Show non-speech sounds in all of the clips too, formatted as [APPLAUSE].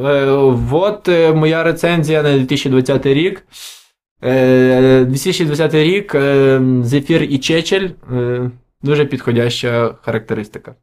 Е, от е, моя рецензія на 2020 рік. Е, 2020 рік е, Зефір і Чечель. Е, дуже підходяща характеристика.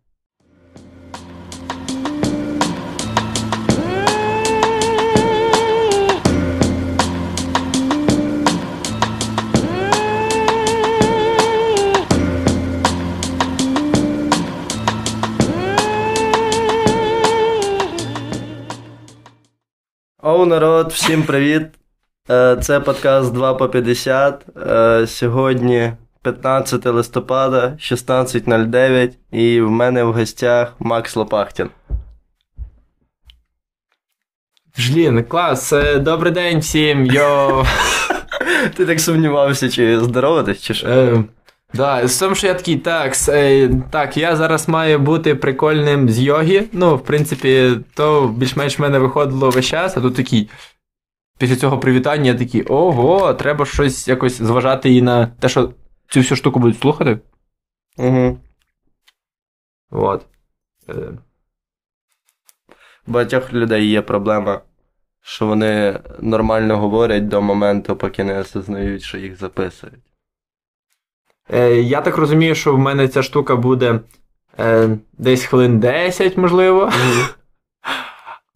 Оу, народ, всім привіт! Е, Це подкаст 2 по 50. Е, Сьогодні 15 листопада, 16.09, і в мене в гостях Макс Лопахтін. Жлін, клас. Е, Добрий день всім. Йо. [LAUGHS] Ти так сумнівався, чи здороватись, чи що? Е, да, з тим, що я такий, так, е, так, я зараз маю бути прикольним з йоги. Ну, в принципі, то більш-менш в мене виходило весь час, а тут такий. Після цього привітання я такий, ого, треба щось якось зважати і на те, що цю всю штуку будуть слухати. Угу. От. Е, У багатьох людей є проблема, що вони нормально говорять до моменту, поки не осознають, що їх записують. Е, я так розумію, що в мене ця штука буде е, десь хвилин 10, можливо. [LAUGHS]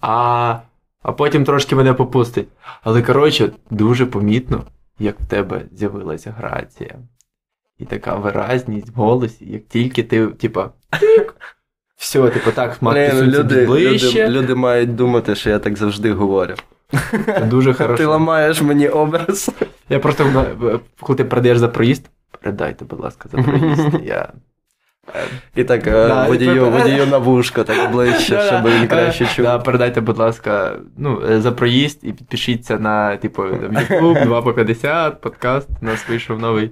А, а потім трошки мене попустить. Але коротше, дуже помітно, як в тебе з'явилася грація. І така виразність в голосі, як тільки ти, типа, все, типу так, мати люди, люди, ближче. люди, люди мають думати, що я так завжди говорю. Дуже [LAUGHS] Ти ламаєш мені образ. Я просто, е, коли ти передаєш за проїзд, передайте, будь ласка, за проїзд. [LAUGHS] Я... е, І так Да, е, водію, водію на вушко, так ближче, щоб він краще Е, чув. Да, передайте, будь ласка, ну, за проїзд і підпишіться на, типу, YouTube, 2 по 50, подкаст. У нас вийшов новий.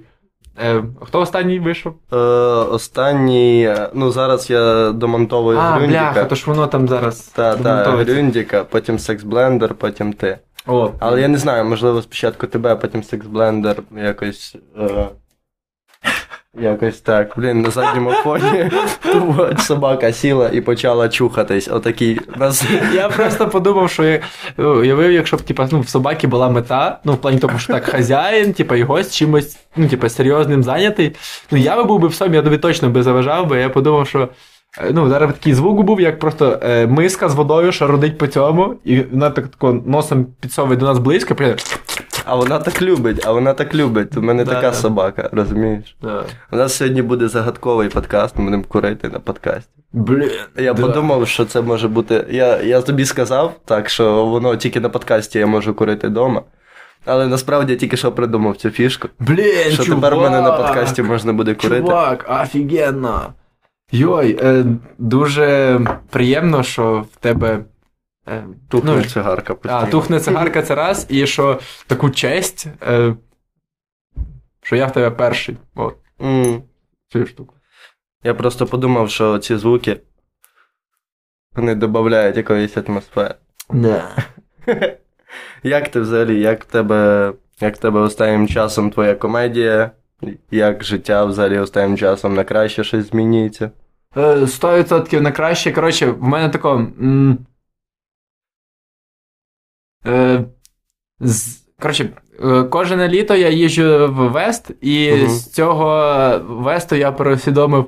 Е, хто останній вийшов? Е, останній, ну зараз я домонтовую а, бляха, то ж воно там зараз. Та, та. Грюндіка, потім секс-блендер, потім ти. О, Але я не знаю, можливо, спочатку тебе, а потім секс-блендер якось. Е... Якось так. Блін, на задньому фоні [LAUGHS] собака сіла і почала чухатись. Отакий. Нас... Я просто подумав, що я ну, уявив, якщо б типа, ну, в собаки була мета, ну в плані того, що так хазяїн, типа, і гость чимось, ну, типа, серйозним зайнятий. Ну, я би був би в собі, я тобі точно би заважав, бо я подумав, що. е, Ну, зараз такий звук був, як просто е, миска з водою шародить по цьому, і вона так тако носом підсовує до нас близько, прям. А вона так любить, а вона так любить. У мене Да, така да. собака, розумієш? Да. У нас сьогодні буде загадковий подкаст, ми будемо курити на подкасті. Блін. Я да. подумав, що це може бути. Я, я тобі сказав, так, що воно тільки на подкасті я можу курити вдома. Але насправді я тільки що придумав цю фішку. Блін, Що чувак, тепер в мене на подкасті можна буде курити. Чувак, офігенно. Йой, е, дуже приємно, що в тебе. Е, Тухне ну, цигарка а, тухне цигарка це раз, і що таку честь, е, що я в тебе перший. От, М. цю штуку. Я просто подумав, що ці звуки вони додають якоїсь атмосфери. Да. [LAUGHS] Як ти взагалі, як в тебе, як в тебе останнім часом твоя комедія? Як життя взагалі останнім часом на краще щось змінюється? Е, 100% на краще. Коротше, в мене тако. М- е, з, коротше, е, кожне літо я їжджу в Вест, і Мгм. з цього Весту я пересвідомив.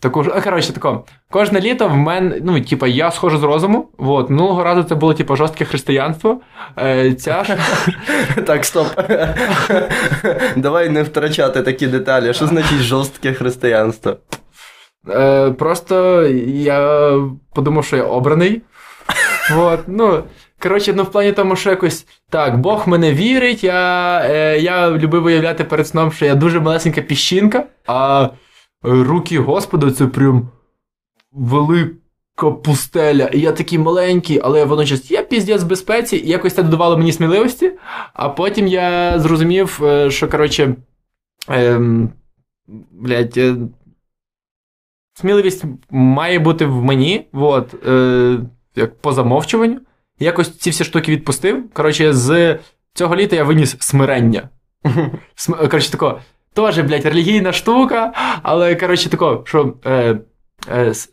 Таку ж, коротше, тако. Кожне літо в мене, ну, типа, я схожу з розуму. Вот. Минулого разу це було, типа, жорстке християнство. Е, ця ж [LAUGHS] Так, стоп. [LAUGHS] Давай не втрачати такі деталі. Що значить жорстке християнство? Е, просто я подумав, що я обраний. Вот, ну, коротше, ну в плані тому, що якось так, Бог мене вірить, я, е, я любив виявляти перед сном, що я дуже малесенька піщинка, а руки Господа це прям велика пустеля. І я такий маленький, але водночас я піздець в безпеці, і якось це додавало мені сміливості. А потім я зрозумів, е, що коротше. Ем, блядь, е, сміливість має бути в мені, от, е, як по замовчуванню. Якось ці всі штуки відпустив. Коротше, з цього літа я виніс смирення. [LAUGHS] Коротше, тако, теж, блядь, релігійна штука, але, коротше, тако, що е, е, с-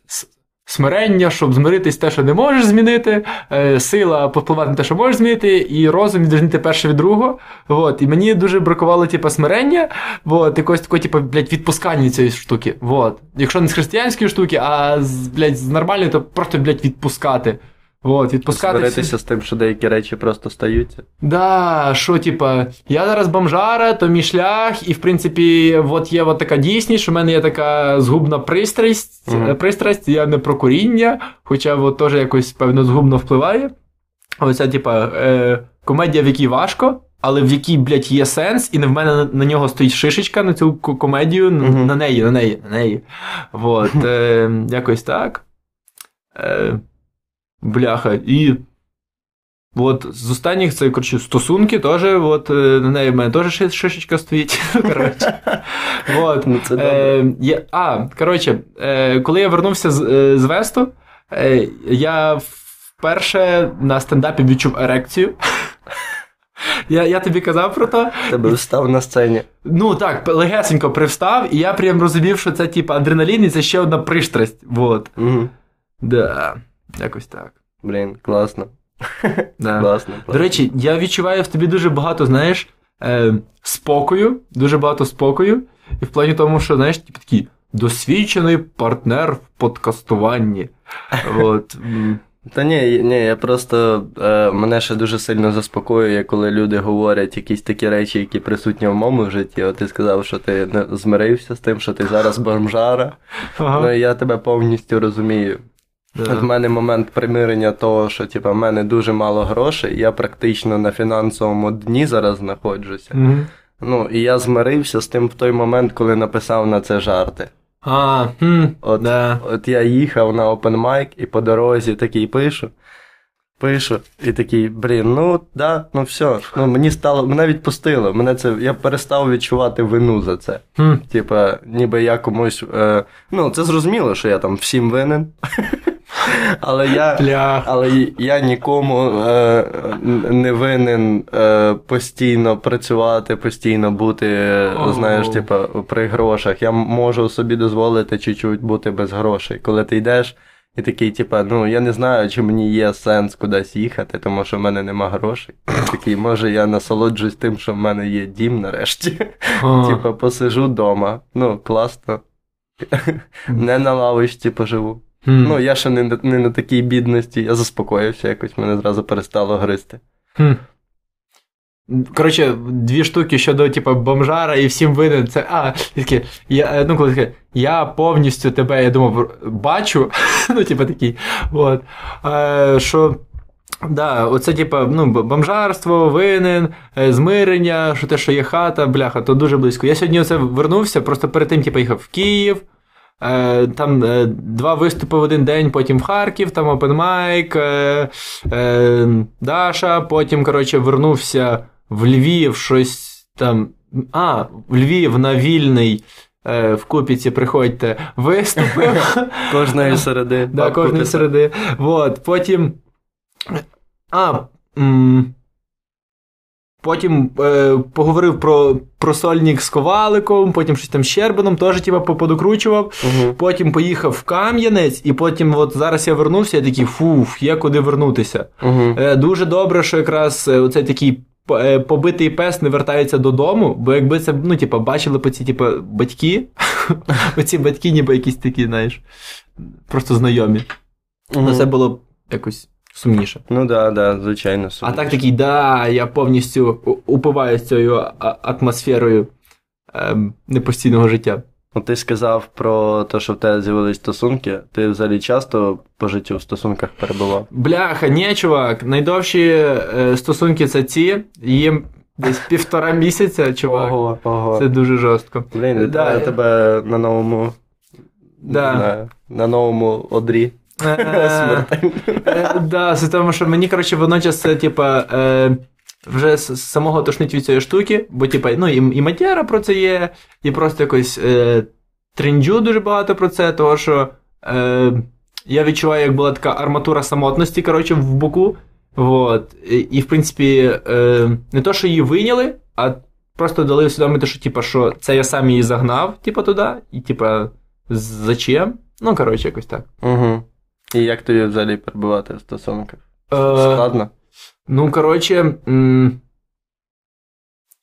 смирення, щоб змиритись те, що не можеш змінити, е, сила попливати на те, що можеш змінити, і розум відрізнити перше від другого. Вот. І мені дуже бракувало, типу, смирення, вот, якогось такого, типу, блядь, відпускання цієї штуки. Вот. Якщо не з християнської штуки, а з, блядь, з нормальної, то просто, блядь, відпускати. Вот, відпускати. з тим, що деякі речі просто стаються. Да, що, типа, я зараз бомжара, то мій шлях, і в принципі, от є от така дійсність, що в мене є така згубна пристрасть, е, пристрасть, я не про куріння, хоча от теж якось певно згубно впливає. Оця, типа, е, комедія, в якій важко, але в якій, блядь, є сенс, і не в мене на, на нього стоїть шишечка на цю ко- комедію, н- Мгм. на неї, на неї, на неї. Вот, [LAUGHS] е, якось так. Е, бляха, і. От з останніх це коротше, стосунки теж, от е, на неї в мене теж шишечка стоїть. [LAUGHS] коротше. От. Ну, це. Е, є, а, коротше, е, коли я вернувся з, е, з Весту, е, я вперше на стендапі відчув ерекцію. [LAUGHS] Я, я тобі казав про то. Тебе встав на сцені. Ну так, легесенько привстав, і я прям розумів, що це типа адреналін, і це ще одна пристрасть. Вот. Угу. Да, якось так. Блін, класно. [LAUGHS] Да. Класно. До речі, я відчуваю в тобі дуже багато, знаєш, е, спокою, дуже багато спокою. І в плані тому, що, знаєш, типу такий досвідчений партнер в подкастуванні. [LAUGHS] От. Та ні, ні, я просто е, мене ще дуже сильно заспокоює, коли люди говорять якісь такі речі, які присутні в моєму житті. От ти сказав, що ти не змирився з тим, що ти зараз бомжара. [LAUGHS] Ага. Ну я тебе повністю розумію. В мене момент примирення того, що типу, в мене дуже мало грошей, я практично на фінансовому дні зараз знаходжуся. Мгм. Ну, і я змирився з тим в той момент, коли написав на це жарти. А, хм, От, да. от я їхав на open mic і по дорозі такий пишу. Пишу, і такий, блін, ну да, ну все. Ну мені стало, мене відпустило. Мене це, я перестав відчувати вину за це. Хм. Типа, ніби я комусь. Е, ну, це зрозуміло, що я там всім винен. [LAUGHS] Але я. Бля. Але я нікому е, не винен е, постійно працювати, постійно бути, Оу. знаєш, типа, при грошах. Я можу собі дозволити чуть-чуть бути без грошей. Коли ти йдеш і такий, типа, ну я не знаю, чи мені є сенс кудись їхати, тому що в мене нема грошей. Такий, може, я насолоджуюсь тим, що в мене є дім нарешті. А. [LAUGHS] Типа, посижу вдома. Ну, класно. Не на лавочці поживу. Хм. Ну, я ще не, на- не на такій бідності, я заспокоївся якось, мене зразу перестало гризти. Хм. Коротше, дві штуки щодо, типу, бомжара і всім винен. Це. А, таке, я, е, ну, коли таке, я повністю тебе, я думав, бачу. [LAUGHS] ну, типу, такий. От. Е, що. Да, оце, типа, ну, бомжарство, винен, е, змирення, що те, що є хата, бляха, то дуже близько. Я сьогодні оце вернувся, просто перед тим, типу, їхав в Київ. Е, там е, два виступи в один день, потім в Харків, там Open Mic, е, Даша, потім, коротше, вернувся в Львів, щось там. А, в Львів на вільний. В Купіці приходьте виступив. [LAUGHS] Кожної середи. Да, кожної середи. Вот, потім. А. М... Потім е, поговорив про, про сольник з коваликом, потім щось там з Щербаном, теж типа, подокручував. Мгм. Потім поїхав в Кам'янець, і потім, от зараз я вернувся, я такий фуф, є куди вернутися. Мгм. Е, дуже добре, що якраз е, оцей такий е, побитий пес не вертається додому, бо якби це ну, типа, бачили б ці типа, батьки, [LAUGHS] оці батьки, ніби якісь такі, знаєш, просто знайомі. Ну, це було якось сумніше. Ну да, да, звичайно. А так такий, да, я повністю у- упиваюсь цією атмосферою ем, непостійного життя. От ти сказав про те, що в тебе з'явились стосунки. Ти взагалі часто по життю в стосунках перебував? Бляха, ні, чувак, найдовші е, стосунки це ці, їм десь півтора місяця, чувак. Ого, ого. Це дуже жорстко. Блін, Да. вітаю тебе на новому. Да. На, на новому одрі. Е, е, Да, тому, що мені, коротше, водночас типа, е, вже з самого тошнить від цієї штуки, бо, типа, ну, і, і матєра про це є, і просто якось е, тринджу дуже багато про це, того що е, я відчуваю, як була така арматура самотності, коротше, в боку. Вот. І, і в принципі, е, не то, що її вийняли, а просто дали усвідомити, що, типа, що це я сам її загнав, типа, туди, і, типа, зачем? Ну, коротше, якось так. Угу. І як тобі взагалі перебувати в стосунках? Е, Складно? Ну, коротше,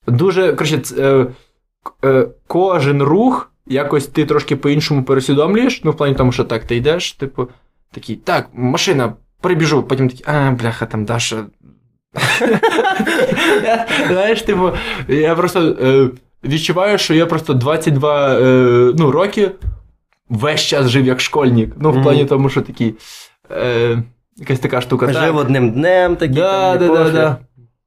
дуже, коротше, е, е, кожен рух якось ти трошки по-іншому пересвідомлюєш. Ну, в плані тому, що так, ти йдеш, типу, такий, так, машина, прибіжу, потім такий, а, бляха, там Даша. [LAUGHS] Знаєш, типу, я просто відчуваю, що я просто 22 е, ну, роки весь час жив як школьник. Ну, в плані тому, що такий. Е, якась така штука. так, Жив одним днем, такий. Да, там, да, да, да.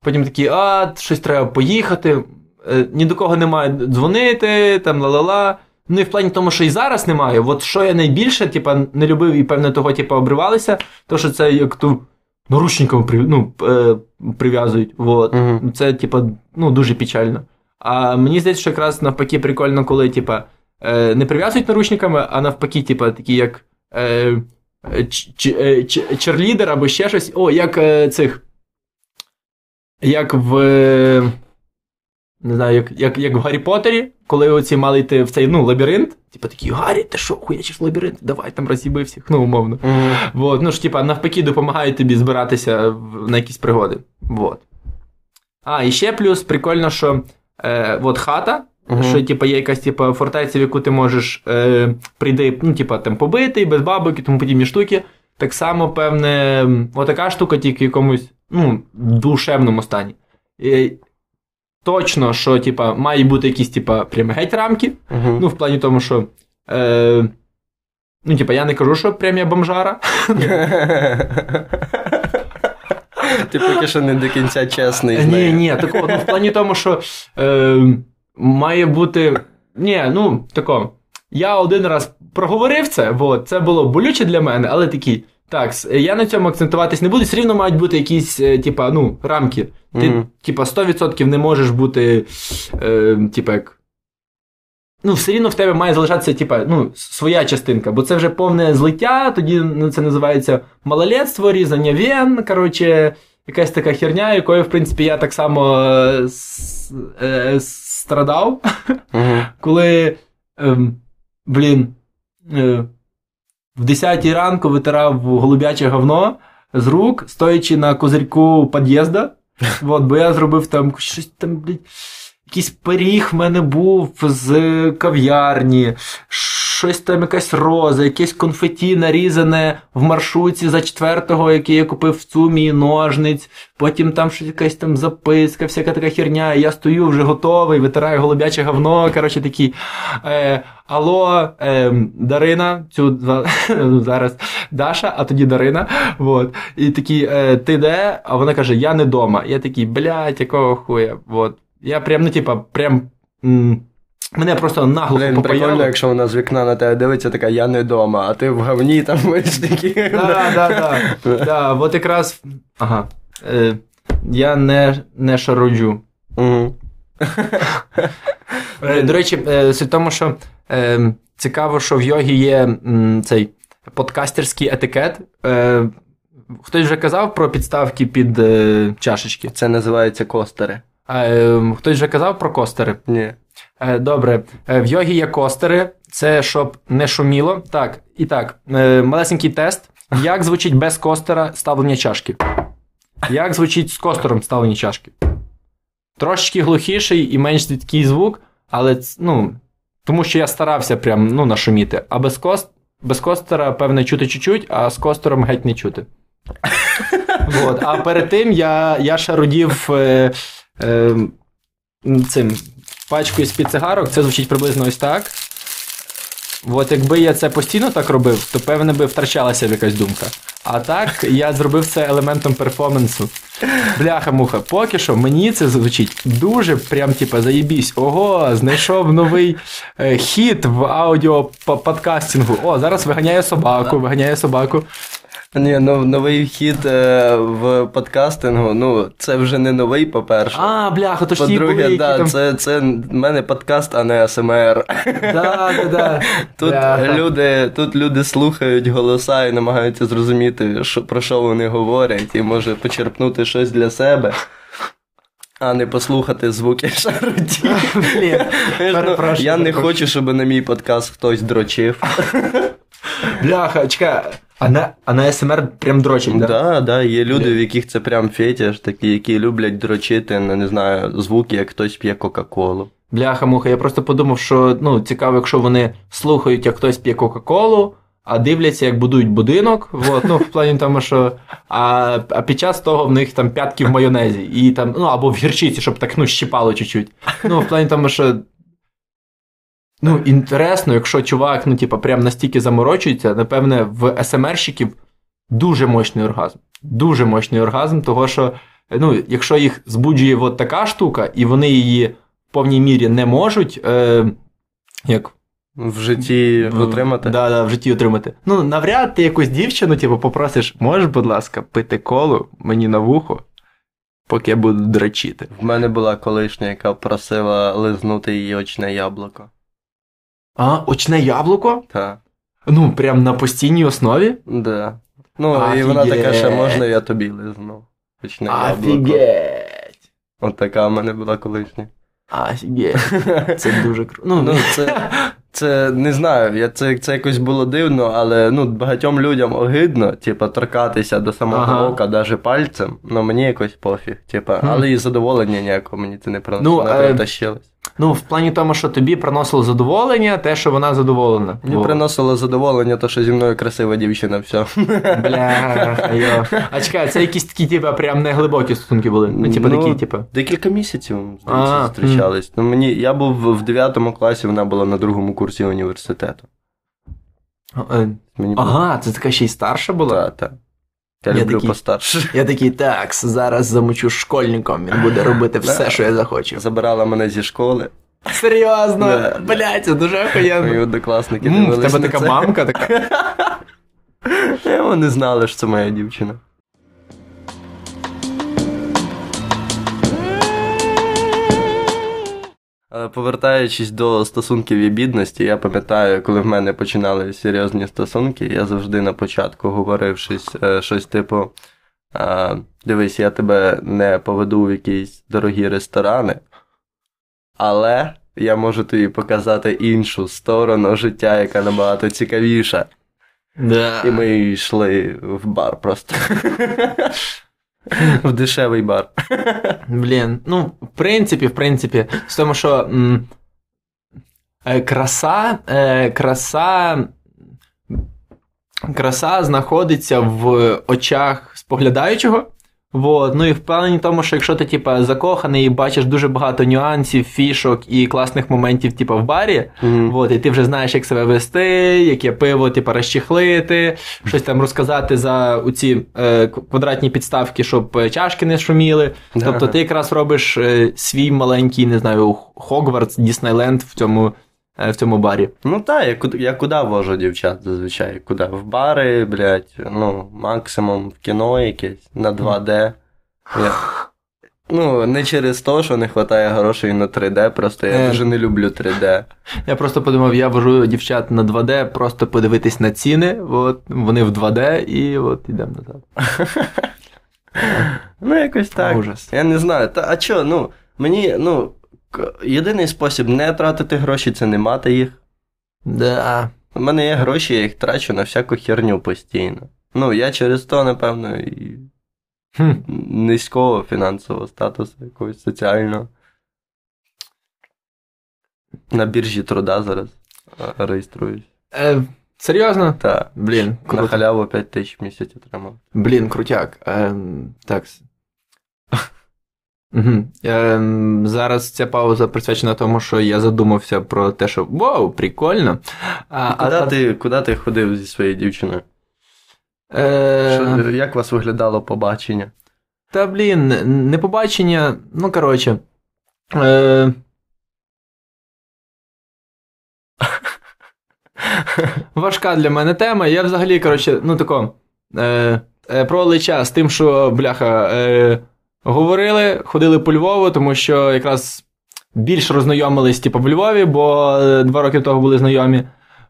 Потім такі, а, щось треба поїхати, е, ні до кого немає дзвонити, там ла-ла-ла. Ну і в плані тому, що і зараз немає. От що я найбільше, типа, не любив і певне того, типа, обривалися, то що це як ту наручниками при, ну, е, прив'язують. Вот. Мгм. Це, типа, ну, дуже печально. А мені здається, що якраз навпаки прикольно, коли, типа, е, не прив'язують наручниками, а навпаки, типа, такі як. Е, ч- ч- е, ч- черлідер або ще щось. О, як е, цих. Як в. Не знаю, як, як, як в Гаррі Поттері, коли оці мали йти в цей ну, лабіринт. Типа такі, Гаррі, ти що, хуячиш лабіринт? Давай там роз'їби всіх, [LAUGHS] ну, умовно. Мгм. Вот, ну ж, типа, навпаки, допомагають тобі збиратися в, на якісь пригоди. Вот. А, і ще плюс прикольно, що е, от хата, Мгм. що типа, є якась типа, фортеця, в яку ти можеш е, прийти, ну, типа, там, побитий, без бабок і тому подібні штуки. Так само, певне, отака штука, тільки в якомусь ну, душевному стані. І, точно, що типа, мають бути якісь типа, прям геть рамки. Мгм. Ну, в плані тому, що. Е, ну, типа, я не кажу, що прям я бомжара. Ти поки що не до кінця чесний. Ні, ні, такого. Ну, в плані тому, що е, має бути. Ні, ну, тако. Я один раз проговорив це, от, це було болюче для мене, але такий. Так, я на цьому акцентуватись не буду, все рівно мають бути якісь, е, типа, ну, рамки. Ти, Мгм. типа, 100% не можеш бути, е, типа, як. Ну, все рівно в тебе має залишатися, типа, ну, своя частинка, бо це вже повне злиття, тоді ну, це називається малолетство, різання вен, коротше, якась така херня, якою, в принципі, я так само е, е, страдав, коли, ем, блін, е, в 10 ранку витирав голубяче говно з рук, стоячи на козирьку під'їзда. [LAUGHS] От, бо я зробив там щось там, блядь, якийсь пиріг в мене був з кав'ярні, щось там якась роза, якесь конфеті нарізане в маршрутці за четвертого, який я купив в цумі, ножниць, потім там щось якась там записка, всяка така херня. Я стою вже готовий, витираю голубяче говно. Коротше, такий. Е, Алло, е, Дарина, цю [LAUGHS] зараз Даша, а тоді Дарина. Вот. І такий, е, ти де? А вона каже, я не дома. Я такий, блядь, якого хуя? Вот. Я прям, ну, типа, прям. м, Мене просто наглухо прикольно, попаяло. якщо вона з вікна на тебе дивиться, така я не вдома, а ти в говні там такі. Да. От якраз. Ага. Е, я не, не шароджу. Мгм. Е, До речі, е, суть в тому, що е, цікаво, що в йогі є м, цей подкастерський етикет. Е, хтось вже казав про підставки під е, чашечки. Це називається костери. А, е, хтось вже казав про костери. Ні. Е, Добре, Е, в йогі є костери, це щоб не шуміло. Так, і так, е, малесенький тест. Як звучить без костера ставлення чашки? Як звучить з костером ставлення чашки? Трошечки глухіший і менш такий звук, але ну, тому що я старався прям ну, нашуміти. А без, кост, без костера, певне, чути чуть-чуть, а з костером геть не чути. Вот. А перед тим я, я шарудів е, е, цим пачкою з-під цигарок, це звучить приблизно ось так. От якби я це постійно так робив, то певне би втрачалася б якась думка. А так я зробив це елементом перформансу. Бляха-муха, поки що мені це звучить дуже прям, типа, заєбісь. Ого, знайшов новий е, хіт в аудіоподкастингу. О, зараз виганяє собаку, виганяє собаку. Ні, ну новий хід е, в подкастингу, ну це вже не новий, по-перше. А, бляха, то ж ті були, По-друге, які да, там... це, це в мене подкаст, а не АСМР. Да, да, да. [LAUGHS] Тут Бляха. люди, тут люди слухають голоса і намагаються зрозуміти, що, про що вони говорять, і може почерпнути щось для себе, а не послухати звуки [LAUGHS] шаруді. Блін, Ну, перепрошую, Я не перепрошую. хочу, щоб на мій подкаст хтось дрочив. Бляха, чекай. А на, а на СМР прям дрочить, Да, да? да, є люди, в яких це прям фетиш, такі, які люблять дрочити на не знаю, звуки, як хтось п'є Кока-Колу. Бляха-муха, я просто подумав, що ну, цікаво, якщо вони слухають, як хтось п'є Кока-Колу, а дивляться, як будують будинок. Вот, ну, в плані тому, що. А, а під час того в них там п'ятки в майонезі, і там, ну, або в гірчиці, щоб так ну, щипало чуть-чуть. Ну, в плані тому, що. Ну, інтересно, якщо чувак, ну, типа, прям настільки заморочується, напевне, в СМРщиків дуже мощний оргазм. Дуже мощний оргазм, того що, ну, якщо їх збуджує от така штука, і вони її в повній мірі не можуть. Е, як В житті в- отримати. Да, да, в житті отримати. Ну, навряд ти якусь дівчину, типу, попросиш, можеш, будь ласка, пити колу мені на вухо, поки я буду дрочити. В мене була колишня, яка просила лизнути її очне яблуко. А, очне яблуко? Та. Ну, прям на постійній основі? Да. Ну, і вона така, що Офігеть. можна, я тобі лизну. Очне яблуко. Офігеть! От така в мене була колишня. Офігеть. [LAUGHS] Це дуже круто. Ну, Ну, це, це не знаю, я, це, це якось було дивно, але ну, багатьом людям огидно, типа, торкатися до самого Ага. ока, навіть пальцем, ну мені якось пофіг. Типа, але і задоволення ніякого мені це не приносило, Ну, не притащилось. Ну, в плані тому, що тобі приносило задоволення, те, що вона задоволена. Мені Во. приносило задоволення, то, що зі мною красива дівчина, все. [LAUGHS] Бля, йо. А чекай, це якісь такі, типа, прям неглибокі стосунки були. Ну, типа, Ну, такі, типа. Декілька місяців, здається, зустрічались. Ну, мені, я був в 9 класі, вона була на другому курсі університету. Е, Мені було- Ага, це така ще й старша була. Та, та. Я, Я люблю такий- постарше. Я такий, так, зараз замучу школьником, він буде робити все, Да. що я захочу. Забирала мене зі школи. Серйозно, Да. блядь, це дуже Мої однокласники М, В тебе така це. мамка така. [LAUGHS] Вони знали, що це моя дівчина. Повертаючись до стосунків і бідності, я пам'ятаю, коли в мене починали серйозні стосунки, я завжди на початку говорив щось, е, щось типу: дивись, я тебе не поведу в якісь дорогі ресторани, але я можу тобі показати іншу сторону життя, яка набагато цікавіша. Да. І ми йшли в бар просто. [LAUGHS] [LAUGHS] В дешевий бар. [LAUGHS] Блін, ну, в принципі, в принципі, з тому, що м, е, краса, е, краса, краса знаходиться в очах споглядаючого. Вот. Ну і впевнені в тому, що якщо ти типа, закоханий і бачиш дуже багато нюансів, фішок і класних моментів, типа, в барі, Вот, і ти вже знаєш, як себе вести, яке пиво, типу, розчехлити, щось там розказати за оці е, квадратні підставки, щоб е, чашки не шуміли. Тобто ти якраз робиш е, свій маленький, не знаю, Хогвартс, Діснейленд в цьому, в цьому барі. Ну так, я, куди- я куди вожу дівчат зазвичай? Куди? В бари, блядь, ну, максимум в кіно якесь на 2D. Я... Ну, не через те, що не вистачає грошей на 3D, просто я Е. дуже не люблю 3D. Я просто подумав, я вожу дівчат на 2D, просто подивитись на ціни, от, вони в 2D, і от йдемо назад. Ну, якось так. Ужас. Я не знаю. Та, а що, ну, мені, ну, єдиний спосіб не тратити гроші це не мати їх. Да. У мене є гроші, я їх трачу на всяку херню постійно. Ну, я через то, напевно, і Хм. низького фінансового статусу, якогось соціального. На біржі труда зараз е, реєструюсь. Е, серйозно? Та Блін, на халяву 5 тисяч в місяць отримав. Блін, крутяк. Ем, так. Угу. Ем, зараз ця пауза присвячена тому, що я задумався про те, що вау, прикольно. А, Куди, а- ти, куди ти ходив зі своєю дівчиною? Е, Що, як у вас виглядало побачення? Та блін, не побачення, ну коротше. Е, [LAUGHS] важка для мене тема. Я взагалі, коротше, ну тако. Е, е, провели час з тим, що, бляха, е, говорили, ходили по Львову, тому що якраз більш роззнайомились, типу, в Львові, бо е, два роки того були знайомі.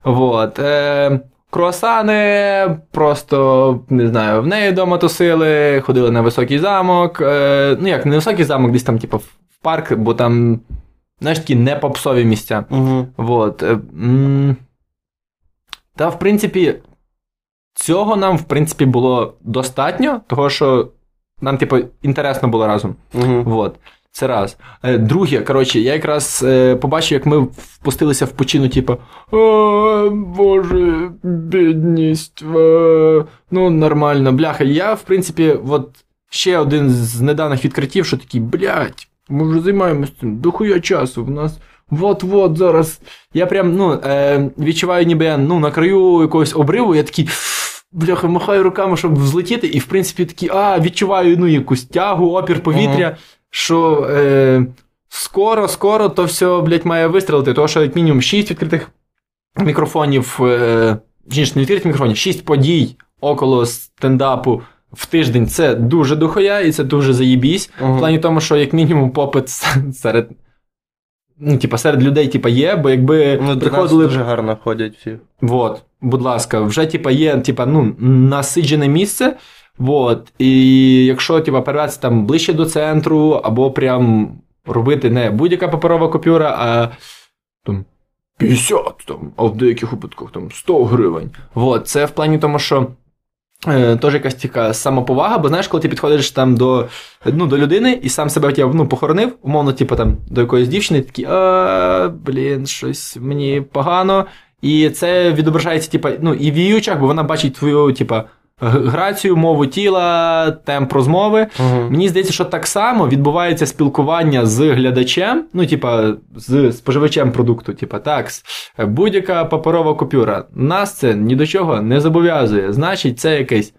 Вот. Е, круасани, просто не знаю, в неї вдома тусили, ходили на високий замок. Е, ну як, не високий замок, десь там, типу, в парк, бо там, знаєш, такі не попсові місця. Угу. Вот. е, м, Та, в принципі, цього нам, в принципі, було достатньо, того що нам, типу, інтересно було разом. Угу. Вот. Це раз. Е, Друге, коротше, я якраз е, побачив, як ми впустилися в почину, типу, «О, Боже, бідність. е, ну, нормально, бляха. Я, в принципі, от ще один з недавніх відкриттів, що такий, блядь, ми вже займаємося цим дохуя часу. В нас от-от зараз. Я прям ну, е, відчуваю, ніби я ну, на краю якогось обриву, я такий. Бляха, махаю руками, щоб взлетіти, і в принципі такий, а, відчуваю ну, якусь тягу, опір повітря, що е, скоро, скоро то все, блядь, має вистрілити, тому що як мінімум 6 відкритих мікрофонів, е, не відкритих мікрофонів, 6 подій около стендапу в тиждень це дуже дохуя, і це дуже заєбісь. В плані тому, що як мінімум попит серед. Ну, типа, серед людей, типа, є, бо якби Ну, приходили. дуже гарно ходять всі. Вот, будь ласка, вже типа є типа, ну, насиджене місце. Вот, і якщо типа, переватися там ближче до центру, або прям робити не будь-яка паперова купюра, а там 50, там, а в деяких випадках там 100 гривень. Вот, це в плані тому, що. Е, Теж якась така самоповага, бо знаєш, коли ти підходиш там до ну, до людини і сам себе ну, похоронив, умовно, типу, там, до якоїсь дівчини, такий, а, блін, щось мені погано. І це відображається, типу, ну, і в її очах, бо вона бачить твою, типу, грацію, мову тіла, темп розмови. Угу. Мені здається, що так само відбувається спілкування з глядачем, ну, типа, з споживачем продукту. Типа, так, будь-яка паперова купюра. Нас це ні до чого не зобов'язує. Значить, це якийсь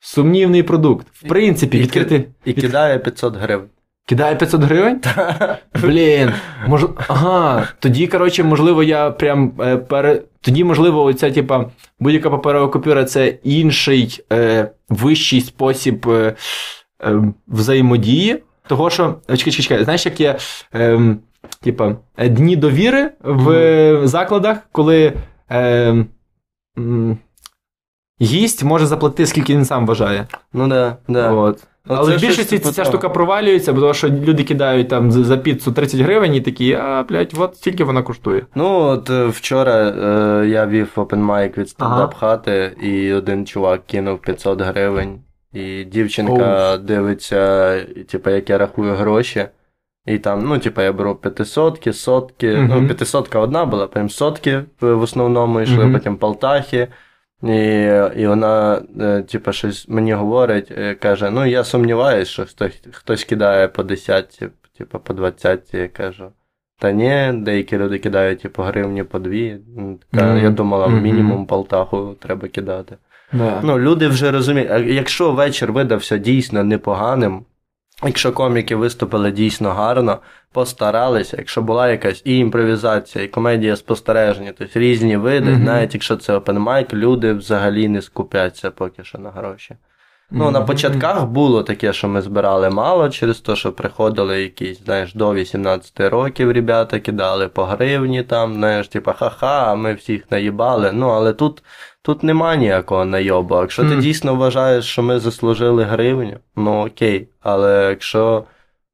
сумнівний продукт. В принципі, І відкрити. І кидає 500 гривень. Кидає 500 гривень? Блін, мож... ага, тоді, коротше, можливо, я прям е, пере... Тоді, можливо, оця, типа, будь-яка паперова купюра це інший е, вищий спосіб е, е, взаємодії. Того, що. Чекай, чекай, чекай, знаєш, як є е, типа, е, дні довіри в е, закладах, коли е, гість може заплатити, скільки він сам вважає. Ну да, да. От. Ну, Але в більшості типу ця штука провалюється, бо що люди кидають там за піцу 30 гривень і такі, а, блядь, от стільки вона коштує. Ну, от е, вчора е, я вів open mic від стендап хати, і один чувак кинув 500 гривень, і дівчинка дивиться, типу, як я рахую гроші. І там, ну, типу, я беру п'ятисотки, сотки. Мгм. Ну, п'ятисотка одна була, потім сотки в основному йшли, Мгм. потім полтахи. І, і вона, е, типу, щось мені говорить, е, каже: ну, я сумніваюся, що хтось, хтось кидає по 10, типу, по 20. Я кажу. Та ні, деякі люди кидають типу, гривні по дві. Така, Мгм. Я думала, мінімум полтаху треба кидати. Да. Ну, люди вже розуміють, а якщо вечір видався дійсно непоганим, якщо коміки виступили дійсно гарно, постаралися, якщо була якась і імпровізація, і комедія спостереження, тобто різні види, Мгм. навіть якщо це опенмайк, люди взагалі не скупляться поки що на гроші. Ну, на початках було таке, що ми збирали мало через те, що приходили якісь, знаєш, до 18 років ребята кидали по гривні там, знаєш, типа ха-ха, а ми всіх наїбали. Ну, але тут, тут нема ніякого найобу. Якщо ти дійсно вважаєш, що ми заслужили гривню, ну окей. Але якщо.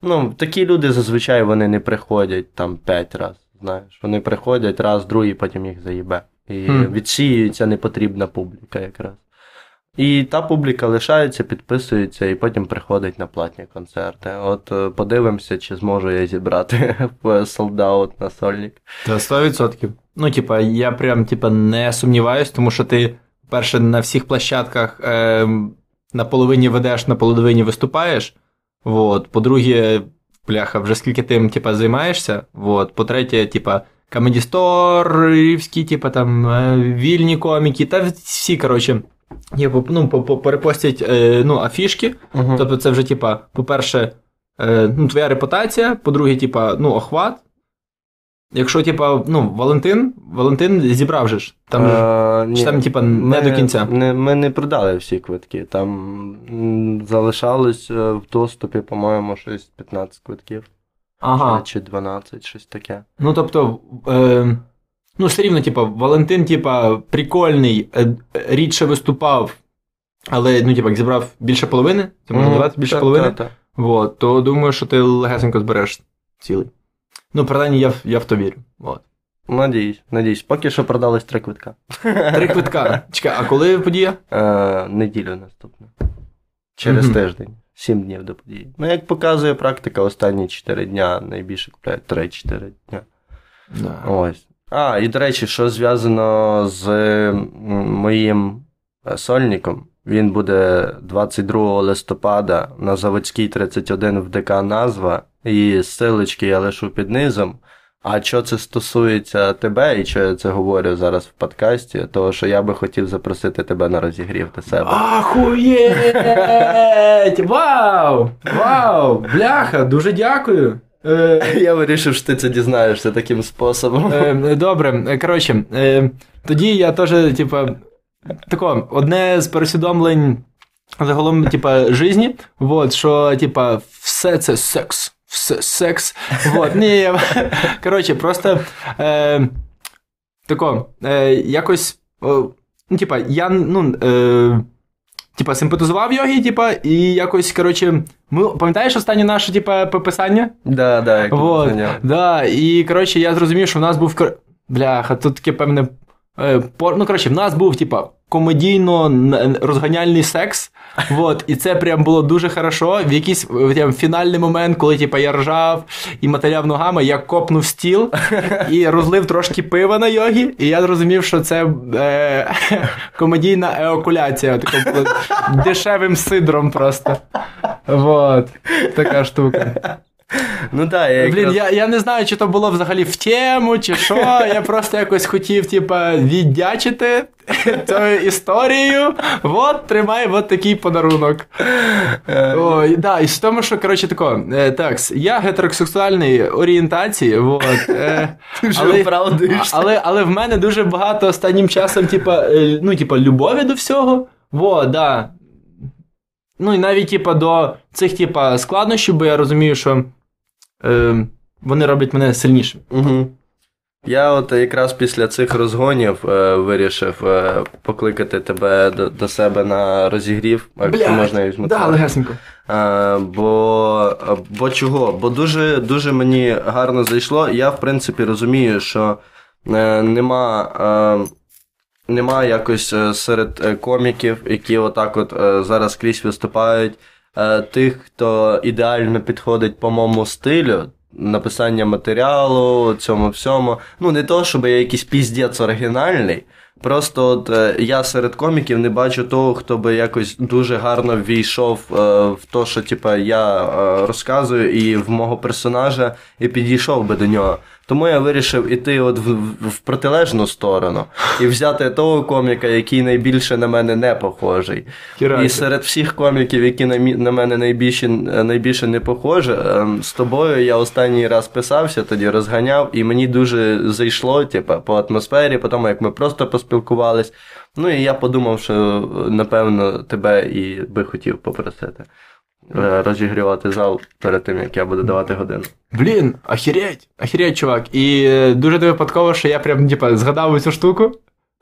Ну, такі люди зазвичай вони не приходять там 5 разів, знаєш. Вони приходять раз, другий, потім їх заїбе. І відсіюється непотрібна публіка якраз. І та публіка лишається, підписується і потім приходить на платні концерти. От е, подивимося, чи зможу я зібрати [LAUGHS] солдаут на сольник. Та 100%. Ну, типа, я прям типа, не сумніваюсь, тому що ти, перше, на всіх площадках е, на половині ведеш, на половині виступаєш. Вот. По-друге, бляха, вже скільки ти типа, займаєшся. Вот. По-третє, типа, Comedy Store, типа, там, е, вільні коміки, та всі, коротше, типу, ну, по- по- перепостять е, ну, афішки. Тобто, це вже, типа, по-перше, е, ну, твоя репутація, по-друге, типа, ну, охват. Якщо, типа, ну, Валентин, Валентин зібрав же ж. Там, же- Е, ні. чи там, типа, не Ми до кінця. Не, ми не продали всі квитки. Там залишалось в доступі, по-моєму, щось 15 квитків. Ага. Чи 12, щось таке. Ну, тобто, е, ну, все рівно, типа, Валентин, типа, прикольний, е, рідше виступав, але, ну, типа, як зібрав більше половини, це можна Мгм. назвати більше половини. Вот, то думаю, що ти легесенько збереш цілий. Ну, принаймні, я, в- я в то вірю. Вот. Надіюсь, надіюсь. Поки що продалось три квитка. Три квитка. [LAUGHS] Чекай, а коли подія? Е, неділю наступну. Через Мгм. тиждень. Сім днів до події. Ну, як показує практика, останні 4 дня найбільше купляють 3-4 дня. Да. Ось. А, і до речі, що зв'язано з моїм е, сольником, він буде 22 листопада на заводській 31 в ДК назва, і силочки я лишу під низом. А що це стосується тебе, і що я це говорю зараз в подкасті, того що я би хотів запросити тебе на розігрів до себе. Ахуєть! Вау! Вау! Бляха, дуже дякую. Е, Я вирішив, що ти це дізнаєшся таким способом. е, добре, е, коротше, е, тоді я теж, типа, тако, одне з пересвідомлень загалом, типа, житті, вот, що, типа, все це секс. Все секс. Вот, ні, я- коротше, просто е, тако, е, якось, о, ну, типа, я, ну, е, типа, симпатизував йогі, типа, і якось, коротше, ми, пам'ятаєш останнє наше, типа, писання? Да, да, як Вот, да, і коротше, я зрозумів, що в нас був бляха, тут таке певне. е, пор- Ну, коротше, в нас був, типа, комедійно розганяльний секс. [LAUGHS] Вот, і це прям було дуже хорошо. В якийсь прям, фінальний момент, коли типа, я ржав і мотиляв ногами, я копнув стіл [LAUGHS] і розлив трошки пива на йогі, і я зрозумів, що це е, [LAUGHS] комедійна еокуляція, тако, дешевим сидром просто. Вот, така штука. Ну так, я Блін, якраз... я, я не знаю, чи то було взагалі в тему, чи що. Я просто якось хотів, типа, віддячити [LAUGHS] цією історією. От, тримай, от такий подарунок. Е, Ой, да, і з тому, що, коротше, тако, е, так, я гетеросексуальної орієнтації, от, е, [LAUGHS] але, оправдуєшся. але, але в мене дуже багато останнім часом, типа, е, ну, типа, любові до всього. Во, да. Ну, і навіть, типа, до цих, типа, складнощів, бо я розумію, що е, вони роблять мене сильнішим. Угу. Я от якраз після цих розгонів е, вирішив е, покликати тебе до, до себе на розігрів, якщо можна і візьму. да, легесенько. Е, бо, бо чого? Бо дуже, дуже мені гарно зайшло. Я, в принципі, розумію, що е, нема. Е, Нема якось е, серед коміків, які отак от зараз крізь виступають, тих, хто ідеально підходить по моєму стилю, написання матеріалу, цьому всьому. Ну, не то, щоб я якийсь піздець оригінальний. Просто от е, я серед коміків не бачу того, хто би якось дуже гарно ввійшов е, в те, що типа, я е, розказую, і в мого персонажа і підійшов би до нього. Тому я вирішив іти от в, в, протилежну сторону і взяти того коміка, який найбільше на мене не похожий. Хірася. І серед всіх коміків, які на, на мене найбільше, найбільше не похожі, ем, з тобою я останній раз писався, тоді розганяв, і мені дуже зайшло, типу, по атмосфері, по тому, як ми просто поспілкувались. Ну і я подумав, що напевно тебе і би хотів попросити розігрівати зал перед тим, як я буду давати годину. Блін, ахереть, ахереть, чувак. І е, дуже випадково, що я прям, типа, згадав цю штуку.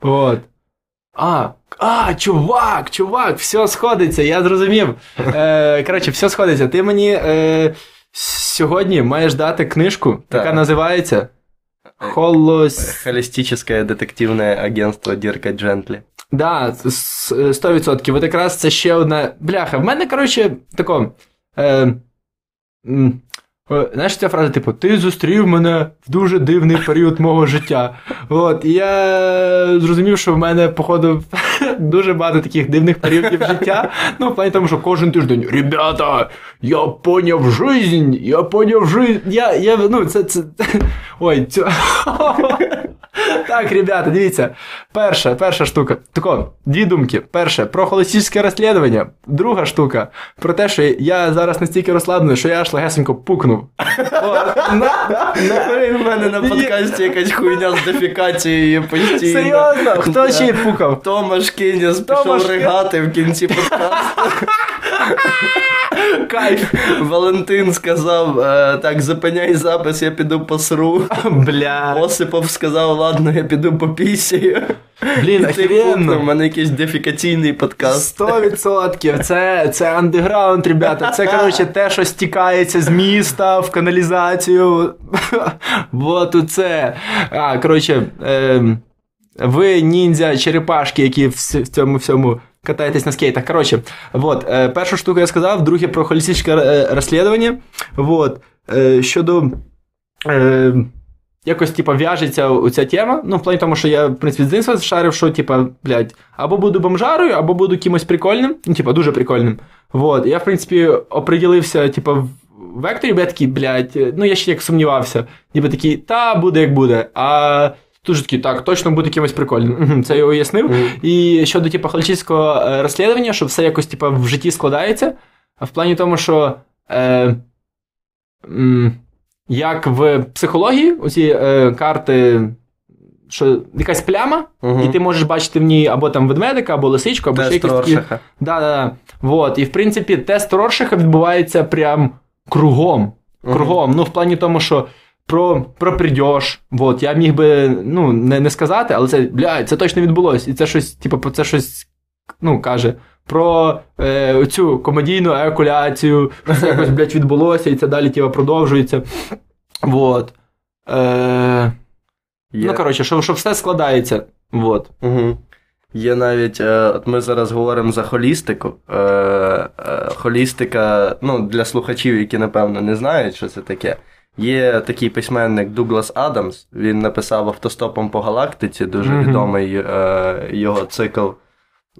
Вот. А, а, чувак, чувак, все сходиться, я зрозумів. Е, коротше, все сходиться. Ти мені е, сьогодні маєш дати книжку, Так. яка називається Холос. Холістичне детективне агентство Дірка Джентлі. Да, с- 100%. От якраз це ще одна. Бляха, в мене, коротше, тако. Е, знаєш, ця фраза, типу, ти зустрів мене в дуже дивний період мого життя. От, і я зрозумів, що в мене, походу, [LAUGHS] дуже багато таких дивних періодів життя. Ну, в плані тому, що кожен тиждень, ребята, я поняв жизнь, я поняв жизнь. Я, я, ну, це, це... [LAUGHS] Ой, цю... [LAUGHS] Так, ребята, дивіться. Перша, перша штука. Тако, дві думки. Перше, про холостічне розслідування. Друга штука, про те, що я зараз настільки розслаблений, що я аж легесенько пукнув. На- У мене на подкасті якась хуйня з дефікацією постійно. Серйозно? Хто ще пукав? Томаш Кініс пішов ригати в кінці подкасту. [LAUGHS] кайф. Валентин сказав: е, так, зупиняй запис, я піду посру. Бля. Осипов сказав, ладно, я піду попісію. Блін, пукнув, в мене якийсь дефікаційний подкаст. Сто відсотків. Це, це андеграунд, ребята. Це, коротше, те, що стікається з міста в каналізацію. [LAUGHS] Вот це. А, коротше, ем, ви ніндзя черепашки, які в, в цьому всьому катаєтесь на скейтах. Коротше, вот, е, першу штуку я сказав, друге про холістичне е, розслідування. Вот, е, щодо. Якось, типа, в'яжеться оця тема. Ну, в плані тому, що я, в принципі, з дитинства шарив, що, типа, блядь, або буду бомжарою, або буду кимось прикольним, ну, типа, дуже прикольним. Вот. Я, в принципі, оприділився, типа, в векторі, я такий, блядь, ну я ще як сумнівався. Ніби такий, та буде як буде. А тут же такий, так, точно буде кимось прикольним. Це я уяснив. Мгм. І щодо, типа, холічистського е, розслідування, що все якось, типа, в житті складається. В плані тому, що. Е, м, як в психології, оці е, карти, що якась пляма, Мгм. і ти можеш бачити в ній або там ведмедика, або лисичку, або ще якісь такі. Да, да, да. Вот. І в принципі, тест Роршаха відбувається прям кругом. Кругом. Ну, в плані тому, що про, про придьош. Вот. Я міг би ну, не, не сказати, але це, блядь, це точно відбулось. І це щось, типу, про це щось ну, каже. Про е, цю комедійну еякуляцію, це якось, блядь, відбулося, і це далі типу, продовжується. Вот. Е, Є. Ну, коротше, що, що все складається. Вот. Угу. Є навіть, е, от ми зараз говоримо за холістику. Е, е, холістика, ну, для слухачів, які, напевно, не знають, що це таке. Є такий письменник Дуглас Адамс, він написав автостопом по галактиці, дуже Мгм. відомий е, його цикл,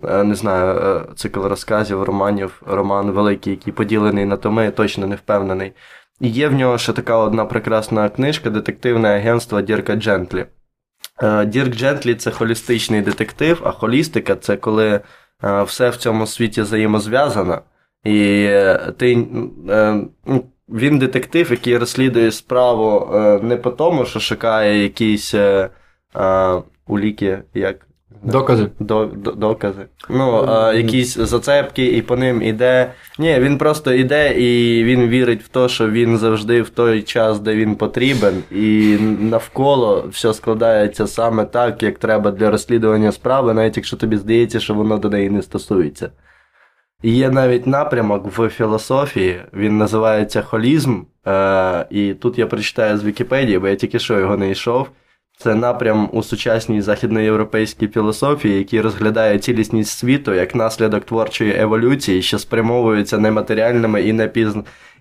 е, не знаю, е, цикл розказів, романів, роман великий, який поділений на томи, точно не впевнений. І є в нього ще така одна прекрасна книжка Детективне агентство Дірка Джентлі. Е, Дірк Джентлі це холістичний детектив, а холістика це коли все в цьому світі взаємозв'язано. І ти, він детектив, який розслідує справу е, не по тому, що шукає якісь е, е, уліки, як Докази. до, до, докази. Ну, а, якісь зацепки, і по ним іде. Ні, він просто іде і він вірить в те, що він завжди в той час, де він потрібен, і навколо все складається саме так, як треба для розслідування справи, навіть якщо тобі здається, що воно до неї не стосується. Є навіть напрямок в філософії, він називається холізм. Е, і тут я прочитаю з Вікіпедії, бо я тільки що його не йшов. Це напрям у сучасній західноєвропейській філософії, який розглядає цілісність світу як наслідок творчої еволюції, що спрямовується нематеріальними і, непіз...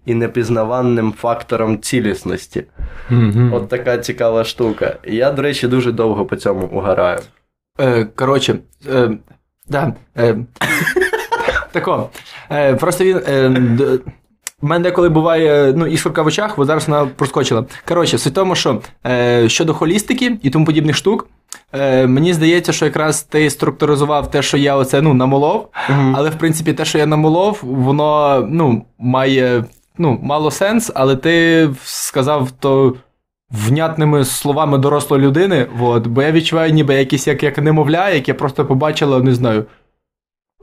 і непізнаванним фактором цілісності. Мгм. От така цікава штука. Я, до речі, дуже довго по цьому угораю. Е, коротше, е, да, е, тако. Е, просто він. Е, д- мене деколи буває ну, іскорка в очах, бо зараз вона проскочила. Коротше, суть в тому, що е, щодо холістики і тому подібних штук, е, мені здається, що якраз ти структуризував те, що я оце ну, намолов, але в принципі те, що я намолов, воно ну, має ну, мало сенс, але ти сказав то внятними словами дорослої людини, от, бо я відчуваю ніби якісь як, як немовля, яке просто побачило, не знаю.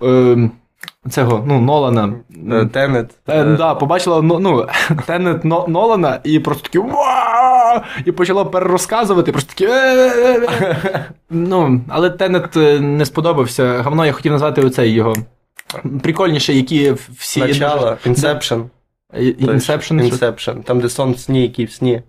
Е, цього, ну, Нолана. Е, Тенет. Е, е, да, побачила ну, ну, [LAUGHS] Тенет Нолана і просто такі і почало перерозказувати, просто такі. [LAUGHS] Ну, але Тенет е, не сподобався. Говно я хотів назвати оцей його. Прикольніше, які всі. Начало, Inception. Inception. Inception. Там, де сон в сні, який в сні.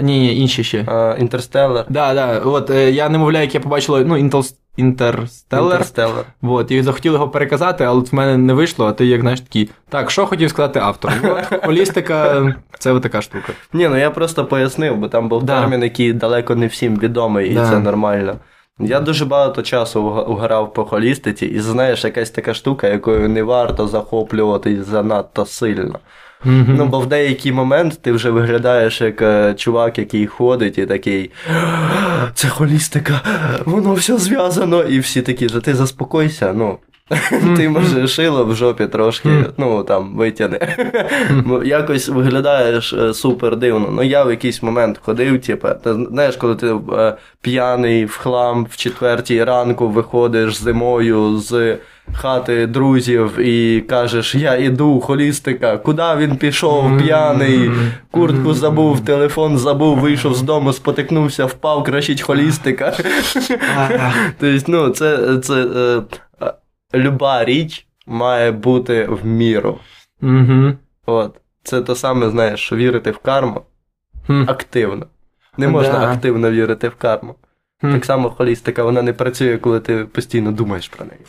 Ні, інші ще. Інтерстеллар. Да, да. От е, я немовля, як я побачила, ну, Intel- Interstellar, Інтерстеллар. От, і захотів його переказати, але в мене не вийшло, а ти як знаєш такий. Так, що хотів сказати автор? От, холістика це така штука. Ні, ну я просто пояснив, бо там був Да. термін, який далеко не всім відомий, і Да. це нормально. Я дуже багато часу угорав по холістиці, і знаєш, якась така штука, якою не варто захоплюватись занадто сильно. Ну, бо в деякий момент ти вже виглядаєш як е, чувак, який ходить і такий. Це холістика, воно все зв'язано. І всі такі, ти заспокойся. Ну, Ти може шило в жопі трошки, ну там витягне. Якось виглядаєш е, супер дивно. Ну я в якийсь момент ходив, типу, ти знаєш, коли ти е, п'яний в хлам в четвертій ранку виходиш зимою з хати друзів і кажеш, я іду, холістика, куди він пішов, п'яний, куртку забув, телефон забув, вийшов з дому, спотикнувся, впав, кричить холістика. [LAUGHS] Тобто, ну, це, е, люба річ має бути в міру. Угу. От. Це те саме, знаєш, що вірити в карму активно. Не можна Да. активно вірити в карму. Хм. Так само холістика, вона не працює, коли ти постійно думаєш про неї.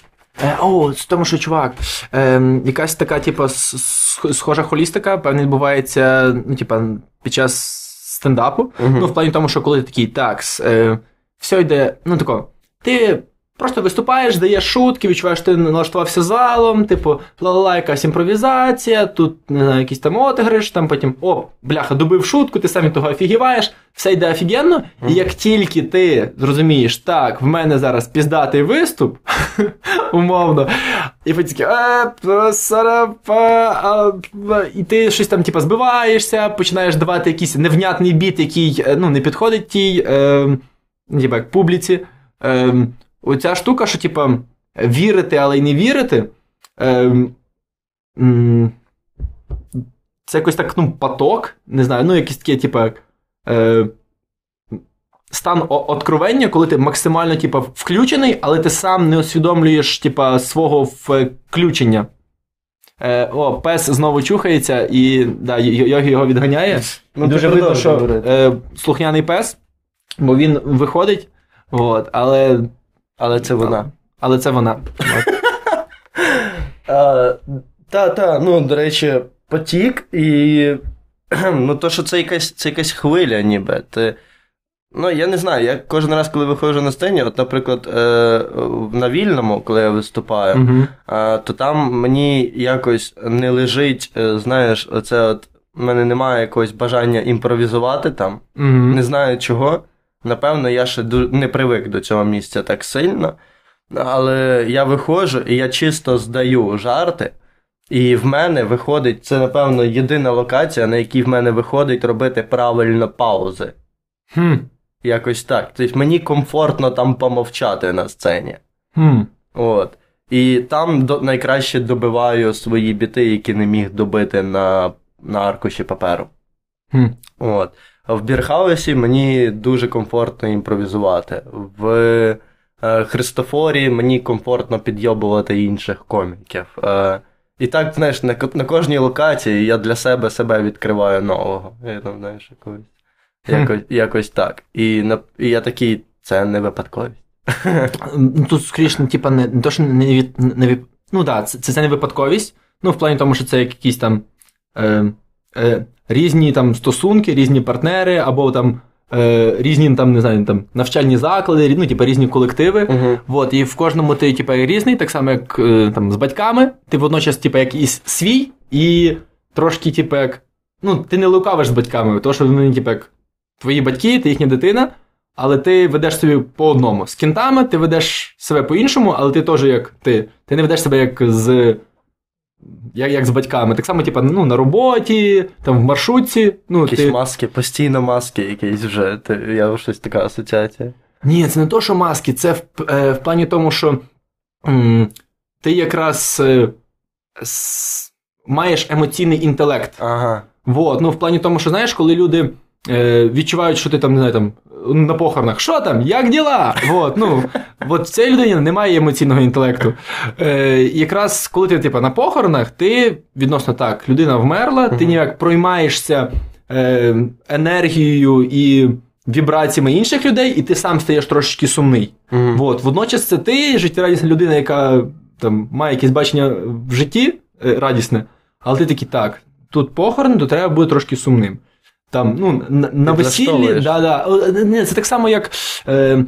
Е, о, з тому, що чувак, е, якась така, типу, схожа холістика, певно, відбувається, ну, типа, під час стендапу. Ну, в плані тому, що коли ти такий, так, е, все йде, ну тако, ти просто виступаєш, даєш шутки, відчуваєш, ти налаштувався залом, типу, ла-ла-ла, якась імпровізація, тут не знаю, якісь там отигриш, там потім, о, бляха, добив шутку, ти сам того офігіваєш, все йде офігенно. І як тільки ти зрозумієш, так, в мене зараз піздатий виступ, [LAUGHS] умовно, і потім е, і ти щось там, типу, збиваєшся, починаєш давати якийсь невнятний біт, який е, ну, не підходить тій, е, типу, публіці. Оця штука, що, типу, вірити, але й не вірити. Е, м, це якось так, ну, поток, не знаю, ну, якийсь такий, типу, е, стан откровення, коли ти максимально, типу, включений, але ти сам не усвідомлюєш, типу, свого включення. Е, о, пес знову чухається, і да, Йогі його відганяє. Ну, Дуже видно, що е, слухняний пес, бо він виходить, от, але, Але це вона. але це вона. [LAUGHS] Та, та, ну, до речі, потік і. [CLEARS THROAT] Ну, то, що це якась, це якась хвиля, ніби. Ти, ну, я не знаю, я кожен раз, коли виходжу на сцені, от, наприклад, е, на вільному, коли я виступаю, Мгм. а, то там мені якось не лежить, е, знаєш, оце от. У мене немає якогось бажання імпровізувати там. Мгм. Не знаю чого. Напевно, я ще не привик до цього місця так сильно. Але я виходжу і я чисто здаю жарти. І в мене виходить, це, напевно, єдина локація, на якій в мене виходить робити правильно паузи. Хм. Якось так. Тобто мені комфортно там помовчати на сцені. Хм. От. І там до, найкраще добиваю свої біти, які не міг добити на, на аркуші паперу. Хм. От. В Бірхаусі мені дуже комфортно імпровізувати. В е, Христофорі мені комфортно підйобувати інших коміків. Е, і так, знаєш, на, на кожній локації я для себе себе відкриваю нового. Я там, знаєш, якось, якось, якось так. І, на, і я такий, це не випадковість. Ну, Тут скоріше, ну, типа, не, не то, що не від, не від, ну так, да, це, це не випадковість. Ну, в плані тому, що це якісь там е, е, різні там стосунки, різні партнери, або там е, різні там, не знаю, там навчальні заклади, ну, типа, різні колективи. Вот, і в кожному ти, типа, різний, так само, як е, там, з батьками. Ти водночас, типа, як і свій, і трошки, типа, як. Ну, ти не лукавиш з батьками, тому що вони, типа, як твої батьки, ти їхня дитина, але ти ведеш собі по одному. З кінтами ти ведеш себе по-іншому, але ти теж як ти. Ти не ведеш себе як з. Як, як з батьками. Так само, типа, ну, на роботі, там в маршрутці. Ну, Якісь ти... маски, постійно маски якісь вже. Ти, я щось така асоціація. Ні, це не то, що маски, це в, е, в плані тому, що м, ти якраз е, с, маєш емоційний інтелект. Ага. Вот. Ну, в плані тому, що знаєш, коли люди е, відчувають, що ти там, не знаю, там, на похоронах, що там, як діла? Вот, ну, от в цій людині немає емоційного інтелекту. Е, якраз коли ти типу, на похоронах, ти відносно так, людина вмерла, ти ніяк проймаєшся е, енергією і вібраціями інших людей, і ти сам стаєш трошечки сумний. Вот. Водночас це ти життєрадісна людина, яка там, має якесь бачення в житті е, радісне, але ти такий так, тут похорон, то треба бути трошки сумним. Там, ну, на, на весіллі, да, да, це так само, як е,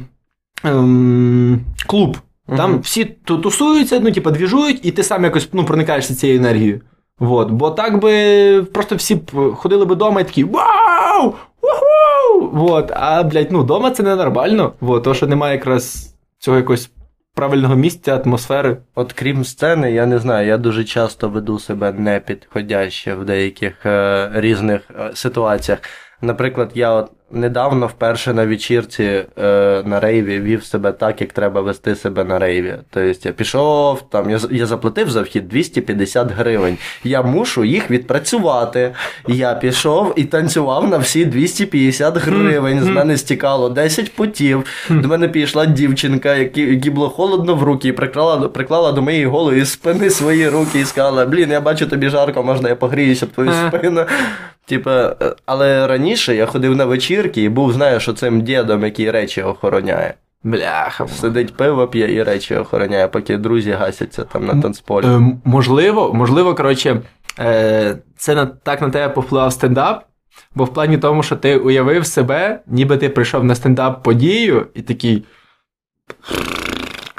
ем, клуб. Там всі тусуються, ну, типу, двіжують, і ти сам якось ну, проникаєшся цією енергією. Вот. Бо так би просто всі б ходили би вдома і такі Вау! Уху! Вот. А, блядь, ну, вдома це ненормально. Вот. То, що немає якраз цього якось правильного місця, атмосфери. От крім сцени, я не знаю, я дуже часто веду себе непідходяще в деяких е, різних е, ситуаціях. Наприклад, я от недавно вперше на вечірці е, на рейві вів себе так, як треба вести себе на рейві. Тобто я пішов, там я, я заплатив за вхід 250 гривень. Я мушу їх відпрацювати. Я пішов і танцював на всі 250 гривень. З мене стікало 10 путів. До мене підійшла дівчинка, якій було холодно в руки, і приклала, приклала до моєї голої спини свої руки і сказала: Блін, я бачу тобі жарко, можна я погріюся в твою спину. Типа, е, але раніше я ходив на вечірки і був, знаєш, оцим дідом, який речі охороняє. Бляха. Сидить пиво п'є і речі охороняє, поки друзі гасяться там на танцполі. Е, можливо, можливо, коротше, е, це на, так на тебе повпливав стендап, бо в плані тому, що ти уявив себе, ніби ти прийшов на стендап-подію і такий.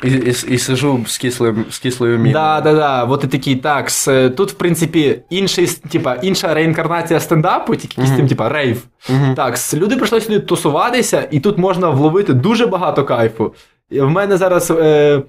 І і, і сижу з кислим, з кислою міною. Да, да, да. От і такий, так. С, тут, в принципі, інший, типа, інша реінкарнація стендапу, тільки якийсь mm-hmm. тим, типа, рейв. Mm-hmm. Так, люди прийшли сюди тусуватися, і тут можна вловити дуже багато кайфу. В мене зараз. Е,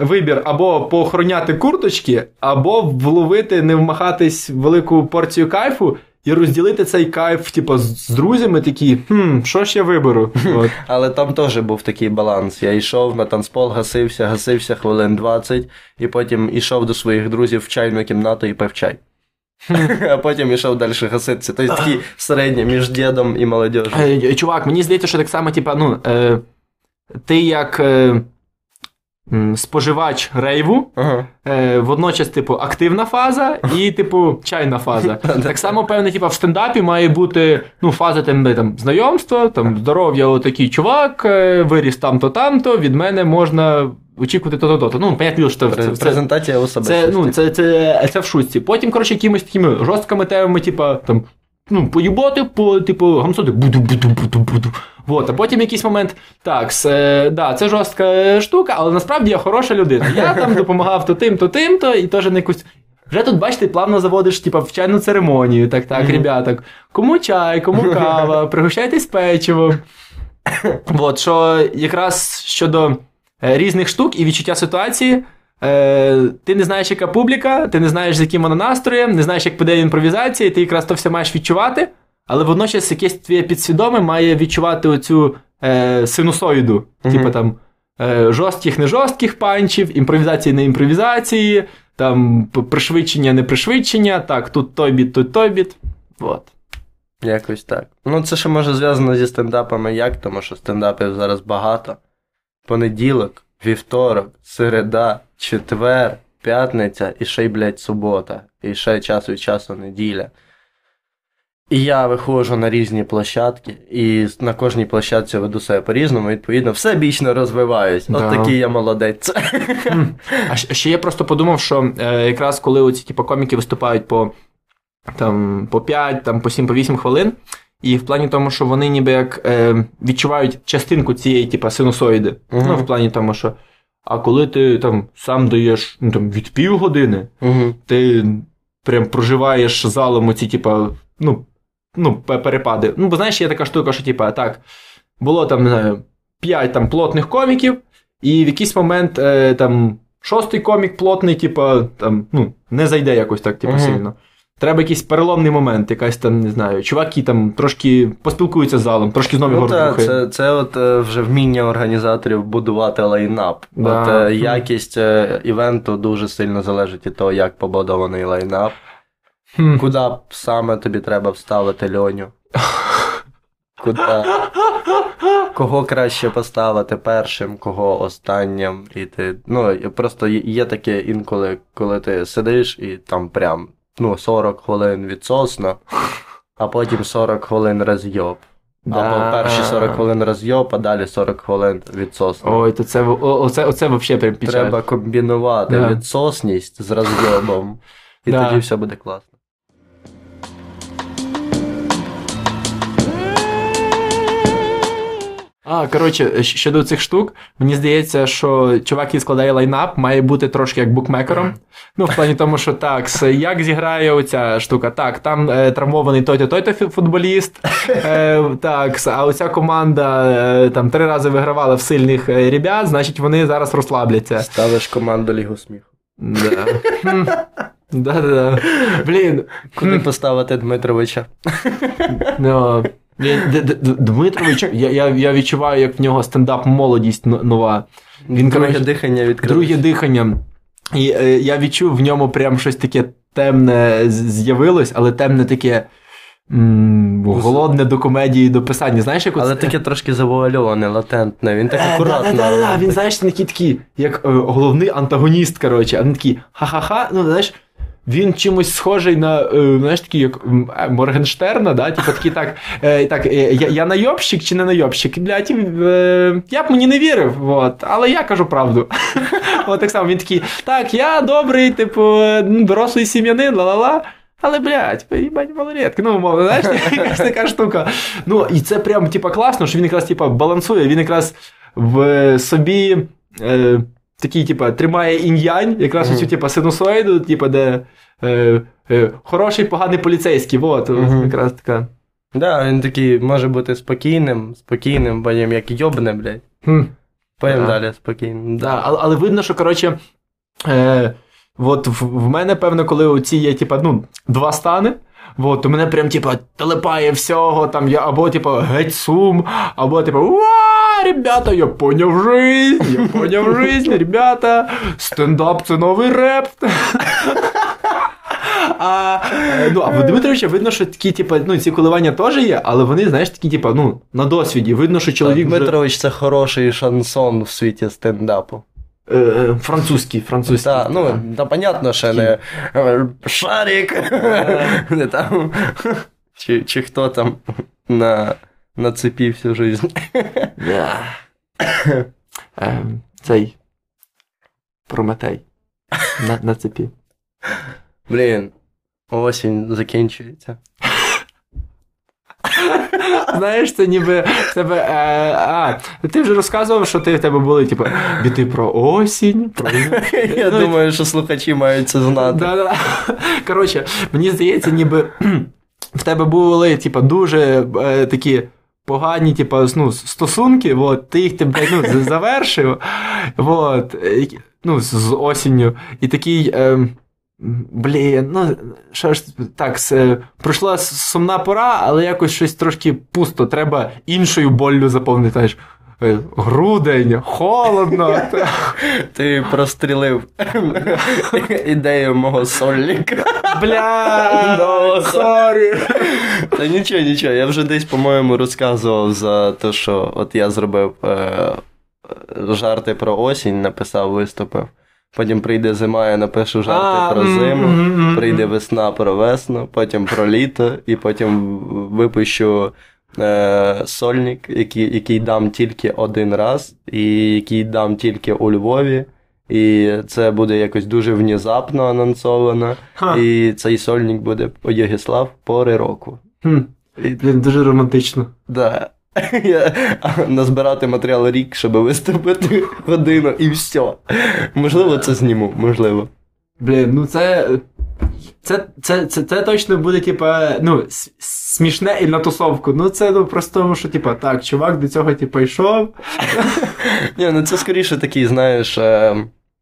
Вибір або поохороняти курточки, або вловити, не вмахатись велику порцію кайфу, і розділити цей кайф, типу, з друзями такі, хм, що ж я виберу? От. Але там теж був такий баланс. Я йшов на танцпол, гасився, гасився хвилин 20, і потім йшов до своїх друзів в чайну кімнату і пив чай. [LAUGHS] А потім йшов далі гаситися. Тобто такий середній між дідом і молодежю. Е, чувак, мені здається, що так само, типа, ну, е, ти як. Е, споживач рейву, ага. е, водночас, типу, активна фаза і, типу, чайна фаза. [LAUGHS] так само, певне, типу, в стендапі має бути ну, фаза там, там, знайомства, там, здоров'я, отакий чувак, е, виріс там-то, там-то, від мене можна. Очікувати то-то-то. Ну, понятно, що це, це презентація особистості. Це, ну, це, це, це в шутці. Потім, коротше, якимись такими жорсткими темами, типу, там, ну, поїботи, по, типу, гамсоти, буду-буду-буду-буду. Вот, а потім якийсь момент, так, це, да, це жорстка штука, але насправді я хороша людина. Я там допомагав то тим, то тим, то і теж не якусь. Вже тут, бачите, плавно заводиш типу, в чайну церемонію. Так, так, mm-hmm. ребята, кому чай, кому кава, [LAUGHS] пригощайтесь печивом. От, що якраз щодо е, різних штук і відчуття ситуації. Е, Ти не знаєш, яка публіка, ти не знаєш, з яким вона настроєм, не знаєш, як піде імпровізація, і ти якраз то все маєш відчувати, але водночас якесь твоє підсвідоме має відчувати оцю е, синусоїду, mm-hmm. типу там е, жорстких, не жорстких панчів, імпровізації, не імпровізації, там пришвидшення, не пришвидшення, так, тут той біт, тут той біт. Вот. Якось так. Ну, це ще може зв'язано зі стендапами як, тому що стендапів зараз багато. Понеділок, вівторок, середа, четвер, п'ятниця і ще й, блядь, субота. І ще час від часу неділя. І я виходжу на різні площадки, і на кожній площадці веду себе по-різному, відповідно, все бічно розвиваюсь. Да. От такий я молодець. А ще я просто подумав, що е, якраз коли оці типу, коміки виступають по там, по 5, там, по 7, по 8 хвилин, і в плані тому, що вони ніби як е, відчувають частинку цієї, типу, синусоїди. uh Ну, в плані тому, що. А коли ти там сам даєш ну, там, від півгодини, uh ти прям проживаєш залом оці, типу, ну, ну, перепади. Ну, бо знаєш, є така штука, що, типу, так, було там, не знаю, 5 там плотних коміків, і в якийсь момент е, там шостий комік плотний, типу, там, ну, не зайде якось так, типу, uh сильно. Треба якийсь переломний момент, якась там, не знаю, чуваки там трошки поспілкуються з залом, трошки знову ну, та, Це це от е, вже вміння організаторів будувати лайнап. Да. От е, якість е, івенту дуже сильно залежить від того, як побудований лайнап. Хм. Куди саме тобі треба вставити льоню? Куди? Кого краще поставити першим, кого останнім. І ти. Ну, просто є таке інколи, коли ти сидиш і там прям ну, 40 хвилин відсосна, а потім 40 хвилин розйоб. Да. Або перші 40 хвилин розйоб, а далі 40 хвилин відсосна. Ой, то це оце, оце взагалі прям печаль. Треба комбінувати да. відсосність з розйобом, і да. тоді все буде класно. А, коротше, щодо цих штук, мені здається, що чувак, який складає лайнап, має бути трошки як букмекером. Ну, в плані тому, що так, як зіграє оця штука? Так, там е, травмований той-то, той-то футболіст. Е, так, а оця команда е, там три рази вигравала в сильних е, ребят, значить вони зараз розслабляться. Ставиш команду Лігу сміху. Да. Да-да-да. Блін. Куди поставити Дмитровича? Ну, Дмитрович, я, я, я відчуваю, як в нього стендап молодість нова. Він, Друге коротше, дихання відкрив. друге дихання. І е, я відчув в ньому прям щось таке темне з'явилось, але темне таке. м, голодне до комедії, до писання. Знаєш, як Але оце- таке трошки завуальоване, латентне. Він так Е, акуратно. Да-да-да, він, знаєш, такий такий, як е, головний антагоніст, коротше, а він такий ха-ха-ха, ну, знаєш, він чимось схожий на, е, знаєш, такий, як е, Моргенштерна, да? Типу такий так, е, так я, я найобщик чи не найобщик? Блядь, я б мені не вірив, от, але я кажу правду. [LAUGHS] От так само він такий, так, я добрий, типу, е, дорослий сім'янин, ла-ла-ла. Але, блядь, їбать малолетки, ну, мовно, знаєш, [LAUGHS] якась така штука. Ну, і це прям, типа, класно, що він якраз, типа, балансує, він якраз в собі е, такий, типа, тримає інь-янь, якраз Мгм. оцю, типа, синусоїду, типа, де е, е, хороший, поганий поліцейський, от, Мгм. якраз така. Да, він такий може бути спокійним, спокійним, потім як йобне, блядь. Потім Да. далі спокійним. Да, але, але видно, що, коротше, е, от в, в мене, певно, коли оці є, типа, ну, два стани. Вот, у мене прям, типа, телепає всього, там, я, або, типа, геть сум, або, типа, уа, ребята, я поняв жизнь, я поняв жизнь, ребята, стендап це новий реп. [LAUGHS] А, ну, а в Дмитровича видно, що такі, типа, ну, ці коливання теж є, але вони, знаєш, такі, типа, ну, на досвіді. Видно, що чоловік. вже- Дмитрович це хороший шансон в світі стендапу. Е, е, французький, французький. Так, ну, та понятно, що не Шарик, не [LAUGHS] там, чи, чи хто там на, на цепі всю жизнь. Да. [LAUGHS] Цей Прометей. На, на цепі. Блін, осінь закінчується. Знаєш, це ніби в тебе. Е, а, ти вже розказував, що ти в тебе були, типу, біти про осінь. Про... Я Ну, думаю, що слухачі мають це знати. Да-да. Коротше, мені здається, ніби в тебе були, типу, дуже е, такі. Погані, типу, ну, стосунки, от, ти їх типу, ну, завершив, от, ну, з, з осінню, і такий, е, блін, ну, що ж, так, с- пройшла сумна пора, але якось щось трошки пусто, треба іншою боллю заповнити, знаєш, е, грудень, холодно. [LAUGHS] Ти прострілив [LAUGHS] ідею мого сольника. Бля, [LAUGHS] Ну, sorry. Та нічого, нічого. Я вже десь, по-моєму, розказував за те, що от я зробив е, е, жарти про осінь, написав, виступив. Потім прийде зима, я напишу жарти про зиму. Прийде весна про весну, потім про літо, і потім випущу е, сольник, який, який дам тільки один раз, і який дам тільки у Львові. І це буде якось дуже внезапно анонсовано. Ха. І цей сольник буде Єгіслав пори року. Хм, І, Блін, дуже романтично. да. [LAUGHS] Я, назбирати матеріал рік, щоб виступити годину, і все. Можливо, це зніму, можливо. Блін, ну це. Це, це, це, це точно буде, типа, ну, смішне і на тусовку. Ну, це ну, просто що, типа, так, чувак до цього, типа, йшов. Ні, ну це скоріше такий, знаєш, е,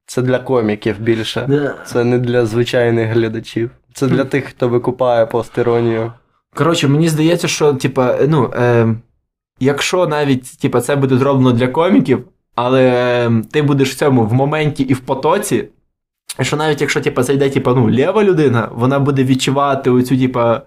це для коміків більше. Це не для звичайних глядачів. Це для тих, хто викупає постеронію. Коротше, мені здається, що, типа, ну, е, якщо навіть, типу, це буде зроблено для коміків, але е, ти будеш в цьому в моменті і в потоці. Що навіть якщо типа, зайде типу, ну, лєва людина, вона буде відчувати оцю, типа,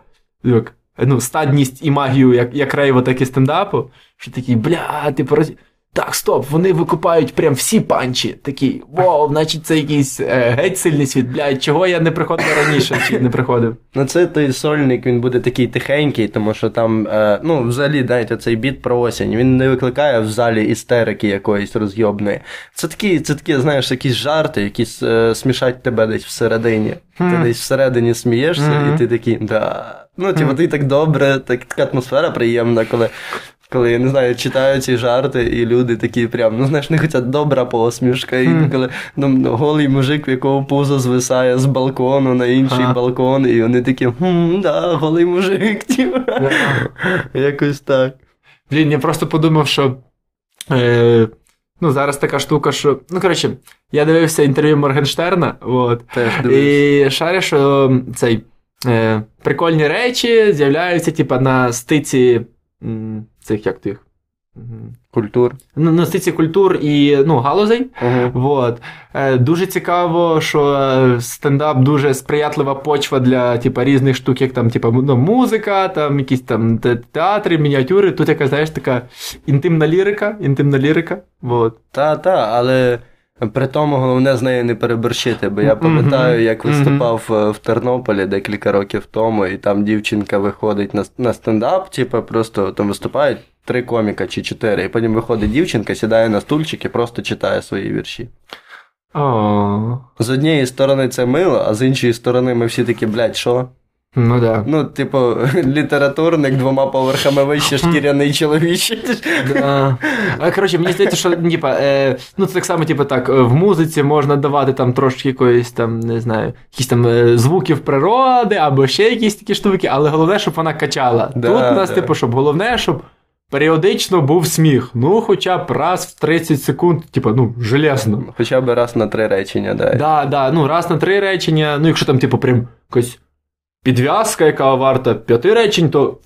ну, стадність і магію як, як рейва, так і стендапу, що такий, бля, типу, роз... так, стоп, вони викупають прям всі панчі. Такий, вау, значить це якийсь е, геть сильний світ, блядь, чого я не приходив раніше, чи не приходив. Ну, це той сольник, він буде такий тихенький, тому що там, е, ну, взагалі, знаєте, цей біт про осінь, він не викликає в залі істерики якоїсь розйобної. Це такі, це такі, знаєш, якісь жарти, які е, смішать тебе десь всередині. Ти десь всередині смієшся, Мгм. і ти такий, да. Ну, типу, Мгм. ти так добре, так, така атмосфера приємна, коли Коли я не знаю, читаю ці жарти, і люди такі прям, ну знаєш, не хочуть добра посмішка. І Мгм. коли ну, голий мужик, в якого пузо звисає з балкону на інший Ага. балкон, і вони такі, хм, да, голий мужик, типу. Якось так. Блін, я просто подумав, що. Е, ну, зараз така штука, що. Ну, коротше, я дивився інтерв'ю Моргенштерна, от, Теж і шарю, що цей. Е, прикольні речі з'являються, типа, на стиці м, цих як тих. Культур. Ну, на культур і ну, галузей. Ага. Вот. Е, дуже цікаво, що стендап дуже сприятлива почва для типу, різних штук, як там, типу, ну, музика, там якісь там театри, мініатюри. Тут якась, знаєш, така інтимна лірика, інтимна лірика. Вот. Та, та, але при тому головне з нею не переборщити, бо я пам'ятаю, як виступав е, в Тернополі декілька років тому, і там дівчинка виходить на, на стендап, типу, просто там виступають три коміка чи чотири, і потім виходить дівчинка, сідає на стульчик і просто читає свої вірші. З однієї сторони це мило, а з іншої сторони ми всі такі, блядь, що? Ну да. Ну, типу, [LAUGHS] літературник двома поверхами вище шкіряний чоловічий. Да. Коротше, мені здається, що типа, е, ну, це так само, типу, так, е, в музиці можна давати там трошки якоїсь там, не знаю, якісь там е, звуків природи або ще якісь такі штуки, але головне, щоб вона качала. Да, Тут у нас, да. типу, щоб головне, щоб періодично був сміх. Ну, хоча б раз в 30 секунд, типу, ну, железно. Хоча б раз на три речення, дай. Да, да, ну, раз на три речення, ну, якщо там, типу, прям якась підв'язка, яка варта п'яти речень, то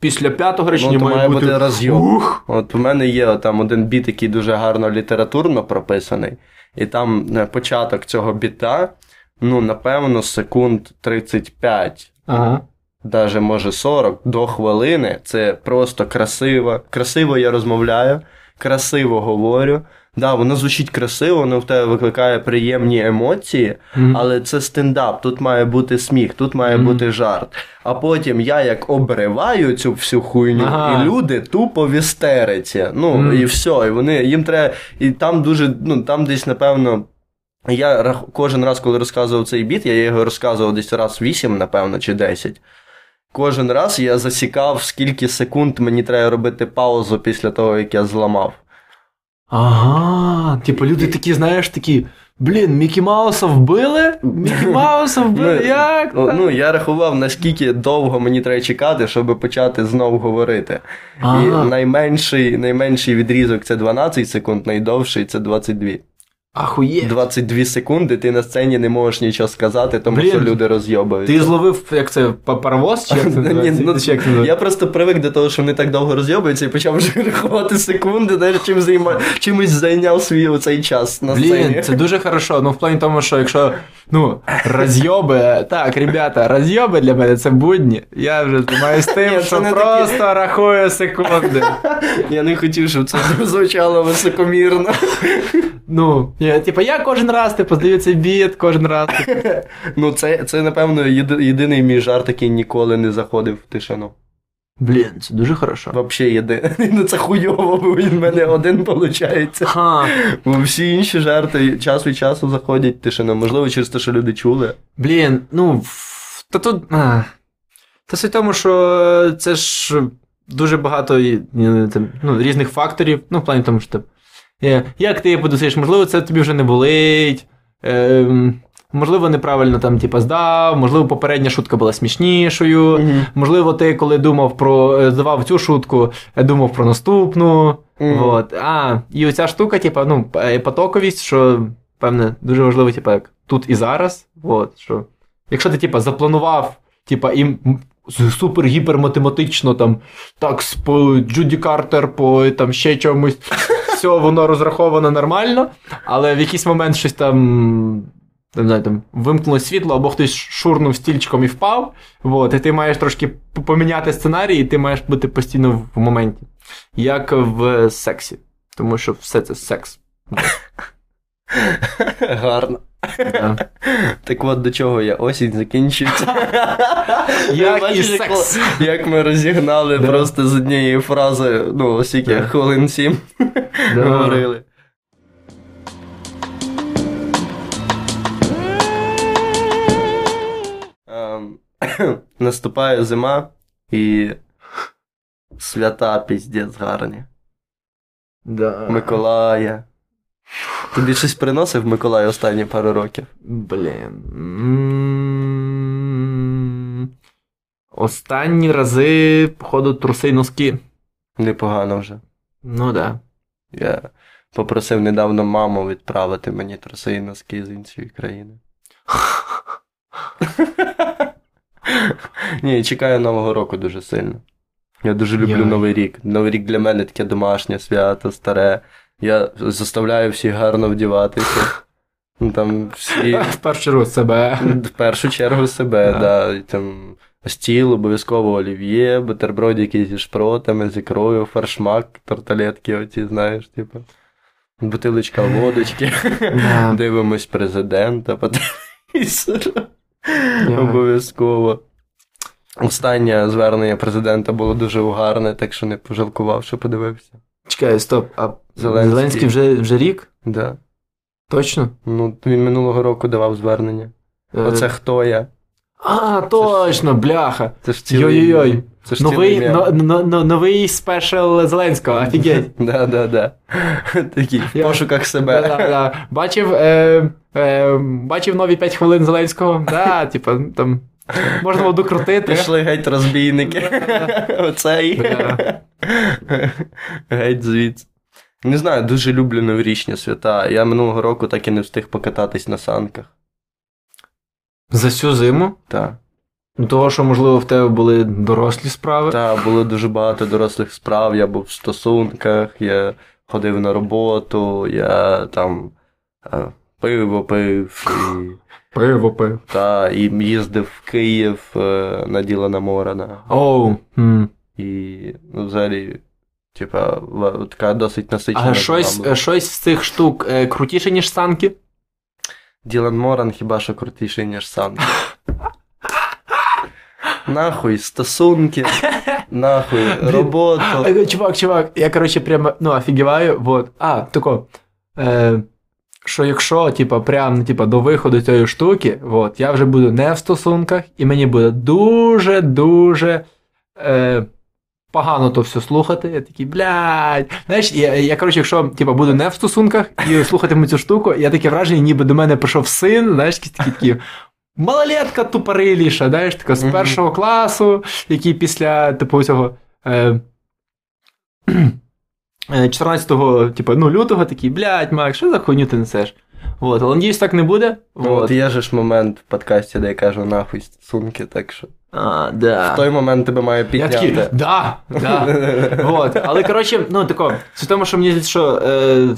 після п'ятого речення Ну, має, має бути. розйом. Ух! От у мене є там один біт, який дуже гарно літературно прописаний, і там е, початок цього біта, ну, напевно, секунд 35, Ага. навіть може 40 до хвилини. Це просто красиво. Красиво я розмовляю, красиво говорю. Да, воно звучить красиво, воно в тебе викликає приємні емоції, Мгм. але це стендап, тут має бути сміх, тут має Мгм. бути жарт. А потім я як обриваю цю всю хуйню, Ага. і люди тупо в істериці. Ну Мгм. і все. І вони їм треба. І там дуже, ну там десь, напевно. Я рах- кожен раз, коли розказував цей біт, я його розказував десь раз 8, напевно, чи 10. Кожен раз я засікав, скільки секунд мені треба робити паузу після того, як я зламав. Ага, типу, люди такі, знаєш, такі. Блін, Мікі Мауса вбили? Мікі Мауса вбили? Ну, Як? Ну, ну, я рахував, наскільки довго мені треба чекати, щоб почати знову говорити. Ага. І найменший, найменший відрізок це 12 секунд, найдовший це 22. Ахує. 22 секунди ти на сцені не можеш нічого сказати, тому Блін, що люди розйобуються. Ти зловив, як це, паровоз? Чи як це [LAUGHS] Ні, ну, Чи як це я просто привик до того, що вони так довго розйобуються і почав вже [LAUGHS] рахувати секунди, знаєш, чим займа... чимось зайняв свій оцей час на Блін, сцені. це дуже хорошо. Ну, в плані тому, що якщо, ну, розйоби, так, ребята, розйоби для мене це будні. Я вже займаюся [LAUGHS] Ні, тим, це що просто рахую секунди. Я не хотів, щоб це звучало високомірно. Ну, я, типу, я кожен раз, типу, здаю цей біт, кожен раз. типу, [LAUGHS] Ну, це, це напевно, єди- єдиний мій жарт, який ніколи не заходив в тишину. Блін, це дуже хорошо. Взагалі єдиний. [LAUGHS] Ну, це хуйово, бо він в мене один виходить. Ха, Бо всі інші жарти час від часу заходять в тишину. Можливо, через те, що люди чули. блін, ну, в- та тут. А, та суть в тому, що це ж дуже багато і, і, там, ну, різних факторів. Ну, в плані тому, що. е, Як ти подосиш, можливо, це тобі вже не болить. Е, можливо, неправильно там, типа, здав, можливо, попередня шутка була смішнішою. Можливо, ти, коли думав про е, здавав цю шутку, е, думав про наступну. Мгм. Вот. А, і оця штука, типа, ну, е, потоковість, що, певне, дуже важливо, типа, як тут і зараз. Вот, що, якщо ти, типа, запланував, типа, і супер-гіперматематично, там, так, по Джуді Картер, по там ще чомусь, все воно розраховано нормально, але в якийсь момент щось там. Не знаю, там вимкнуло світло, або хтось шурнув стільчиком і впав. От, і ти маєш трошки поміняти сценарій, і ти маєш бути постійно в моменті. Як в сексі. Тому що все це секс. Гарно. Так от до чого я осінь закінчується. [LAUGHS] Як і секс. ми- Як ми розігнали просто з однієї фрази, ну, оскільки Да. хвилин сім говорили. Ем, [COUGHS] Наступає зима, і Свята піздець гарні. Да. Миколая. Тобі щось приносив Миколай останні пару років? Блін. Останні рази, походу, труси й носки. Непогано вже. Ну да. Я попросив недавно маму відправити мені труси і носки з іншої країни. [LAUGHS] Ні, чекаю Нового року дуже сильно. Я дуже люблю. Новий рік. Новий рік для мене таке домашнє свято, старе. Я заставляю всіх гарно вдіватися. Ну, Там всі [LAUGHS] В першу чергу себе. в першу чергу себе, Да. да. там стіл, обов'язково олів'є, бутербродики зі шпротами, з ікрою, фаршмак, тарталетки, оці, знаєш, типу. Бутилочка водочки. [LAUGHS] [LAUGHS] Да. Дивимось президента по телевізору. Я- Обов'язково. Останнє звернення президента було дуже угарне, так що не пожалкував, що подивився. Чекай, стоп, а Зеленський. Зеленський, вже, вже рік? Да. Точно? Ну, він минулого року давав звернення. Е, Оце хто я? А, точно, бляха. Це ж цілий. Йой-йой-йой. Це ж Новий, цілий но, но, но, новий спешл Зеленського, офігеть. [LAUGHS] Да, да, да. [LAUGHS] Такий в пошуках себе. Да-да-да. Бачив, е, е, бачив нові 5 хвилин Зеленського. Да, [LAUGHS] типа, там можна було докрутити. Пішли геть розбійники. Оцей. Геть звідси. Не знаю, дуже люблю новорічні свята. Я минулого року так і не встиг покататись на санках. За всю зиму. Так. Ну, того, що, можливо, в тебе були дорослі справи. Та, було дуже багато дорослих справ, я був в стосунках, я ходив на роботу, я там е, пиво пив, і, [LAUGHS] Пиво пив. та, і їздив в Київ е, на Ділана Морана. Оу. м. І ну, взагалі, типа, така досить насичена. А щось, була. щось з цих штук е, крутіше, ніж санки? Ділан Моран хіба що крутіший, ніж сам. Нахуй стосунки, нахуй роботу. Е, Чувак, чувак, я, коротше, прямо, ну, офігіваю, вот. А, тако, е, що якщо, типа, прям, типа, до виходу цієї штуки, вот, я вже буду не в стосунках, і мені буде дуже-дуже е, погано то все слухати. Я такий, блядь. Знаєш, я, я коротше, якщо, типа, буду не в стосунках і слухатиму цю штуку, я таке враження, ніби до мене прийшов син, знаєш, якісь такі такі. Малолетка тупориліша, знаєш, така з Мгм. першого класу, який після, типу, цього. Е, е, 14 типу, ну, лютого такий, блядь, Макс, що за хуйню ти несеш? Вот, але надіюсь, так не буде. Ну, Вот. От є же ж момент в подкасті, де я кажу нахуй стосунки, так що А, да. в той момент тебе має Я підняти. такий, да, да. Вот. Але коротше, ну тако, це в тому, що мені здається, що. Е,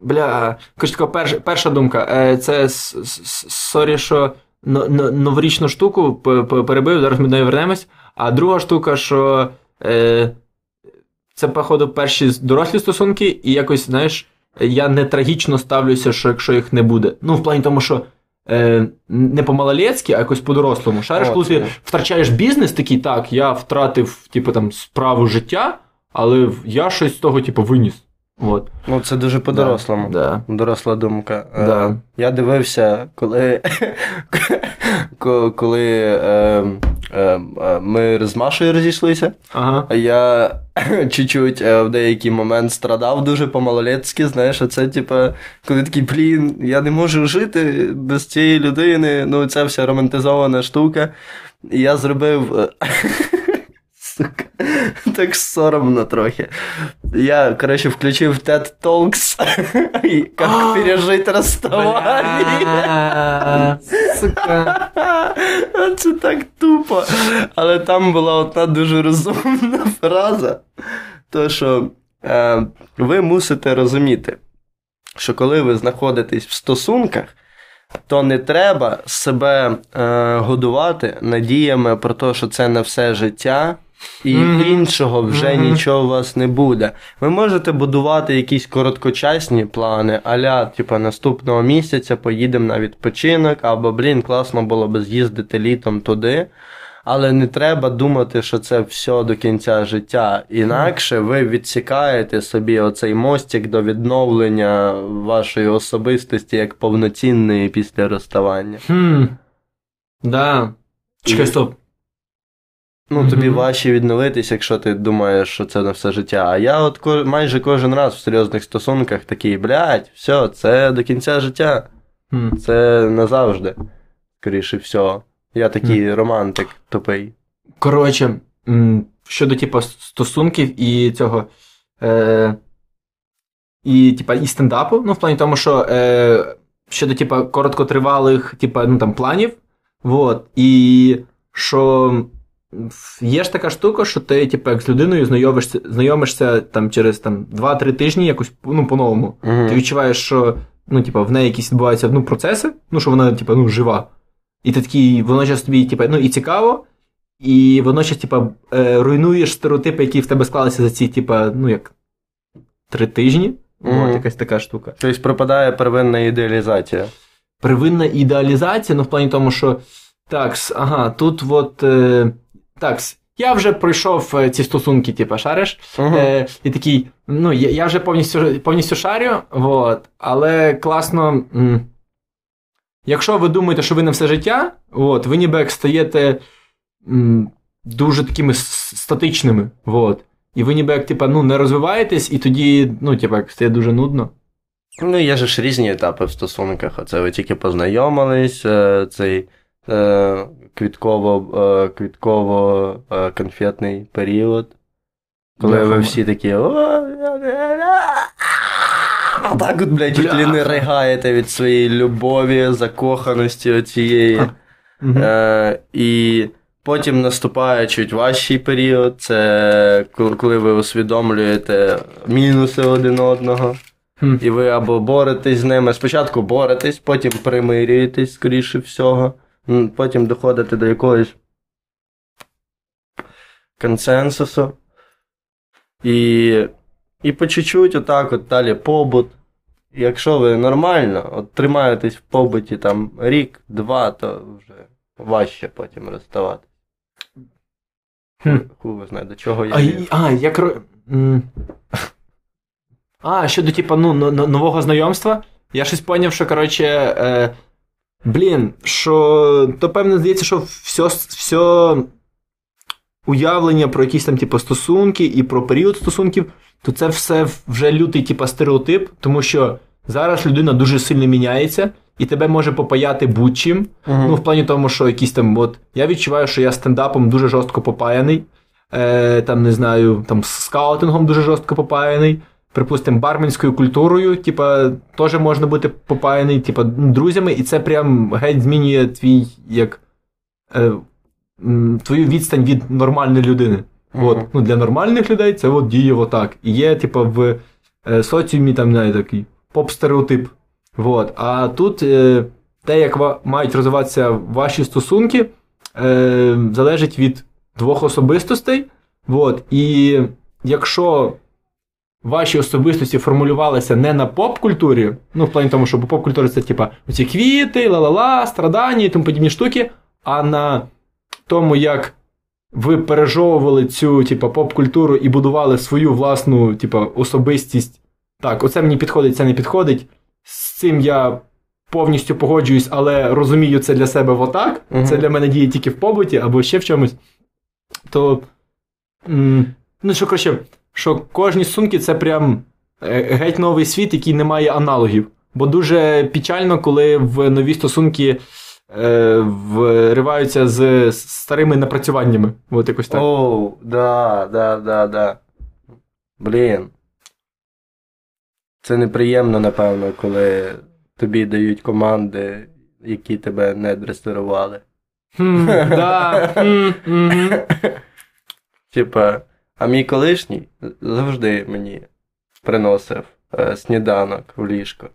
бля, коротше, така перша, перша думка. Е, це sorry, що но- но- новорічну штуку перебив, зараз ми до неї вернемось. А друга штука, що е, це, походу, перші дорослі стосунки, і якось, знаєш, я не трагічно ставлюся, що якщо їх не буде. Ну, в плані тому, що. Е, не по-малолецьки, а якось по-дорослому. Шариш, коли ти втрачаєш бізнес, такий, так, я втратив, типу, там, справу життя, але я щось з того, типу, виніс. От. Ну, це дуже по-дорослому. Да. Доросла думка. Е, Да. Я дивився, коли, [LAUGHS] коли е, е, ми з Машею розійшлися. Ага. А Я [COUGHS] чуть-чуть е, в деякий момент страдав дуже по-малолетськи, знаєш, оце, типа, коли такий, блін, я не можу жити без цієї людини, ну, ця вся романтизована штука. І я зробив. е, [LAUGHS] Сука, так соромно трохи. Я, коротше, включив TED Talks, [LAUGHS] і як [GASPS] пережити розставання. Сука. [LAUGHS] Це так тупо. Але там була одна дуже розумна фраза. То, що е, ви мусите розуміти, що коли ви знаходитесь в стосунках, то не треба себе е, годувати надіями про те, що це на все життя. І Мгм. іншого вже Мгм. нічого у вас не буде. Ви можете будувати якісь короткочасні плани, аля, типа, наступного місяця поїдемо на відпочинок, або, блін, класно було б з'їздити літом туди. Але не треба думати, що це все до кінця життя. Інакше ви відсікаєте собі оцей мостик до відновлення вашої особистості як повноцінної після розставання. Хм. Да. Чекай, стоп. Ну, тобі Мгм. важче відновитись, якщо ти думаєш, що це на все життя. А я от ко- майже кожен раз в серйозних стосунках такий, блядь, все, це до кінця життя. Хм. Це назавжди. Скоріше всього. Я такий романтик тупий. Коротше, щодо типу, стосунків і цього. Е, і, типа, і стендапу, ну, в плані тому, що е, щодо типа, короткотривалих типа, ну, там, планів. Вот, і що є ж така штука, що ти, типу, як з людиною знайомишся, знайомишся там, через там, 2-3 тижні якось ну, по-новому. Угу. Ти відчуваєш, що ну, типа, в неї якісь відбуваються ну, процеси, ну, що вона типа, ну, жива. І ти такий, водночас тобі типа, ну, і цікаво, і водночас типа, е, руйнуєш стереотипи, які в тебе склалися за ці, типа, ну, як три тижні. Мгм. От якась така штука. Тобто пропадає первинна ідеалізація. Первинна ідеалізація, ну, в плані тому, що такс, ага, тут от. Е, такс, я вже пройшов е, ці стосунки, типа, шариш. Угу. Е, і такий, ну, я, я вже повністю, повністю шарю, вот, але класно. М, якщо ви думаєте, що ви на все життя, от, ви ніби як стаєте м, дуже такими статичними. Вот, і ви ніби як типа, ну, не розвиваєтесь, і тоді, ну, типа, як стає дуже нудно. Ну, є ж різні етапи в стосунках. Оце ви тільки познайомились, е, цей е, квітково, е, квітково е, конфетний період. Коли ви всі такі. Так от, блядь, чуть ли не ригаєте від своєї любові, закоханості оцієї. Е, і потім наступає чуть важчий період. Це коли- коли ви усвідомлюєте мінуси один одного. І ви або боретесь з ними. Спочатку боретесь, потім примирюєтесь, скоріше всього. Потім доходите до якогось консенсусу. І, і по чуть-чуть, отак, от далі побут. Якщо ви нормально, от тримаєтесь в побуті там рік-два, то вже важче потім розставати. Хм. Хуй знає, до чого я. А, і- а як. ро- А, щодо, типа, ну, но- но- нового знайомства. Я щось поняв, що, коротше, е, блін, що то певно здається, що все, все уявлення про якісь там, типу, стосунки і про період стосунків, то це все вже лютий, типа, стереотип, тому що зараз людина дуже сильно міняється, і тебе може попаяти будь-чим. Мгм. Ну, в плані тому, що якісь там, от я відчуваю, що я стендапом дуже жорстко попаяний. Е, там, не знаю, там скаутингом дуже жорстко попаяний. Припустимо, барменською культурою, типа, теж можна бути попаяний, типа, друзями, і це прям геть змінює твій як. Е, твою відстань від нормальної людини. Мгм. От, ну, для нормальних людей це от діє отак. І є, типа, в е, соціумі там, не такий поп-стереотип. Вот. А тут е, те, як ва- мають розвиватися ваші стосунки, е, залежить від двох особистостей. Вот. І якщо ваші особистості формулювалися не на поп-культурі, ну, в плані тому, що поп-культура це типа оці квіти, ла-ла-ла, страдання і тому подібні штуки, а на тому, як ви пережовували цю типа, поп-культуру і будували свою власну типа, особистість. Так, оце мені підходить, це не підходить. З цим я повністю погоджуюсь, але розумію це для себе отак. Мгм. Це для мене діє тільки в побуті або ще в чомусь. То. м, ну, що коротше, що кожні сумки це прям е, геть новий світ, який не має аналогів. Бо дуже печально, коли в нові стосунки е, вриваються з старими напрацюваннями. От якось так. Оу, да, да, да, да. Блін. Це неприємно, напевно, коли тобі дають команди, які тебе не дресирували. Хм, да. Типа, а мій колишній завжди мені приносив е, сніданок в ліжко.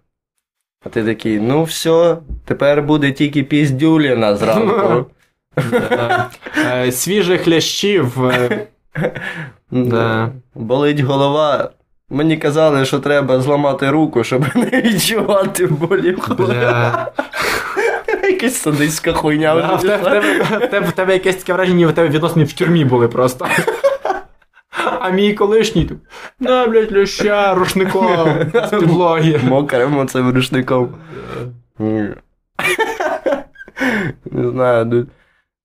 А ти такий, ну все, тепер буде тільки піздюліна зранку. [LAUGHS] Е, Свіжих хлящів. е, [LAUGHS] Да. Болить голова. Мені казали, що треба зламати руку, щоб [LAUGHS] не відчувати болі в голові. Бля. Якась садистська хуйня в тебе- в тебе- в тебе- в тебе якесь таке враження, ніби в тебе відносини в тюрмі були просто. А мій колишній тут. На, блядь, ляща, рушником з підлоги. [LAUGHS] Мокрим оцим рушником. Не знаю, ну,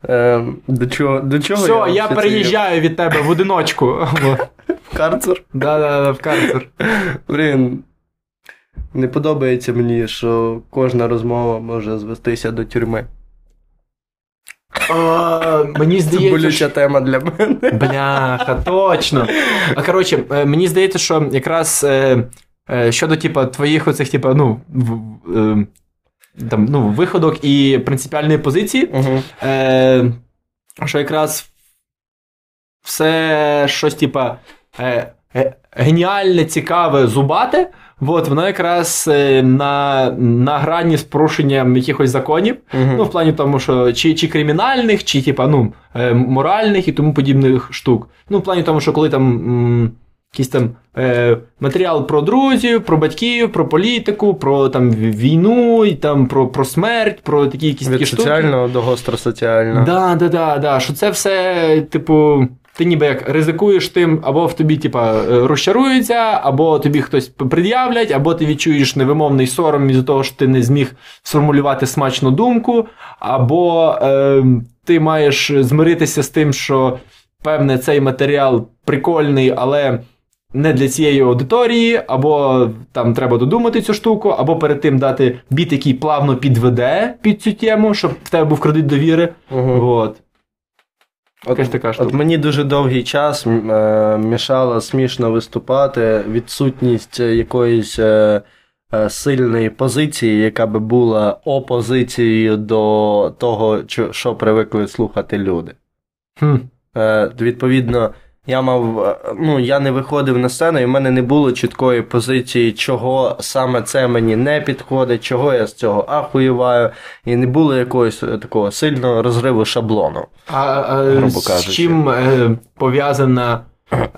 Е, до чого, до чого Все, я взагалі переїжджаю від тебе в одиночку. [LAUGHS] в карцер? Да-да, в карцер. Блін. Не подобається мені, що кожна розмова може звестися до тюрми. А, Мені Це болюча що... тема для мене. Бляха, точно. А коротше, е, мені здається, що якраз е, е, щодо типа, твоїх оцих, типа, ну, в- там, ну, виходок і принципіальної позиції, Угу. е, що якраз все щось, типа, е, геніальне, цікаве, зубате, от, воно якраз е, на, на грані з порушенням якихось законів. Ну, в плані тому, що чи, чи кримінальних, чи типа, ну, е, моральних і тому подібних штук. Ну, в плані тому, що коли там м, якийсь там е, матеріал про друзів, про батьків, про політику, про там війну, і там про, про смерть, про такі якісь такі Від соціального до гостросоціального. Да, да, да, да. Що це все, типу, ти ніби як ризикуєш тим, або в тобі, типа, е, розчаруються, або тобі хтось пред'являть, або ти відчуєш невимовний сором із-за того, що ти не зміг сформулювати смачну думку, або е, ти маєш змиритися з тим, що певне цей матеріал прикольний, але. Не для цієї аудиторії, або там треба додумати цю штуку, або перед тим дати біт, який плавно підведе під цю тему, щоб в тебе був кредит довіри. Угу. От. Якась така От мені дуже довгий час е, мішало смішно виступати відсутність якоїсь е, е, сильної позиції, яка би була опозицією до того, що привикли слухати люди. Хм. Е, відповідно, я мав, е, ну, я не виходив на сцену, і в мене не було чіткої позиції, чого саме це мені не підходить, чого я з цього ахуєваю, і не було якогось е, такого сильного розриву шаблону. А, а Грубо з чим е, пов'язана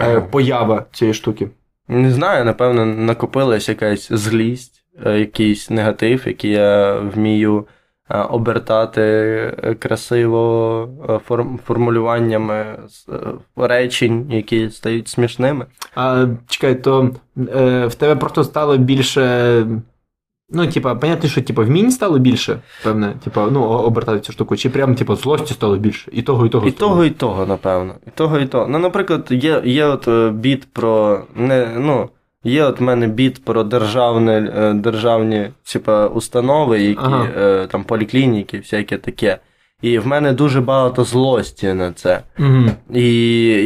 е, поява цієї штуки? Не знаю, напевно, накопилась якась злість, е, якийсь негатив, який я вмію е, обертати е, красиво е, форм- формулюваннями е, речень, які стають смішними. А чекай, то е, в тебе просто стало більше. Ну, типа, понятно, що типа, вмінь стало більше, певне, типа, ну, обертати цю штуку, чи прям типа злості стало більше, і того, і того. І стало. того, і того, напевно. І того, і того. Ну, наприклад, є, є от е, біт про. Не, ну, є от в мене біт про державне, е, державні типа, установи, які Ага. е, там поліклініки, всяке таке. І в мене дуже багато злості на це. Угу. І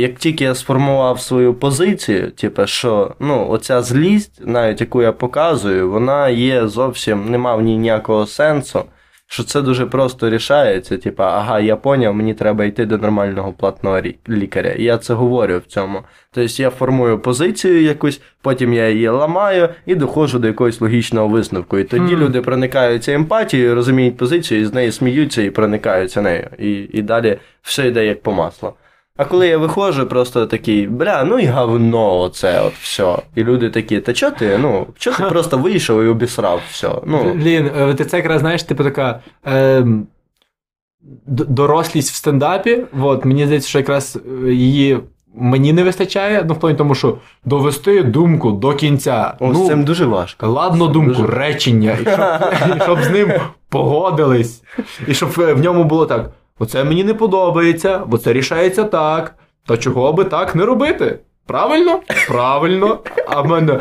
як тільки я сформував свою позицію, типу, що ну, оця злість, навіть яку я показую, вона є зовсім, нема в ній ніякого сенсу. Що це дуже просто рішається, Типа, ага, я поняв, мені треба йти до нормального платного лікаря. І я це говорю в цьому. Тобто я формую позицію якусь, потім я її ламаю і доходжу до якогось логічного висновку. І тоді mm. люди проникаються емпатією, розуміють позицію, і з нею сміються і проникаються нею. І, і далі все йде як по маслу. А коли я виходжу, просто такий, бля, ну і говно оце, от все. І люди такі, та чо ти? Ну, чо ти просто вийшов і обісрав все? Ну, Блін, е, ти це якраз знаєш, типу така. Е, д- дорослість в стендапі. От, мені здається, що якраз е, її мені не вистачає, ну в плані тому, що довести думку до кінця. о, ну, з цим дуже важко. Ладно думку, Дуже. речення, і щоб, [LAUGHS] і щоб з ним погодились, і щоб е, в ньому було так: оце мені не подобається, бо це рішається так. Та чого би так не робити? Правильно? Правильно. А в мене, е,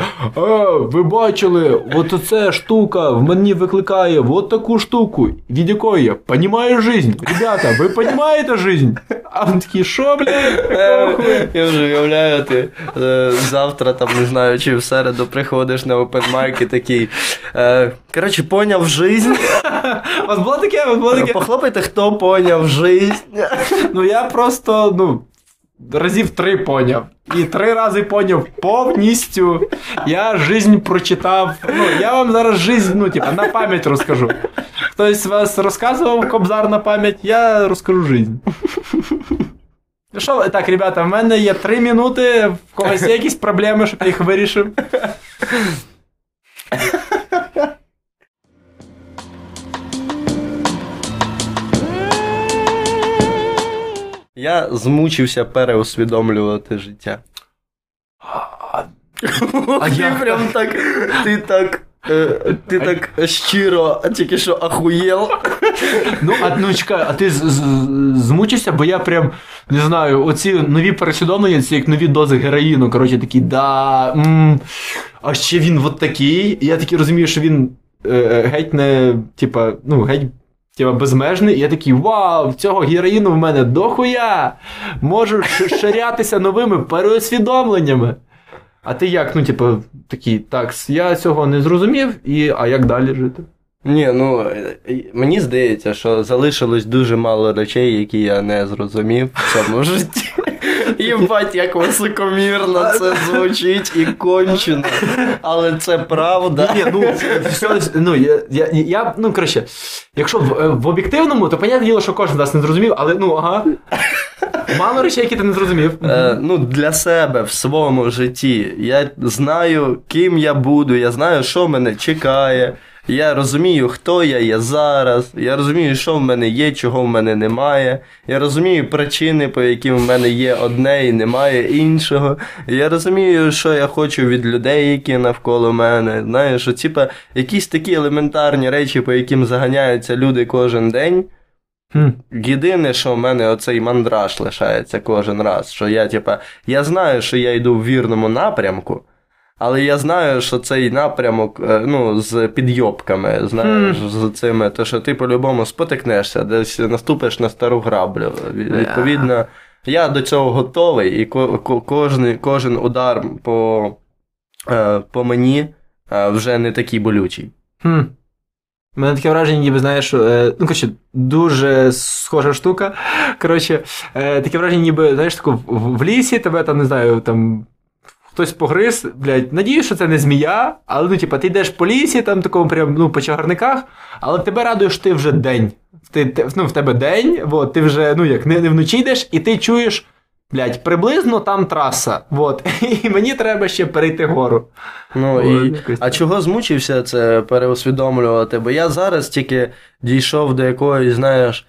ви бачили, от оце штука в мені викликає от таку штуку, від якої я понімаю жизнь. Ребята, ви понімаєте жизнь? А він такий, що, блядь? Хуя?» Я вже уявляю, ти е, завтра, там, не знаю, чи в середу приходиш на опенмайк і такий. Е, коротше, поняв жизнь. У вас було таке? У вас було таке? Похлопайте, хто поняв жизнь. Ну я просто, ну, разів три поняв. І три рази поняв повністю. Я жизнь прочитав. Ну, я вам зараз жизнь, ну, типа, на пам'ять розкажу. Хтось вас розказував кобзар на пам'ять, я розкажу жизнь. Ну Що, так, ребята, в мене є три минути, в когось є якісь проблеми, щоб я їх вирішив. Я змучився переусвідомлювати життя. А ти я- прям так. Ти так. Е, Ти так щиро тільки що ахуєл. Ну, а ну чекай, а ти з- з- змучився, бо я прям не знаю, оці нові пересвідомлення, це як нові дози героїну. Коротше, такі, да. м, а ще він от такий. І я таки розумію, що він е, геть не, типа, ну, геть. Типа безмежний, і я такий, вау, цього героїну в мене дохуя! Можу ширятися новими переосвідомленнями. А ти як, ну, типу, такий, так, я цього не зрозумів, і а як далі жити? Ні, ну е, мені здається, що залишилось дуже мало речей, які я не зрозумів в цьому [LAUGHS] житті. Єбать, як високомірно це звучить і кончено. Але це правда. Ні, ну, все, ну, я, я, я, ну, коротше, якщо в, е, в об'єктивному, то понятне діло, що кожен з нас не зрозумів, але ну, ага. Мало речей, які ти не зрозумів. Е, ну, для себе в своєму житті. Я знаю, ким я буду, я знаю, що мене чекає. Я розумію, хто я є зараз. Я розумію, що в мене є, чого в мене немає. Я розумію причини, по яким в мене є одне і немає іншого. Я розумію, що я хочу від людей, які навколо мене. Знаєш, що типа якісь такі елементарні речі, по яким заганяються люди кожен день. Хм. Єдине, що в мене оцей мандраж лишається кожен раз. Що я, типа, я знаю, що я йду в вірному напрямку, але я знаю, що цей напрямок е, ну, з підйобками, знаєш, з цими, то що ти по-любому спотикнешся, десь наступиш на стару граблю. Від- Відповідно, я до цього готовий, і ко- ко- кожен, кожен удар по, е, по мені е, вже не такий болючий. Хм. У мене таке враження, ніби знаєш, ну, коротше, дуже схожа штука. Коротше, таке враження, ніби, знаєш, тако, в, в лісі тебе там, не знаю, там. Хтось погриз, блядь, надію, що це не змія, але ну, типа, ти йдеш по лісі, там такому прям, ну, по чагарниках, але тебе радує, що ти вже день. Ти, те- ну, в тебе день, от, ти вже, ну як, не, не вночі йдеш, і ти чуєш, блядь, приблизно там траса. От, [LAUGHS] і мені треба ще перейти гору. Ну, Ой, і... якось А чого змучився це переусвідомлювати? Бо я зараз тільки дійшов до якоїсь, знаєш,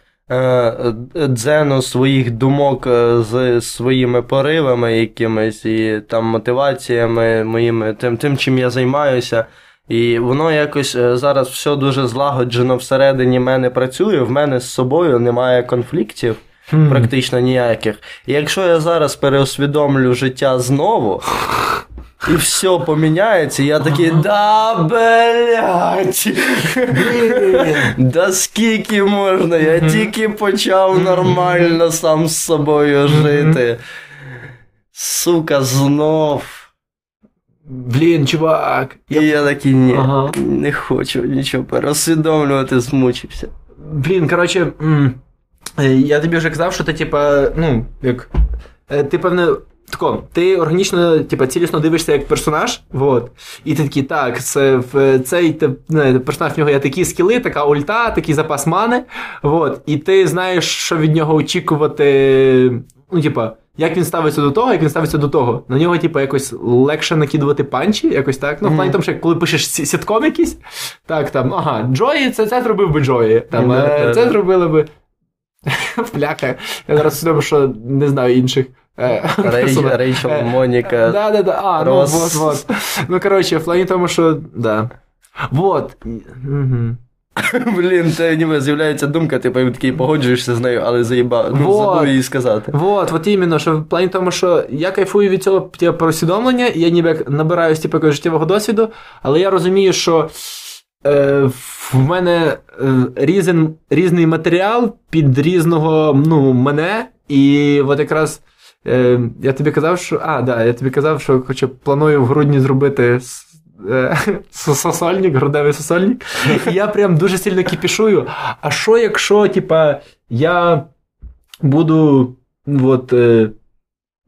дзену своїх думок е, з своїми поривами якимись і там мотиваціями моїми, тим, тим чим я займаюся. І воно якось е, зараз все дуже злагоджено всередині мене працює, в мене з собою немає конфліктів Хм. практично ніяких. І якщо я зараз переусвідомлю життя знову, і все поміняється, я такий, да, блядь, да скільки можна, я тільки почав нормально сам з собою жити. Сука, знов. Блін, чувак. І я такий, ні, не хочу нічого переусвідомлювати, змучився. Блін, коротше, я тобі вже казав, що ти, типа, ну, як. е, Ти, певне, тако, ти органічно, типа, цілісно дивишся як персонаж, вот, і ти такий, так, це в цей те, не, персонаж в нього є такі скіли, така ульта, такий запас мани, вот, і ти знаєш, що від нього очікувати. Ну, типа, як він ставиться до того, як він ставиться до того. На нього, типа, якось легше накидувати панчі, якось так. Ну, в плані тому, що коли пишеш сітком якийсь, так, там, ага, Джої, це, це зробив би Джої. Там, е, це зробили би. [LAUGHS] Пляха. Я зараз свідомо, що не знаю інших. е, Рейчел, Е, Моніка. Да, да, да. А, ну, Рос. вот, вот. Ну, коротше, в плані тому, що. Да. Вот. Угу. [LAUGHS] Блін, це ніби з'являється думка, ти типу, такий погоджуєшся з нею, але заїба... ну, Вот. забув її сказати. Вот, от іменно, що в плані тому, що я кайфую від цього типу, пересвідомлення, і я ніби набираюсь типу, життєвого досвіду, але я розумію, що е, в мене е, різен, різний матеріал під різного ну, мене, і от якраз е, я тобі казав, що. А, да, я тобі казав, що хоча планую в грудні зробити. е, [LAUGHS] Сосольник, грудевий сосольник. І я прям дуже сильно кіпішую. А що, якщо, типа, я буду от, е,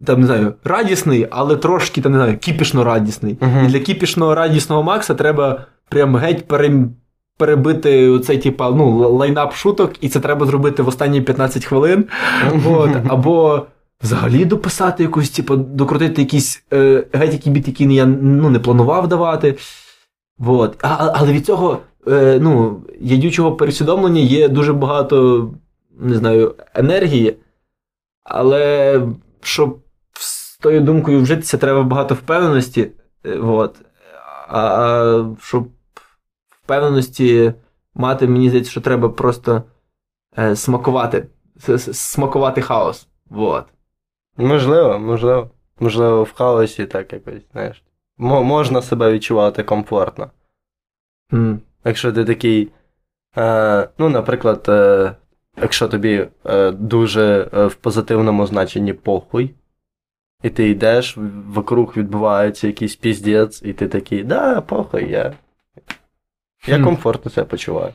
там, не знаю, радісний, але трошки, там, не знаю, кіпішно радісний. Мгм. І для кіпішно радісного Макса треба прям геть пере, перебити оцей, типа, ну, лайнап шуток, і це треба зробити в останні 15 хвилин. [LAUGHS] От, або взагалі дописати якусь, типу, докрутити якийсь е, геть який біт, який я ну, не планував давати. От. А, а- але від цього е, ну, ядючого пересвідомлення є дуже багато, не знаю, енергії. Але щоб з тою думкою вжитися, треба багато впевненості. Е, От. А, щоб впевненості мати, мені здається, що треба просто е, смакувати. Смакувати хаос. Вот. Можливо, можливо. Можливо, в хаосі так якось, знаєш. можна себе відчувати комфортно. Mm. Якщо ти такий. Е, ну, наприклад, е, якщо тобі е, дуже е, в позитивному значенні похуй, і ти йдеш, вокруг відбувається якийсь піздець, і ти такий, да, похуй, я. Я комфортно себе почуваю.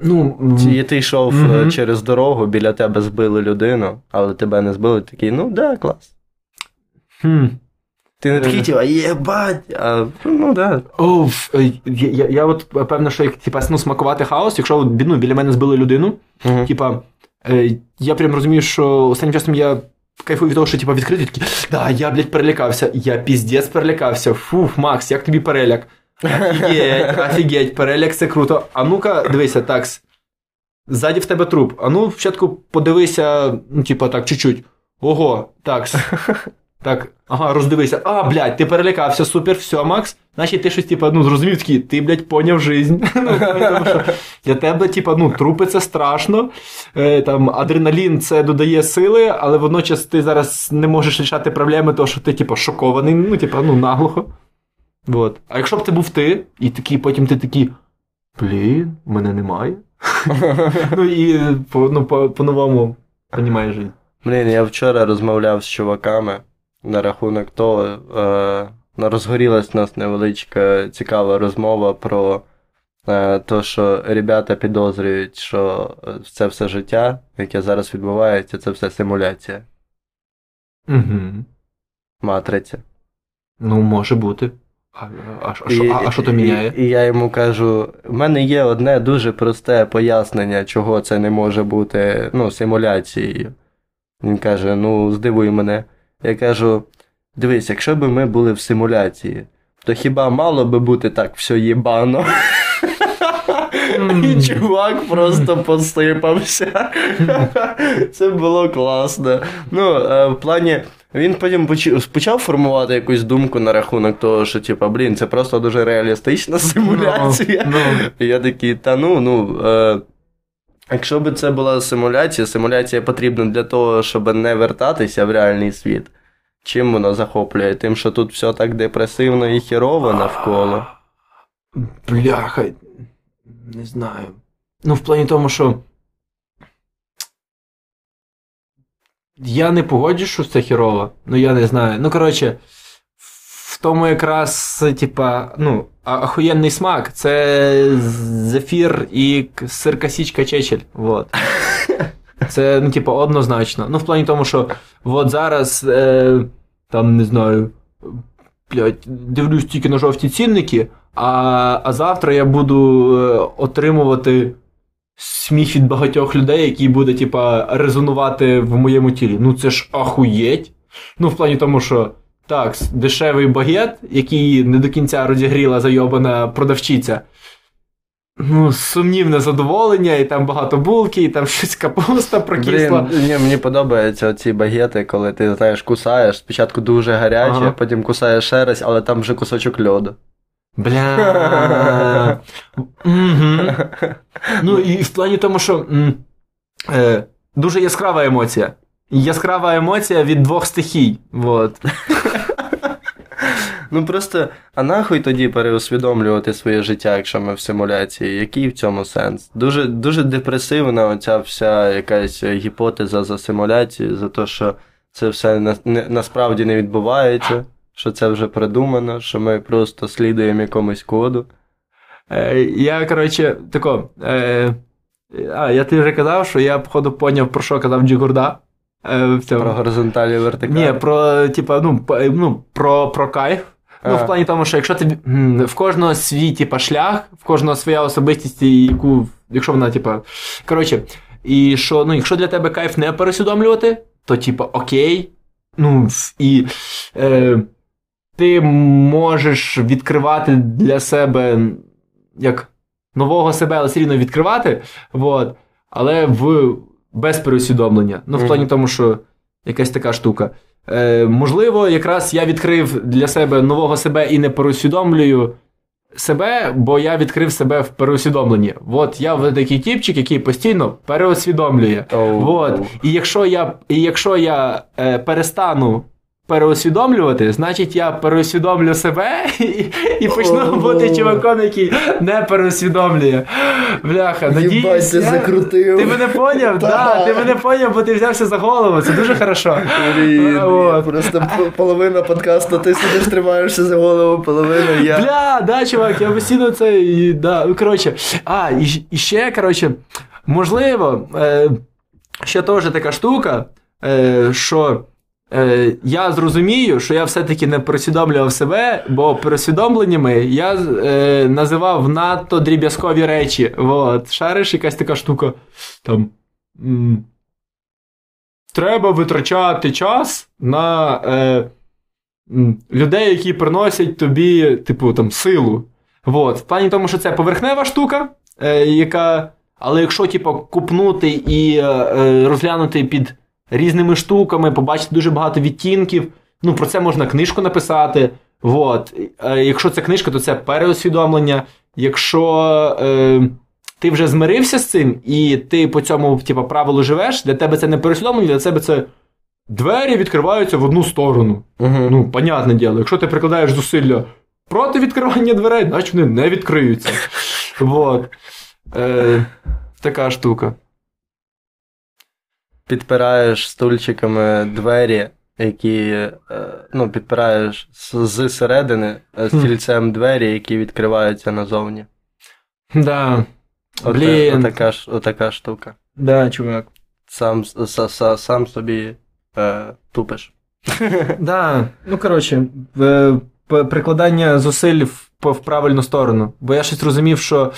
Ну, І ти йшов mm-hmm. через дорогу, біля тебе збили людину, але тебе не збили, такий, ну да, клас. Хм. Ти не такий, типа, єбать, а, ну да. Оф, е, я, я, я от певно, що як типа, ну, смакувати хаос, якщо ну, біля мене збили людину, uh-huh. типа, е, я прям розумію, що останнім часом я кайфую від того, що типа відкритий, такий, да, я, блядь, перелякався, я піздець перелякався. Фух, Макс, як тобі переляк? Офігеть, [LAUGHS] офігеть, переляк це круто. А ну-ка, дивися, такс. Ззаді в тебе труп. А ну, спочатку подивися, ну, типа, так, чуть-чуть. Ого, такс. Так, ага, роздивися. А, блядь, ти перелякався, супер, все, Макс. Значить, ти щось, типа, ну, зрозумів такий, ти, блядь, поняв жизнь. [LAUGHS] Ну, для тебе, типа, ну, трупи це страшно. Е, там, Адреналін це додає сили, але водночас ти зараз не можеш рішати проблеми, тому що ти, типа, шокований, ну, типа, ну, наглухо. Вот. А якщо б ти був ти, і такий, потім ти такий, блін, мене немає. [LAUGHS] Ну і ну, по-новому понімаєш. Блін, я вчора розмовляв з чуваками на рахунок того, е, розгорілась у нас невеличка цікава розмова про е, те, що ребята підозрюють, що це все життя, яке зараз відбувається, це все симуляція. Угу. Матриця. Ну, може бути. А а, а, і, а, а що то міняє? І, і я йому кажу: в мене є одне дуже просте пояснення, чого це не може бути ну, симуляцією. Він каже: Ну, здивуй мене. Я кажу: дивись, якщо б ми були в симуляції, то хіба мало би бути так все єбано? І чувак просто посипався. Це було класно. Ну, е, в плані. Він потім почав формувати якусь думку на рахунок того, що, типа, блін, це просто дуже реалістична симуляція. No, no. І я такий, та ну, ну. Якщо б це була симуляція, симуляція потрібна для того, щоб не вертатися в реальний світ. Чим воно захоплює? Тим, що тут все так депресивно і хірово навколо. Бляха, не знаю. Ну, в плані тому, що. Я не погоджу, що це хірово. Ну, я не знаю. Ну, коротше, в тому якраз, типа, ну, охуєнний смак. Це зефір і сир косічка чечель. Вот. [LAUGHS] Це, ну, типу, однозначно. Ну, в плані тому, що от зараз, е, там, не знаю, блядь, дивлюсь тільки на жовті цінники, а а завтра я буду е, отримувати сміх від багатьох людей, які буде, типа, резонувати в моєму тілі. Ну, це ж ахуєть. Ну, в плані тому, що. Так, дешевий багет, який не до кінця розігріла зайобана продавчиця. Ну, сумнівне задоволення, і там багато булки, і там [LAUGHS] щось капуста прокисла. Блін, ні, Мені подобаються ці багети, коли ти знаєш, кусаєш. Спочатку дуже гаряче, ага. потім кусаєш ще раз, але там вже кусочок льоду. Бля. [LAUGHS] Ну, і в плані тому, що е, дуже яскрава емоція. Яскрава емоція від двох стихій. Вот. Ну просто, а нахуй тоді переусвідомлювати своє життя, якщо ми в симуляції? Який в цьому сенс? Дуже дуже депресивна оця вся якась гіпотеза за симуляцію, за те, що це все на, не, насправді не відбувається, що це вже придумано, що ми просто слідуємо якомусь коду. Е, Я, коротше, тако. Е, а, я тобі вже казав, що я, походу, поняв, про що казав Джигурда. Е, в цьому. Про горизонталі вертикалі? Ні, про, типа, ну, ну, про, про кайф. Ну, в плані тому, що якщо ти в кожного свій типа, шлях, в кожного своя особистість, яку, якщо вона, типа. Коротше, і що, ну, якщо для тебе кайф не пересвідомлювати, то, типа, окей. Ну, і е, ти можеш відкривати для себе як нового себе, але все рівно відкривати. Вот, але в без переусвідомлення. Ну, в плані тому, що якась така штука. Е, Можливо, якраз я відкрив для себе нового себе і не переусвідомлюю. себе, бо я відкрив себе в переусвідомленні. От я в такий тіпчик, який постійно переосвідомлює. Oh. От. І якщо я, і якщо я е, перестану переусвідомлювати, значить я переусвідомлю себе [LAUGHS] і, і почну бути чуваком, який не переусвідомлює. Бляха, надіюсь. ти я- закрутив. Ти мене поняв? [LAUGHS] Да, ти мене поняв, бо ти взявся за голову. Це дуже хорошо. Просто половина подкасту, ти сидиш, тримаєшся за голову, половина я. Бля, да, чувак, я постійно це. Да, ну, коротше. А, і, і ще, коротше, можливо, е, ще теж така штука, е, що. Е, я зрозумію, що я все-таки не пересвідомлював себе, бо пересвідомленнями я е, називав надто дріб'язкові речі. Вот. Шариш якась така штука. Там. М- треба витрачати час на е, людей, які приносять тобі, типу, там, силу. Вот. В плані тому, що це поверхнева штука, е, яка. Але якщо, типу, купнути і е, е, розглянути під різними штуками, побачити дуже багато відтінків, ну, про це можна книжку написати. Вот. Е, якщо це книжка, то це переосвідомлення. Якщо е, ти вже змирився з цим, і ти по цьому типу, правилу живеш, для тебе це не переусвідомлення, для тебе це двері відкриваються в одну сторону. Угу. Ну, понятне діло, якщо ти прикладаєш зусилля проти відкривання дверей, значить вони не відкриються. [LAUGHS] Вот. Е, така штука. Підпираєш стульчиками двері, які е, ну, підпираєш з, середини е, стільцем двері, які відкриваються назовні. Да. Оте- Блін. Отака, отака штука. Да, чувак. Сам, с- с- с- сам собі е, тупиш. [LAUGHS] Да. Ну, коротше, прикладання зусиль в, в правильну сторону. Бо я щось розумів, що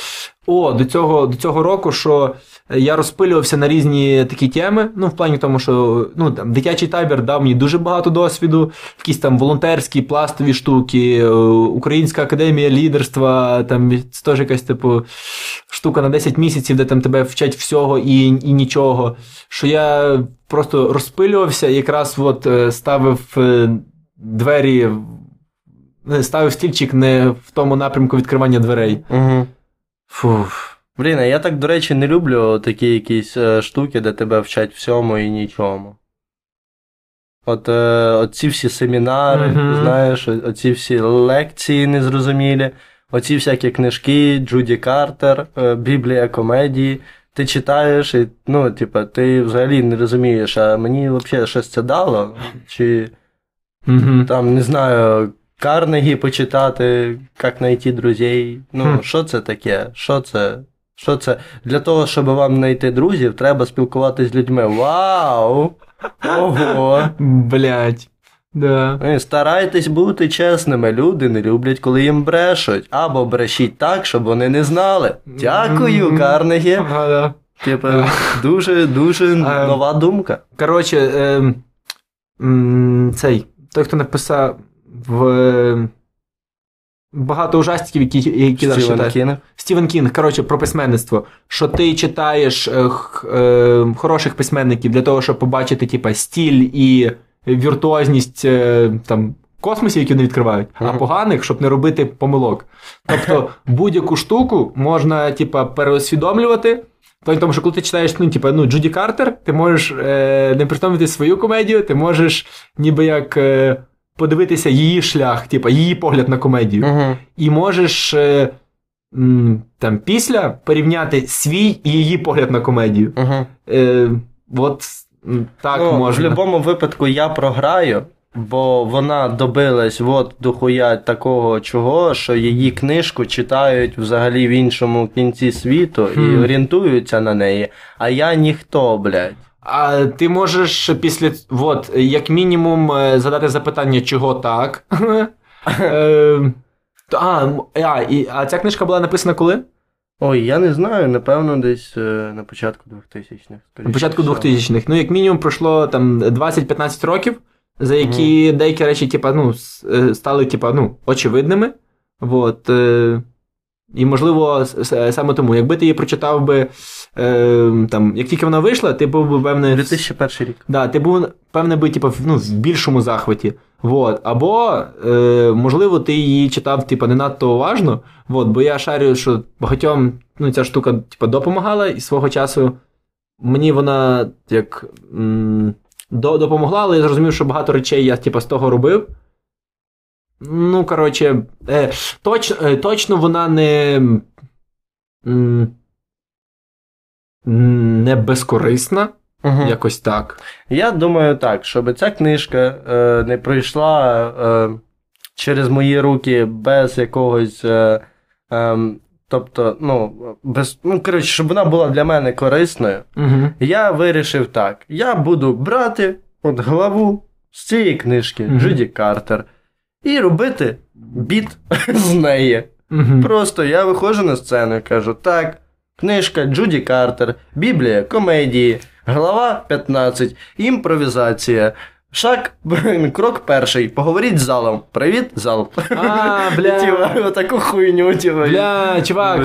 о, до цього, до цього року, що я розпилювався на різні такі теми. Ну, в плані тому, що ну, там, дитячий табір дав мені дуже багато досвіду, якісь там волонтерські, пластові штуки, е, Українська академія лідерства, там це теж якась, типу, штука на 10 місяців, де там тебе вчать всього і, і нічого. Що я просто розпилювався і якраз от е, ставив е, двері, ставив стільчик не в тому напрямку відкривання дверей. Угу. Фух. Блін, а я так, до речі, не люблю такі якісь е, штуки, де тебе вчать всьому і нічому. От е, оці всі семінари, Мгм. знаєш, оці всі лекції незрозумілі, оці всякі книжки, Джуді Картер, е, Біблія комедії. Ти читаєш, і, ну, типа, ти взагалі не розумієш, а мені взагалі щось це дало? Чи Угу. там, не знаю, Карнегі почитати, як знайти друзей. Ну, що це таке? Що це? Що це? Для того, щоб вам знайти друзів, треба спілкуватися з людьми. Вау! Ого! Блять. Да. Старайтесь бути чесними. Люди не люблять, коли їм брешуть. Або брешіть так, щоб вони не знали. Дякую, Карнегі. Ага, да. Типа, дуже, дуже Е, нова думка. Коротше, е, цей, той, хто написав в. Багато ужастиків, які, які зараз Стівен читаю. Кінг. Стівен Кінг, коротше, про письменництво. Що ти читаєш е, е, хороших письменників для того, щоб побачити, типа, стіль і віртуозність е, там. Космосів, які вони відкривають, а поганих, щоб не робити помилок. Тобто [LAUGHS] будь-яку штуку можна, типа, переосвідомлювати. Тому що коли ти читаєш, ну, типа, ну, Джуді Картер, ти можеш е, не притомити свою комедію, ти можеш ніби як е, подивитися її шлях, типа, її погляд на комедію Угу. і можеш е, м, там після порівняти свій і її погляд на комедію. Угу. Е, от так ну, В будь-якому випадку я програю, бо вона добилась от дохуя такого чого, що її книжку читають взагалі в іншому кінці світу і орієнтуються на неї. А я ніхто, блядь. А ти можеш після от, як мінімум е, задати запитання, чого так. [LAUGHS] Е, а, а, і, а ця книжка була написана коли? Ой, я не знаю, напевно, десь е, на початку 2000-х. На початку 2000-х. Ну, як мінімум, пройшло там 20-15 років, за які деякі речі, типа, ну, стали, типа, ну, очевидними. Вот, е, і, можливо, саме тому, якби ти її прочитав би, е, там, як тільки вона вийшла, ти був би певне. 2001 рік. Да, ти був, певне, би, типу, ну, в більшому захваті. Вот. Або, е, можливо, ти її читав типу, не надто уважно. Вот, бо я шарю, що багатьом ну, ця штука типу, допомагала, і свого часу мені вона як м, до, допомогла, але я зрозумів, що багато речей я типу, з того робив. Ну, коротше, е, точ, е, точно вона не. м, не безкорисна, Мгм. якось так. Я думаю так, щоб ця книжка е, не пройшла е, через мої руки без якогось. Е, е, тобто, ну, без, ну, коротше, щоб вона була для мене корисною, Угу. я вирішив так: я буду брати от главу з цієї книжки Мгм. Джуді Картер і робити біт [LAUGHS] з неї. Угу. Просто я виходжу на сцену і кажу: так, книжка Джуді Картер, Біблія комедії, глава 15, імпровізація. Шаг, крок перший. Поговоріть з залом. Привіт, зал. А, бля. [LAUGHS] Тіва, отаку хуйню, тіва. Бля, чувак,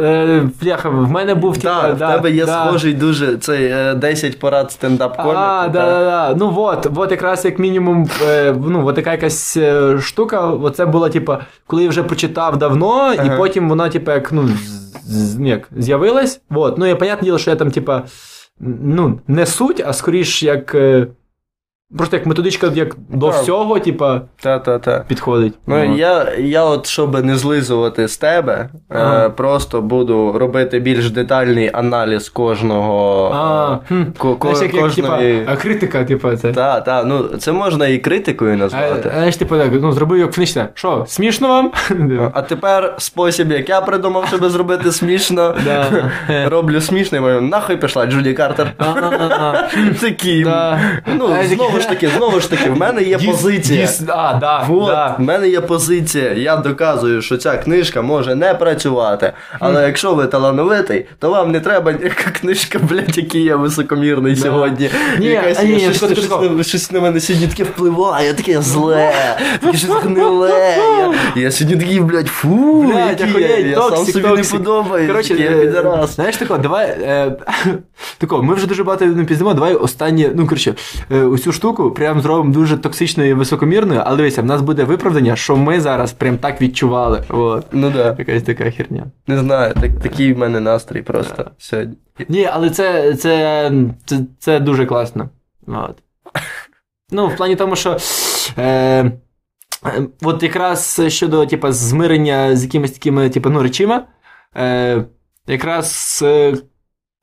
е, бляха, в мене був Так, типа, в тебе є да. схожий дуже цей е, 10 порад стендап коміку. А, да, да, да. Ну от, от якраз як мінімум, е, ну, от така якась е, штука, оце була, типа, коли я вже прочитав давно, і потім вона, типа, як, ну, ну, як, з'явилась. От. Ну, і понятне діло, що я там, типа, ну, не суть, а скоріш як. Просто як методичка як до Так. всього, типа, підходить. Ну, От. я, я от, щоб не злизувати з тебе, Ага. е, просто буду робити більш детальний аналіз кожного. А, ко- ко- Знаєш, як, як, типа, а критика, типа, це. Та, та, ну це можна і критикою А, назвати. Знаєш, типу, так, ну, зробив як книжця. Що, смішно вам? [LAUGHS] А тепер спосіб, як я придумав, щоб зробити смішно. [LAUGHS] [LAUGHS] Роблю смішно і маю, нахуй пішла Джуді Картер. Такий. Ну, знову ж таки, знову ж таки, в мене є позиція. А, да, Вот, да. в мене є позиція. Я доказую, що ця книжка може не працювати. Але якщо ви талановитий, то вам не треба ніяка книжка, блядь, який я високомірний сьогодні. Ні, Якась ні, ні, щось, щось, на- щось на мене сьогодні таке впливає, таке зле, таке щось гниле. Я, сьогодні такий, блядь, фу, Блядь, який я, я сам собі не. Коротше, я е, підарас. знаєш тако, давай. Е, [LAUGHS] тако, ми вже дуже багато не пізнаємо, давай останнє, ну коротше, е, усю штуку прям зробимо дуже токсичною і високомірною, але дивися, в нас буде виправдання, що ми зараз прям так відчували. От. Ну да, Якась така херня. не знаю, так, такий в мене настрій просто сьогодні. Ні, але це, це, це, це дуже класно. От. Ну, в плані тому, що. Е, е, от якраз щодо типу, змирення з якимись такими типу, ну, речима, е, якраз е,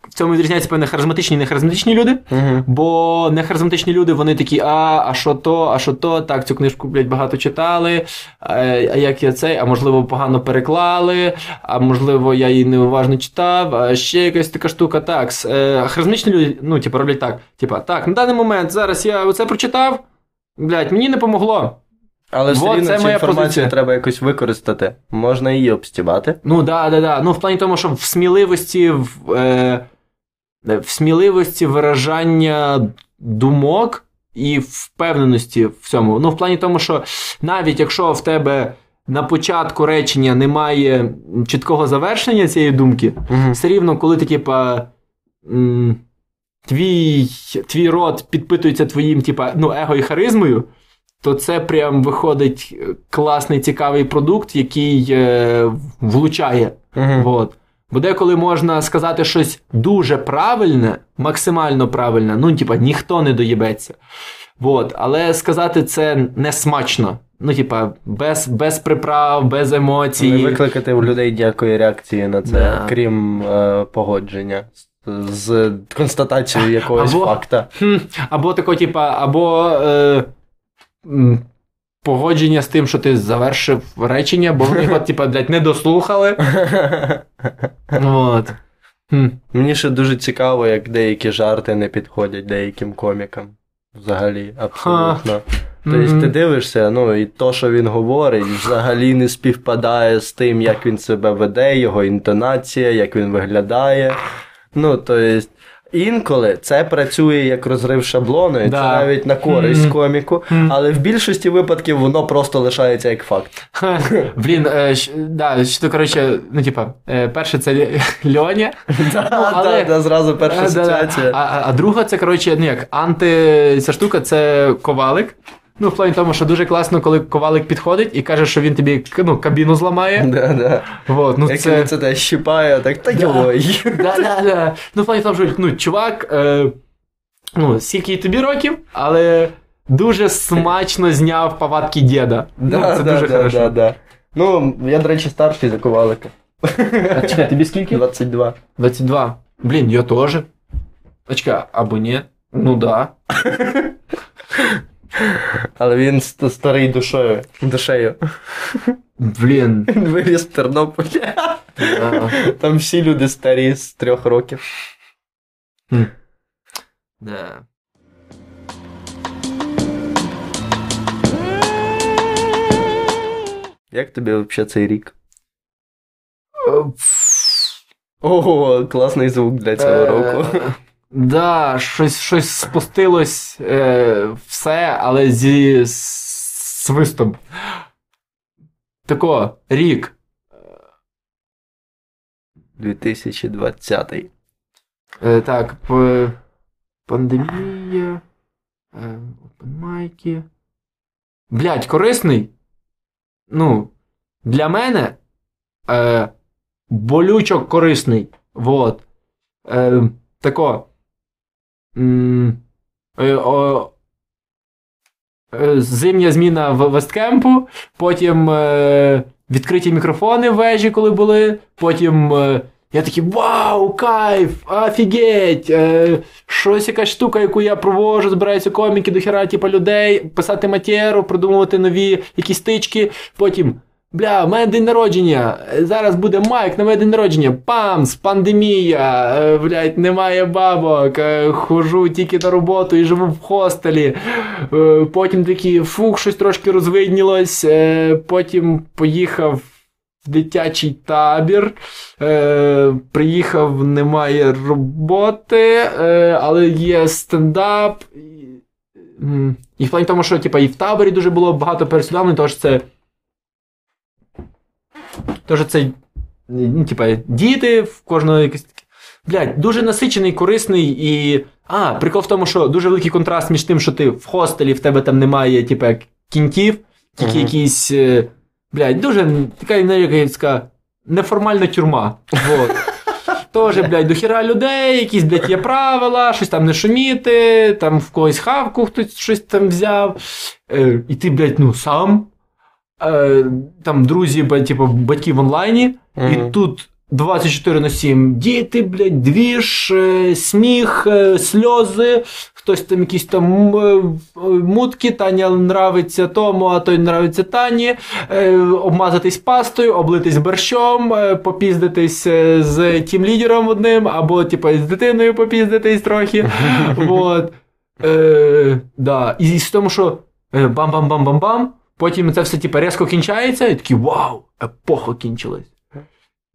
в цьому відрізняються певне харизматичні і нехаризматичні люди. Угу. Бо нехаризматичні люди, вони такі, а, а що то, а що то, так, цю книжку, блядь, багато читали, а, як я цей, а можливо, погано переклали, а можливо, я її неуважно читав, а ще якась така штука. Так, е, харизматичні люди, ну, типу, роблять так. Типа, так, на даний момент зараз я оце прочитав, блядь, мені не помогло. Але все рівно цю інформацію позиція. треба якось використати. Можна її обстібати. Ну, да, да, да. Ну, в плані тому, що в сміливості, в, е, в сміливості виражання думок і впевненості в цьому. Ну, в плані тому, що навіть якщо в тебе на початку речення немає чіткого завершення цієї думки, Угу. все рівно, коли ти, типа. Твій, твій рот підпитується твоїм, типа, ну, его і харизмою, то це прям виходить е, класний, цікавий продукт, який е, влучає. Угу. Вот. Бо деколи можна сказати щось дуже правильне, максимально правильне, ну, типа, ніхто не доїбеться. Вот. Але сказати це не смачно. Ну, типа, без, без приправ, без емоцій. Не викликати у людей ніякої реакції на це, Да. крім е, погодження з, констатацією якогось Або- факта. Хм, або тако, типа, або е, погодження з тим, що ти завершив речення, бо вони [LAUGHS] його, типа, блядь, не дослухали. От. Хм. Мені ще дуже цікаво, як деякі жарти не підходять деяким комікам. Взагалі, абсолютно. Тобто Мгм. ти дивишся, ну і то, що він говорить, взагалі не співпадає з тим, як він себе веде, його інтонація, як він виглядає. Ну, тобто, інколи це працює як розрив шаблону, і це навіть на користь Мгм. коміку, Мгм. але в більшості випадків воно просто лишається як факт. [LAUGHS] Блін, е, ш, да, що, коротше, ну, типа, е, перше це Ль- [LAUGHS] Льоня. [LAUGHS] Да, але- да, да, зразу перша ситуація. да, да. асоціація. А, а, а друга це, коротше, ну як, анти, ця штука це ковалик. Ну, в плані тому, що дуже класно, коли ковалик підходить і каже, що він тобі ну, кабіну зламає. Да, да. Вот, ну, Як це... він це те щипає, так та Да. йой. [LAUGHS] Да, да, да. Ну, в плані тому, що ну, чувак, е, ну, скільки тобі років, але дуже смачно зняв повадки діда. Ну, це да, дуже да, хорошо. да, да. Ну, я, до речі, старший за ковалика. А [LAUGHS] чекай, тобі скільки? 22. 22. Блін, я теж. А чекай, або ні? Ну да. [LAUGHS] Але він старий душою. Душею. Блін. Він виріс в Тернополі. Да. Там всі люди старі з трьох років. Да. Як тобі взагалі цей рік? Е, Ого, класний звук для цього року. Да, щось, щось спустилось е, все, але зі свистом. Тако, рік. 2020. Е, так, п- пандемія. Е, опенмайки. Блять, корисний. Ну, для мене е, болючо корисний. Вот. Е, тако. Е, е, зимня зміна в Весткемпу, потім е, відкриті мікрофони в вежі, коли були, потім. Я такий вау, кайф, офігеть! Е, щось якась штука, яку я провожу, збираються коміки до хера, типу, людей, писати матеру, придумувати нові якісь стички. Потім, бля, в мене день народження. Зараз буде майк на моє день народження. Памс, пандемія, е, блядь, немає бабок. е, Хожу тільки на роботу і живу в хостелі. Е, Потім такі, фух, щось трошки розвиднілось. Потім поїхав в дитячий табір. Приїхав, немає роботи, але є стендап. І, в плані тому, що типа, і в таборі дуже було багато пересудовлень, тож це. Тож це ну, типа, діти, в кожного якесь таке. Блядь, дуже насичений, корисний і. А, прикол в тому, що дуже великий контраст між тим, що ти в хостелі, в тебе там немає, типа, кінтів, тільки Мгм. якісь. е, Блядь, дуже така така неформальна тюрма. Вот. [LAUGHS] Тоже, блядь, до хіра людей, якісь, блядь, є правила, щось там не шуміти, там в когось хавку хтось щось там взяв. Е, і ти, блядь, ну сам. Е, там друзі, типу, батьки в онлайні, Мгм. і тут 24 на 7 діти, блядь, двіж, е, сміх, е, сльози, хтось там якісь там мутки, Таня нравиться тому, а той нравиться Тані, е, обмазатись пастою, облитись борщом, е, попіздитись з тім лідером одним, або типу, з дитиною попіздитись трохи. [LAUGHS] Вот. Е, да. І з тому, що бам-бам-бам-бам-бам, потім це все типу, різко кінчається, і такий вау, епоха кінчилась.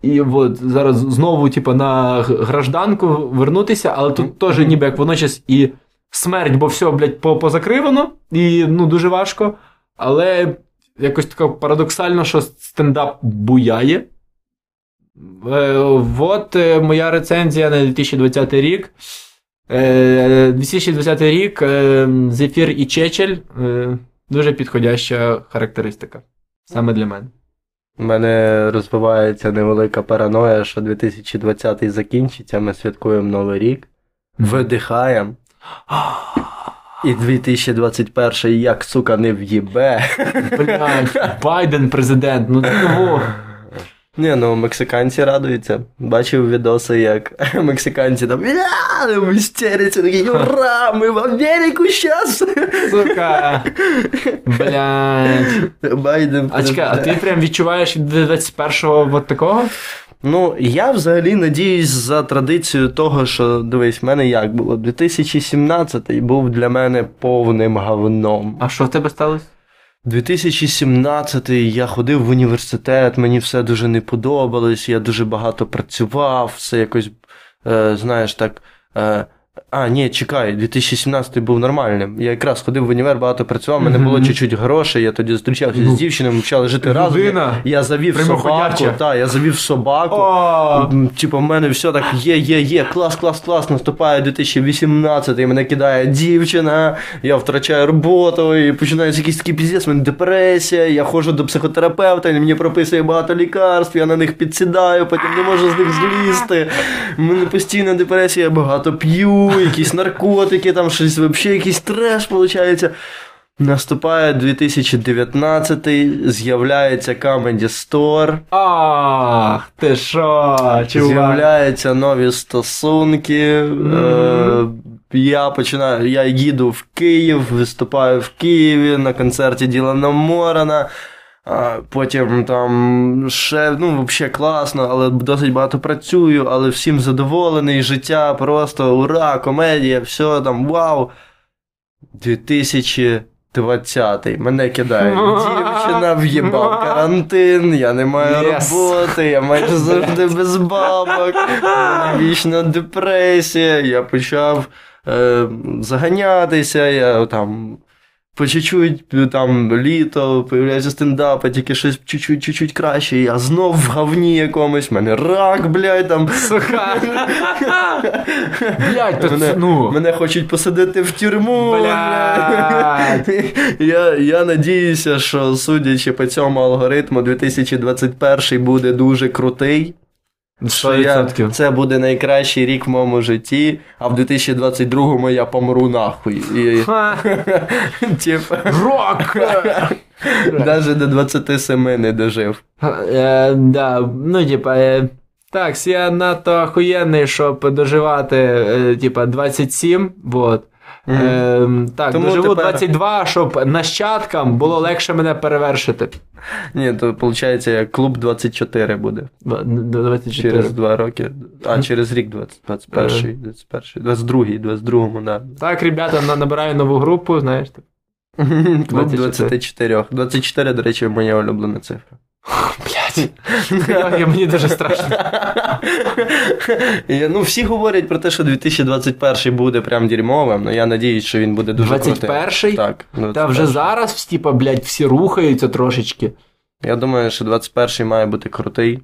І от зараз знову, типу, на гражданку вернутися, але тут теж ніби як водночас і смерть, бо все, блядь, позакривано, і ну, дуже важко. Але якось тако парадоксально, що стендап буяє. Е, от е, моя рецензія на 2020 рік. Е, 2020 рік е, Зефір і Чечель е, дуже підходяща характеристика. Саме для мене. У мене розвивається невелика параноя, що 2020 закінчиться, ми святкуємо Новий рік, видихаємо. І 2021 як, сука, не в'їбе. Блядь, Байден президент, ну того. Ні, ну мексиканці радуються. Бачив відоси, як [LAUGHS] мексиканці там в істериці такі ура! Ми в Америку щас! Сука. Блядь. Байден. А чекай, а ти прям відчуваєш від 21-го от такого? Ну, я взагалі надіюсь за традицією того, що дивись, в мене як було? 2017 був для мене повним говном. А що в тебе сталося? 2017 я ходив в університет, мені все дуже не подобалось, я дуже багато працював, все якось, е, знаєш, так. Е, А, ні, чекай, 2017 був нормальним. Я якраз ходив в універ, багато працював, мене було чуть-чуть грошей, я тоді зустрічався Ну, з дівчиною, ми почали жити разом. людина Я завів собаку, прямоходяча. та, я завів собаку. О, М, Типу, в мене все так є, є, є, клас, клас, клас. Наступає 2018, і мене кидає дівчина, я втрачаю роботу, і починається якийсь такий піздець, в мене депресія, я ходжу до психотерапевта, він мені прописує багато лікарств, я на них підсідаю, потім не можу з них злізти. У мене постійна депресія, я багато п'ю, якісь наркотики, там щось взагалі якийсь треш виходить. Наступає 2019, з'являється Comedy Store. ах, ти що, чувак. З'являються нові стосунки. Е, я починаю, я їду в Київ, виступаю в Києві на концерті Ділана Морана. А потім там ще, ну, взагалі класно, але досить багато працюю, але всім задоволений, життя просто ура, комедія, все там, вау. 2020 мене кидає [LAUGHS] дівчина, в'їбав карантин, я не маю Yes. роботи, я майже завжди без бабок, вічна депресія, я почав е, заганятися, я там. По чуть-чуть там літо, появляється стендап, а тільки щось чуть-чуть, чуть-чуть краще. Я знов в говні якомусь, в мене рак, блядь, там. Сука. [LAUGHS] Блядь, то Мене, ну. мене хочуть посадити в тюрму. Блядь. Я, я надіюся, що судячи по цьому алгоритму, 2021 буде дуже крутий. Що я, це буде найкращий рік в моєму житті, а в 2022-му я помру нахуй. І, [LAUGHS] Рок! [LAUGHS] навіть до 27 не дожив. Е, да, ну, типа, е, так, я надто охуєнний, щоб доживати, е, типа, 27, вот. Е, так, Тому доживу тепер- 22, щоб нащадкам було легше мене перевершити. Ні, то виходить, як клуб 24 буде. 24. Через 2 роки. А, через рік 20, 21, 21, 22, 22, да. Так, ребята, набираю нову групу, знаєш. типу. Клуб 24. 24. 24, до речі, моя улюблена цифра. Блять. [LAUGHS] Мені дуже страшно. Ну, всі говорять про те, що 2021 буде прям дерьмовим, але я надіюсь, що він буде дуже крутим. 21-й? Так. Та 21-й. вже зараз, типа, блядь, всі рухаються трошечки. Я думаю, що 21-й має бути крутий.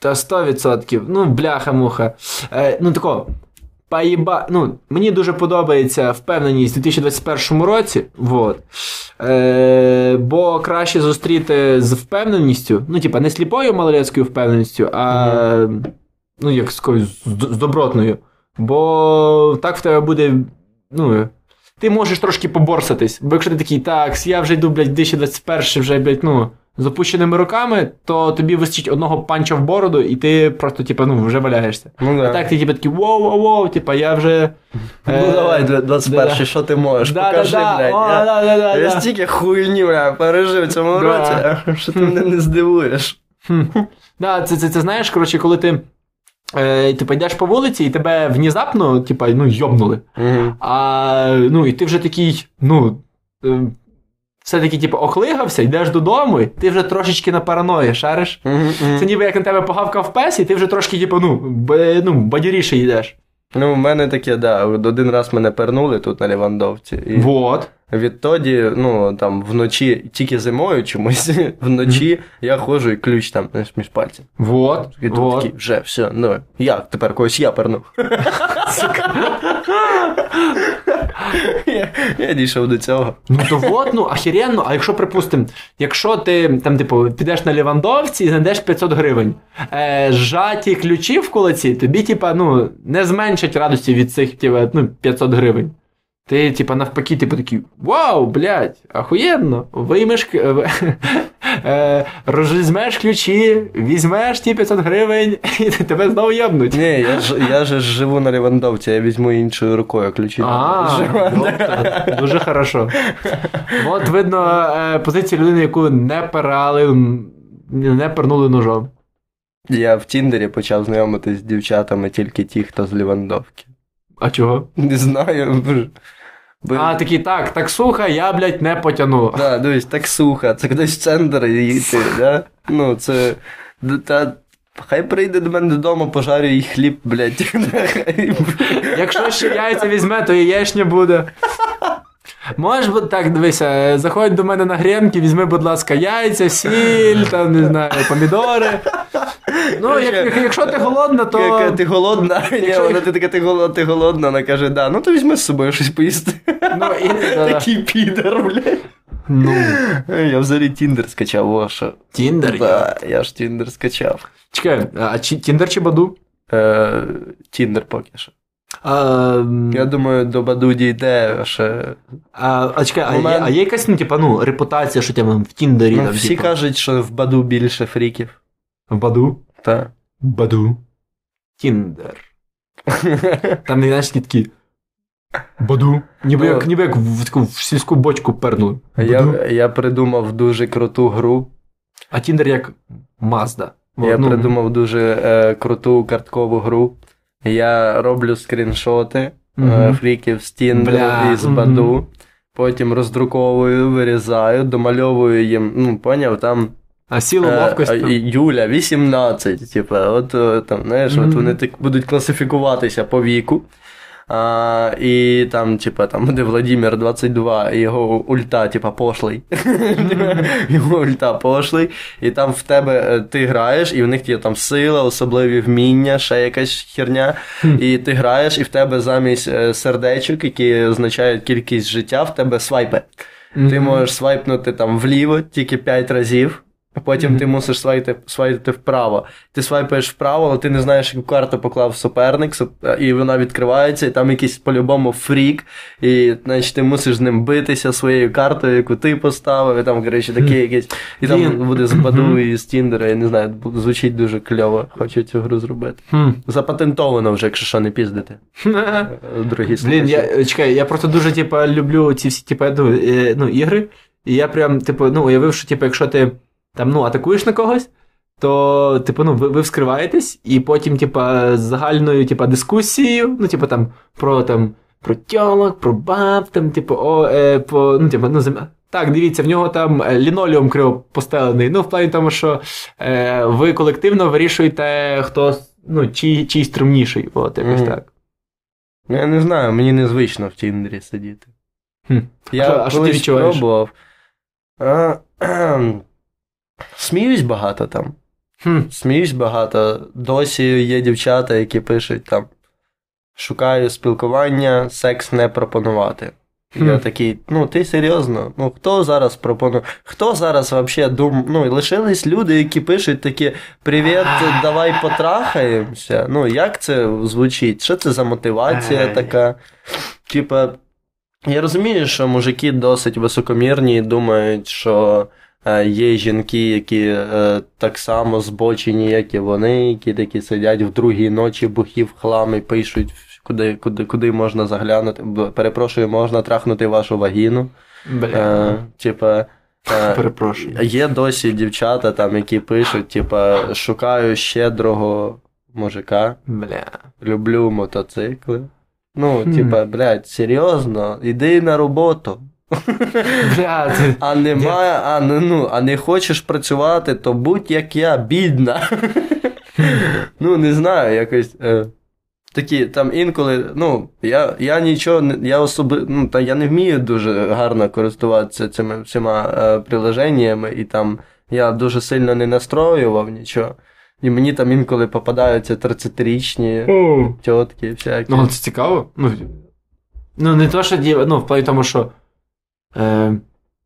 Та 100%. Ну, бляха-муха. Е, ну, тако. Поїба... Ну, мені дуже подобається впевненість у 2021 році. Вот. Е, бо краще зустріти з впевненістю. Ну, типа, не сліпою малолецькою впевненістю, а ну, як з, з, з добротною. Бо так в тебе буде. Ну, ти можеш трошки поборсатись. Бо якщо ти такий, так, я вже йду, блядь, 2021 вже, блядь, ну, з опущеними руками, то тобі вистачить одного панча в бороду, і ти просто, типа, ну, вже валяєшся. Ну, А так ти типа такий воу-воу-воу, типа, я вже. Ну е, давай, 21 да-да. що ти можеш? Да, Покажи, да, да. блядь. О, я, да, да, да, я да. стільки хуйні, бля, пережив в цьому Да. році, що ти мене не здивуєш. Хм. Да, це, це, це знаєш, коротше, коли ти. Е, типа йдеш по вулиці, і тебе внезапно, типа, ну, йобнули. Угу. А, ну, і ти вже такий, ну. Е, все-таки, типу, охлигався, йдеш додому, і ти вже трошечки на параної, шариш? Це ніби як на тебе погавкав пес, і ти вже трошки, типу, ну, б, ну бадіріше йдеш. Ну, в мене таке, да. Один раз мене пернули тут на Лівандовці. І Вот. Відтоді, ну там вночі, тільки зимою чомусь, [LAUGHS] вночі я ходжу і ключ там між пальців. Вот. І тут вот. такий, вже, все, ну, як тепер когось я пернув. я, [LAUGHS] я дійшов до цього. Ну то вот, ну ахіренно, а якщо, припустимо, якщо ти там, типу, підеш на Лівандовці і знайдеш 500 гривень, е, зжаті ключі в кулаці, тобі, типа, ну, не зменшать радості від цих типа, ну, 500 гривень. Ти, типа, навпаки, типу такий, вау, блядь, ахуєнно, виймеш, [LAUGHS] е, розвізьмеш ключі, візьмеш ті 500 гривень, [LAUGHS] і тебе знову єбнуть. Ні, я ж я же ж живу на Лівандовці, я візьму іншою рукою ключі. А, дуже хорошо. От видно е, позицію людини, яку не перали, не пернули ножом. Я в Тіндері почав знайомитись з дівчатами тільки ті, хто з Лівандовки. А чого? Не знаю. Бо... А, такий, так, таксуха, я, блядь, не потяну. Да, дивись, таксуха, це кудись в центр їти, да? Ну, це. Та, Хай прийде до мене додому, пожарю їй хліб, блядь. [LAUGHS] Якщо ще яйця візьме, то яєчня буде. Можеш так, дивися, заходь до мене на гренки, візьми, будь ласка, яйця, сіль, там, не знаю, помідори. Ну, як, як- якщо ти голодна, то. Яка ти голодна? [LAUGHS] Вона ти така, ти голодна, ти голодна, вона каже, да, ну то візьми з собою щось поїсти. Ну, і. Такий підер, блядь. ну, Я взагалі Tinder скачав, о, що. Tinder. Да, я ж Tinder скачав. Чекай, а Tinder чи Badoo? Е, Tinder поки що. А, Я думаю, до Badoo дійде ще. а, а чекай, а, а є якась, ну, типа, ну, репутація, що тебе в Tinder і Ну, там, всі типа, кажуть, що в Badoo більше фріків. в Badoo? Та. Badoo. Tinder. [LAUGHS] Там, не знаєш, такі. Баду. Ніби Ну. як, ніби як в таку в сільську бочку пернули. Баду. Я, я придумав дуже круту гру. А Тіндер як Мазда. Я Ну, придумав дуже е, круту карткову гру. Я роблю скріншоти Мгм. фріків з Тіндеру і з. Баду. Потім роздруковую, вирізаю, домальовую їм. Ну, поняв, там А сіло ловкості. е. Юля 18. Типа, от е, там, знаєш, от вони так будуть класифікуватися по віку. А, і там, типа, там буде Владимир 22, і його ульта, типа, пошлий. його ульта пошлий. І там в тебе е, ти граєш, і в них є там сила, особливі вміння, ще якась херня. І ти граєш, і в тебе замість е, сердечок, які означають кількість життя, в тебе свайпи. Ти можеш свайпнути там вліво тільки 5 разів, а потім Мгм. ти мусиш свайпити, свайпити вправо. Ти свайпаєш вправо, але ти не знаєш, яку карту поклав суперник, і вона відкривається, і там якийсь по-любому фрік, і значить ти мусиш з ним битися своєю картою, яку ти поставив, і там, коротше, такі якісь. І там Блін. буде з Баду і з Тіндера, я не знаю, звучить дуже кльово. Хочу цю гру зробити. Запатентовано вже, якщо що не піздити. Е, Дорогі Блін, я е, чекай, я просто дуже, типа, люблю ці всі, типа, е, ну, ігри. І я прям, типу, ну, уявив, що, типу, якщо ти там, ну, атакуєш на когось, то, типу, ну, ви, ви вскриваєтесь, і потім, типа, з загальною, типа, дискусією, ну, типу, там, про там, про тьолок, про баб, там, типу, о, е, по, ну, типу, ну, зем... Так, дивіться, в нього там е, лінолеум криво постелений. Ну, в плані тому, що е, ви колективно вирішуєте, хто ну, чий, чий стрімніший. От, якось Мгм. так. Ну, Я не знаю, мені незвично в Тіндері сидіти. Хм. Я А що- а що ти відчуваєш? пробував. А. Сміюсь багато там. Хм. Сміюсь багато. Досі є дівчата, які пишуть там: шукаю спілкування, секс не пропонувати. Я такий, ну ти серйозно? Ну хто зараз пропонує? Хто зараз взагалі дум... Ну, лишились люди, які пишуть такі: Привіт, давай потрахаємося. Ну, як це звучить? Що це за мотивація така? Типа, я розумію, що мужики досить високомірні і думають, що є жінки, які е, так само збочені, як і вони, які такі сидять в другій ночі, бухі в хлам і пишуть, куди, куди, куди можна заглянути. Перепрошую, можна трахнути вашу вагіну. Е, типа. е, Перепрошую. Є досі дівчата, там, які пишуть, типа, шукаю щедрого мужика, Бля. люблю мотоцикли. Ну, типа, блядь, серйозно, іди на роботу. [LAUGHS] Бля, ти... А немає, а не, ну, а не хочеш працювати, то будь як я, бідна. [LAUGHS] ну, не знаю, якось. Е, такі, там інколи, ну, я, я нічого, я особи, ну, та я не вмію дуже гарно користуватися цими всіма е, приложеннями, і там я дуже сильно не настроював нічого. І мені там інколи попадаються 30-річні тітки всякі. Ну, це цікаво. Ну, ну не то, що діва, ну, в плані тому, що е,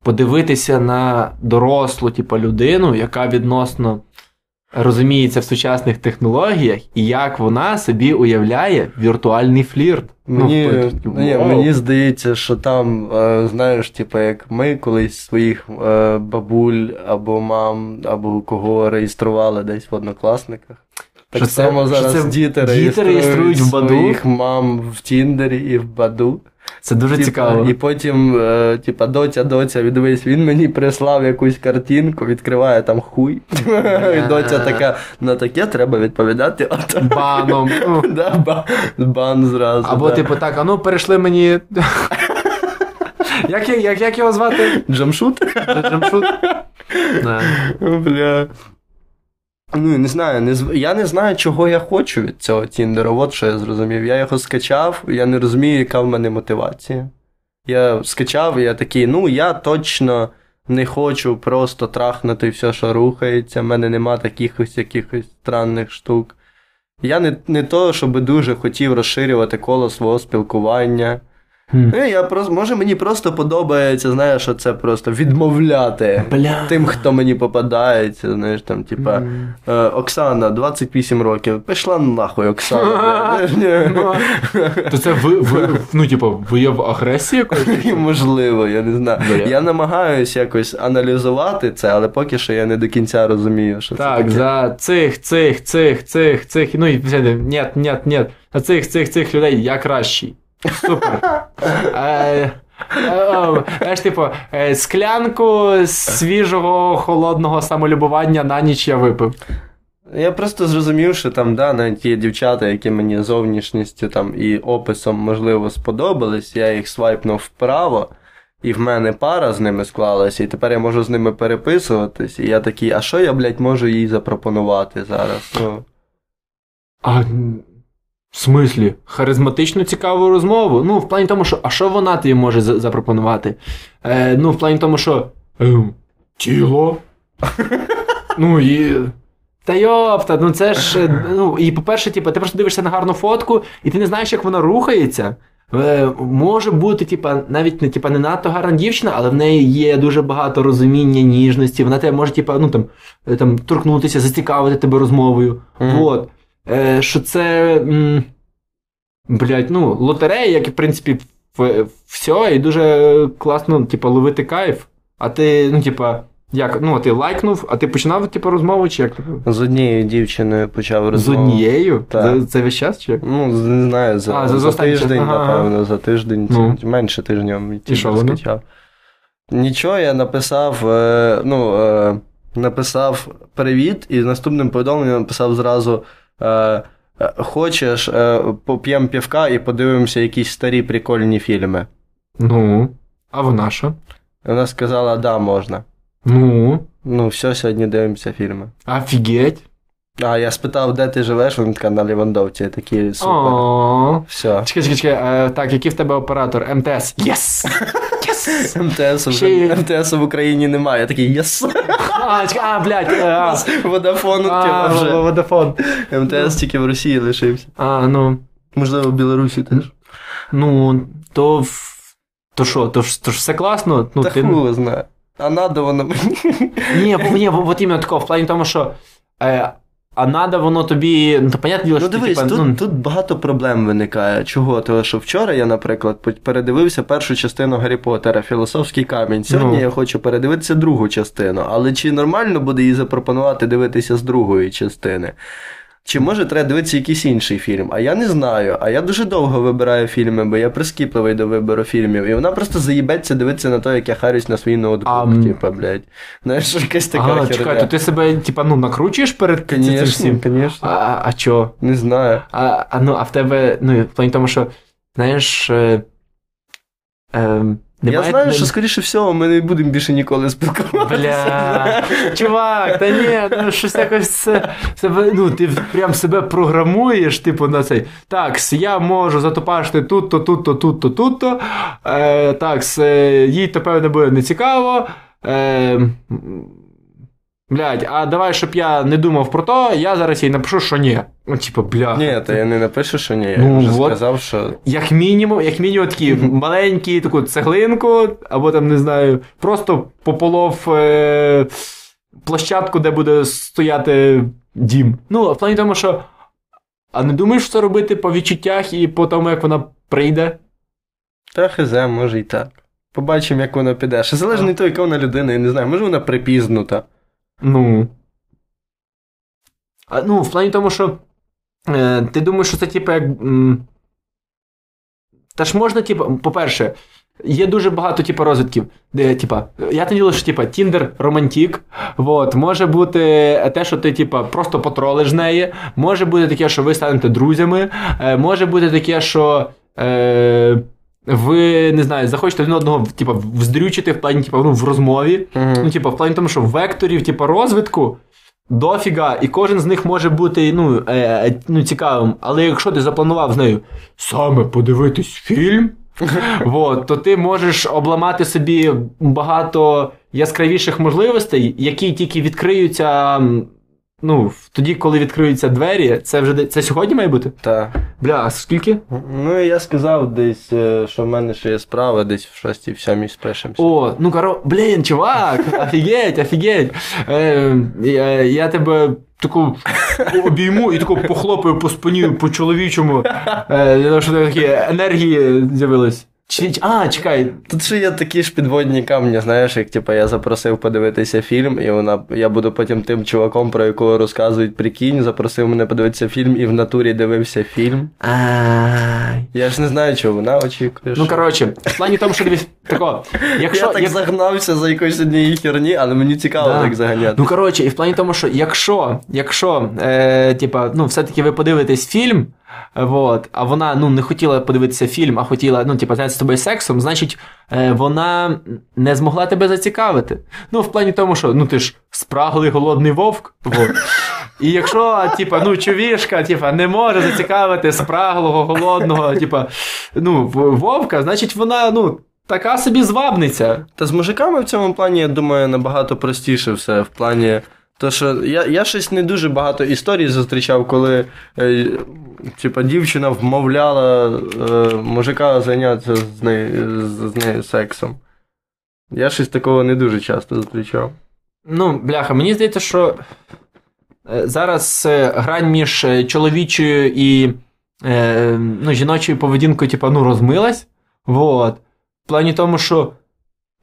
подивитися на дорослу, типу, людину, яка відносно розуміється в сучасних технологіях, і як вона собі уявляє віртуальний флірт. Мені, ну, в плані, ні, мені здається, що там, е, знаєш, типу, як ми колись своїх е, бабуль або мам, або кого реєстрували десь в однокласниках. Так Що це- само що це діти діти реєструють, реєструють в Баду? своїх мам в Тіндері і в Баду. Це дуже Типа, цікаво. І потім, е, типа, доця, доця, дивись, він мені прислав якусь картинку, відкриває там хуй. І доця така, на таке треба відповідати. Баном. [LAUGHS] Да, Бан зразу. Або, типу, так, а ну перейшли мені. Як, як, як його звати? Джамшут? Джамшут? [LAUGHS] Бля. Ну, не знаю, не я не знаю, чого я хочу від цього Тіндера. От що я зрозумів. Я його скачав, я не розумію, яка в мене мотивація. Я скачав, і я такий, ну я точно не хочу просто трахнути все, що рухається. В мене нема таких ось якихось странних штук. Я не, не то, щоб дуже хотів розширювати коло свого спілкування. Ну, я просто, може, мені просто подобається, знаєш, що це просто відмовляти Бля. тим, хто мені попадається, знаєш, там, типа, М. е, Оксана, 28 років. Пішла нахуй, Оксана. [LAUGHS] То це ви, ви ну, типу, вияв агресії якоїсь? [LAUGHS] Можливо, я не знаю. Я намагаюся якось аналізувати це, але поки що я не до кінця розумію, що це Так, за цих, цих, цих, цих, цих, ну і ні, ні, ні, за цих, цих, цих людей я кращий. Супер. [LAUGHS] Е, е, Знаєш, типу, е, склянку свіжого холодного самолюбування на ніч я випив. Я просто зрозумів, що там, да, навіть є дівчата, які мені зовнішністю там і описом, можливо, сподобались, я їх свайпнув вправо, і в мене пара з ними склалася, і тепер я можу з ними переписуватись, і я такий, а що я, блядь, можу їй запропонувати зараз? Ну, А в смислі? Харизматичну цікаву розмову? Ну, в плані тому, що а що вона тобі може запропонувати? Е, ну, в плані тому, що. Е, тіло. [LAUGHS] ну і. Та йопта, ну це ж. е, Ну, і по-перше, типу, ти просто дивишся на гарну фотку, і ти не знаєш, як вона рухається. Е, може бути, типа, навіть не типа, не надто гарна дівчина, але в неї є дуже багато розуміння, ніжності. Вона тебе може, типа, ну там, е, там торкнутися, зацікавити тебе розмовою. Мгм. От. Е, що це. М, блядь, ну, лотерея, як і в принципі, в- все, і дуже класно, типа, ловити кайф. А ти, ну, типа, як, ну, ти лайкнув, а ти починав, типу, розмову, чи як? з однією дівчиною почав З однією? Так. За, це весь час, чи як? Ну, не знаю, за, А, за- за тиждень, Ага, напевно, за тиждень, Ну. менше тижнем І що воно? Нічого, я написав, е, ну, е, написав привіт, і наступним повідомленням написав зразу. Е, е, Хочеш, е, поп'ємо півка і подивимося якісь старі прикольні фільми. Ну, а вона що? Вона сказала, да, можна. Ну, Ну, все, сьогодні дивимося фільми. офігеть. А я спитав, де ти живеш, вона така на Лівандовці, я такий супер. Все. Чекай, чекай, чекай. так, який в тебе оператор? МТС. Yes! [LAUGHS] МТС вже МТС в Україні немає. Я такий yes. А, а, блядь, е, а. Водафон вже. Водафон. МТС тільки в Росії лишився. А, ну. Можливо, в Білорусі теж. Ну, то. То що, то ж, то ж все класно. Ну, Та ти... хуй знає. А надо воно мені. Ні, бо- ні, бо- от іменно такого, в плані тому, що. Е, а надо воно тобі. Ну, то понятне діло, Ну що ти, дивись, типа, тут, ну, тут багато проблем виникає. Чого? Тому що вчора я, наприклад, передивився першу частину Гаррі Поттера Філософський камінь. Сьогодні Ну. я хочу передивитися другу частину. Але чи нормально буде їй запропонувати дивитися з другої частини? Чи може треба дивитися якийсь інший фільм? А я не знаю. А я дуже довго вибираю фільми, бо я прискіпливий до вибору фільмів. І вона просто заїбеться дивитися на те, як я харюсь на свій ноутбук. Ам. Типа, блядь. Знаєш, [LAUGHS] якась така херня. чекай, то ти себе, типа, ну, накручуєш перед цим Конечно, всім? конечно. А, а чо? Не знаю. А, а, ну, а в тебе, ну, в плані тому, що, знаєш. Е, е, немає, я знаю, що, скоріше всього, ми не будемо більше ніколи спілкуватися. Бля, чувак, та ні, ну щось якось це, себе, ну, ти прям себе програмуєш, типу, на цей. Так, я можу затопашити тут-то, тут-то, тут-то, тут-то. Е, так, е, їй то певне буде нецікаво. Е, блядь, а давай, щоб я не думав про то, я зараз їй напишу, що ні. Ну, типу, бля. Ні, то я не напишу, що ні. Я Ну, вже вот. сказав, що. Як мінімум, як мінімум такі маленькі таку цеглинку, або там, не знаю, просто пополов е, площадку, де буде стояти дім. Ну, в плані тому, що. А не думаєш це робити по відчуттях і по тому, як вона прийде? Та хз, може і так. Побачимо, як воно піде. Ще залежно від того, яка вона людина, я не знаю, може вона припізнута. Ну. А, ну, в плані тому, що. Е, ти думаєш, що це типу як. М, та ж можна, типу, по-перше, є дуже багато типу, розвитків. Де, типа, я діло, що типа, Тіндер романтік. Вот, може бути те, що ти типа, просто потролиш неї. Може бути таке, що ви станете друзями. Е, може бути таке, що. Е, ви не знаю, захочете один одного типа, вздрючити в плані, типа, ну, в розмові. Ну, типу, в плані тому, що векторів, типу, розвитку дофіга, і кожен з них може бути ну, е, е, ну, цікавим. Але якщо ти запланував з нею саме подивитись фільм, [LAUGHS] вот, то ти можеш обламати собі багато яскравіших можливостей, які тільки відкриються. Ну, тоді, коли відкриються двері, це вже це сьогодні має бути? Так. Бля, а скільки? Ну, я сказав десь, е, що в мене ще є справа, десь в 6 в 7 спишемося. О, ну коро, блін, чувак, [LAUGHS] офігеть, офігеть. Е, я, я тебе таку обійму і таку похлопаю по спині по чоловічому, е, для того, щоб тебе такі енергії з'явились. Чи, а, чекай, Тут ще є такі ж підводні камні, знаєш, як типу, я запросив подивитися фільм, і вона, я буду потім тим чуваком, про якого розказують прикинь, запросив мене подивитися фільм і в натурі дивився фільм. Ай. Я ж не знаю, чого вона очікує. Ну, коротше, в плані тому, що тако, [LAUGHS] якщо, я так як- загнався за якоюсь однієї херні, але мені цікаво Да. так заганяти. Ну, коротше, і в плані тому, що якщо, якщо е, типа, ну, все-таки ви подивитесь фільм, вот, а вона ну, не хотіла подивитися фільм, а хотіла ну, типа, зайнятися з тобою сексом, значить, е, вона не змогла тебе зацікавити. Ну, в плані тому, що ну, ти ж спраглий голодний вовк. Вот. І якщо, типа, ну, човішка, типа, не може зацікавити спраглого, голодного, типа, ну, вовка, значить, вона, ну, така собі звабниця. Та з мужиками в цьому плані, я думаю, набагато простіше все. В плані. То, що я, я щось не дуже багато історій зустрічав, коли е, типа, дівчина вмовляла е, мужика зайнятися з нею, з, з нею сексом. Я щось такого не дуже часто зустрічав. Ну, бляха, мені здається, що е, зараз е, грань між е, чоловічою і е, ну, жіночою поведінкою, типа, ну, розмилась. Вот. В плані тому, що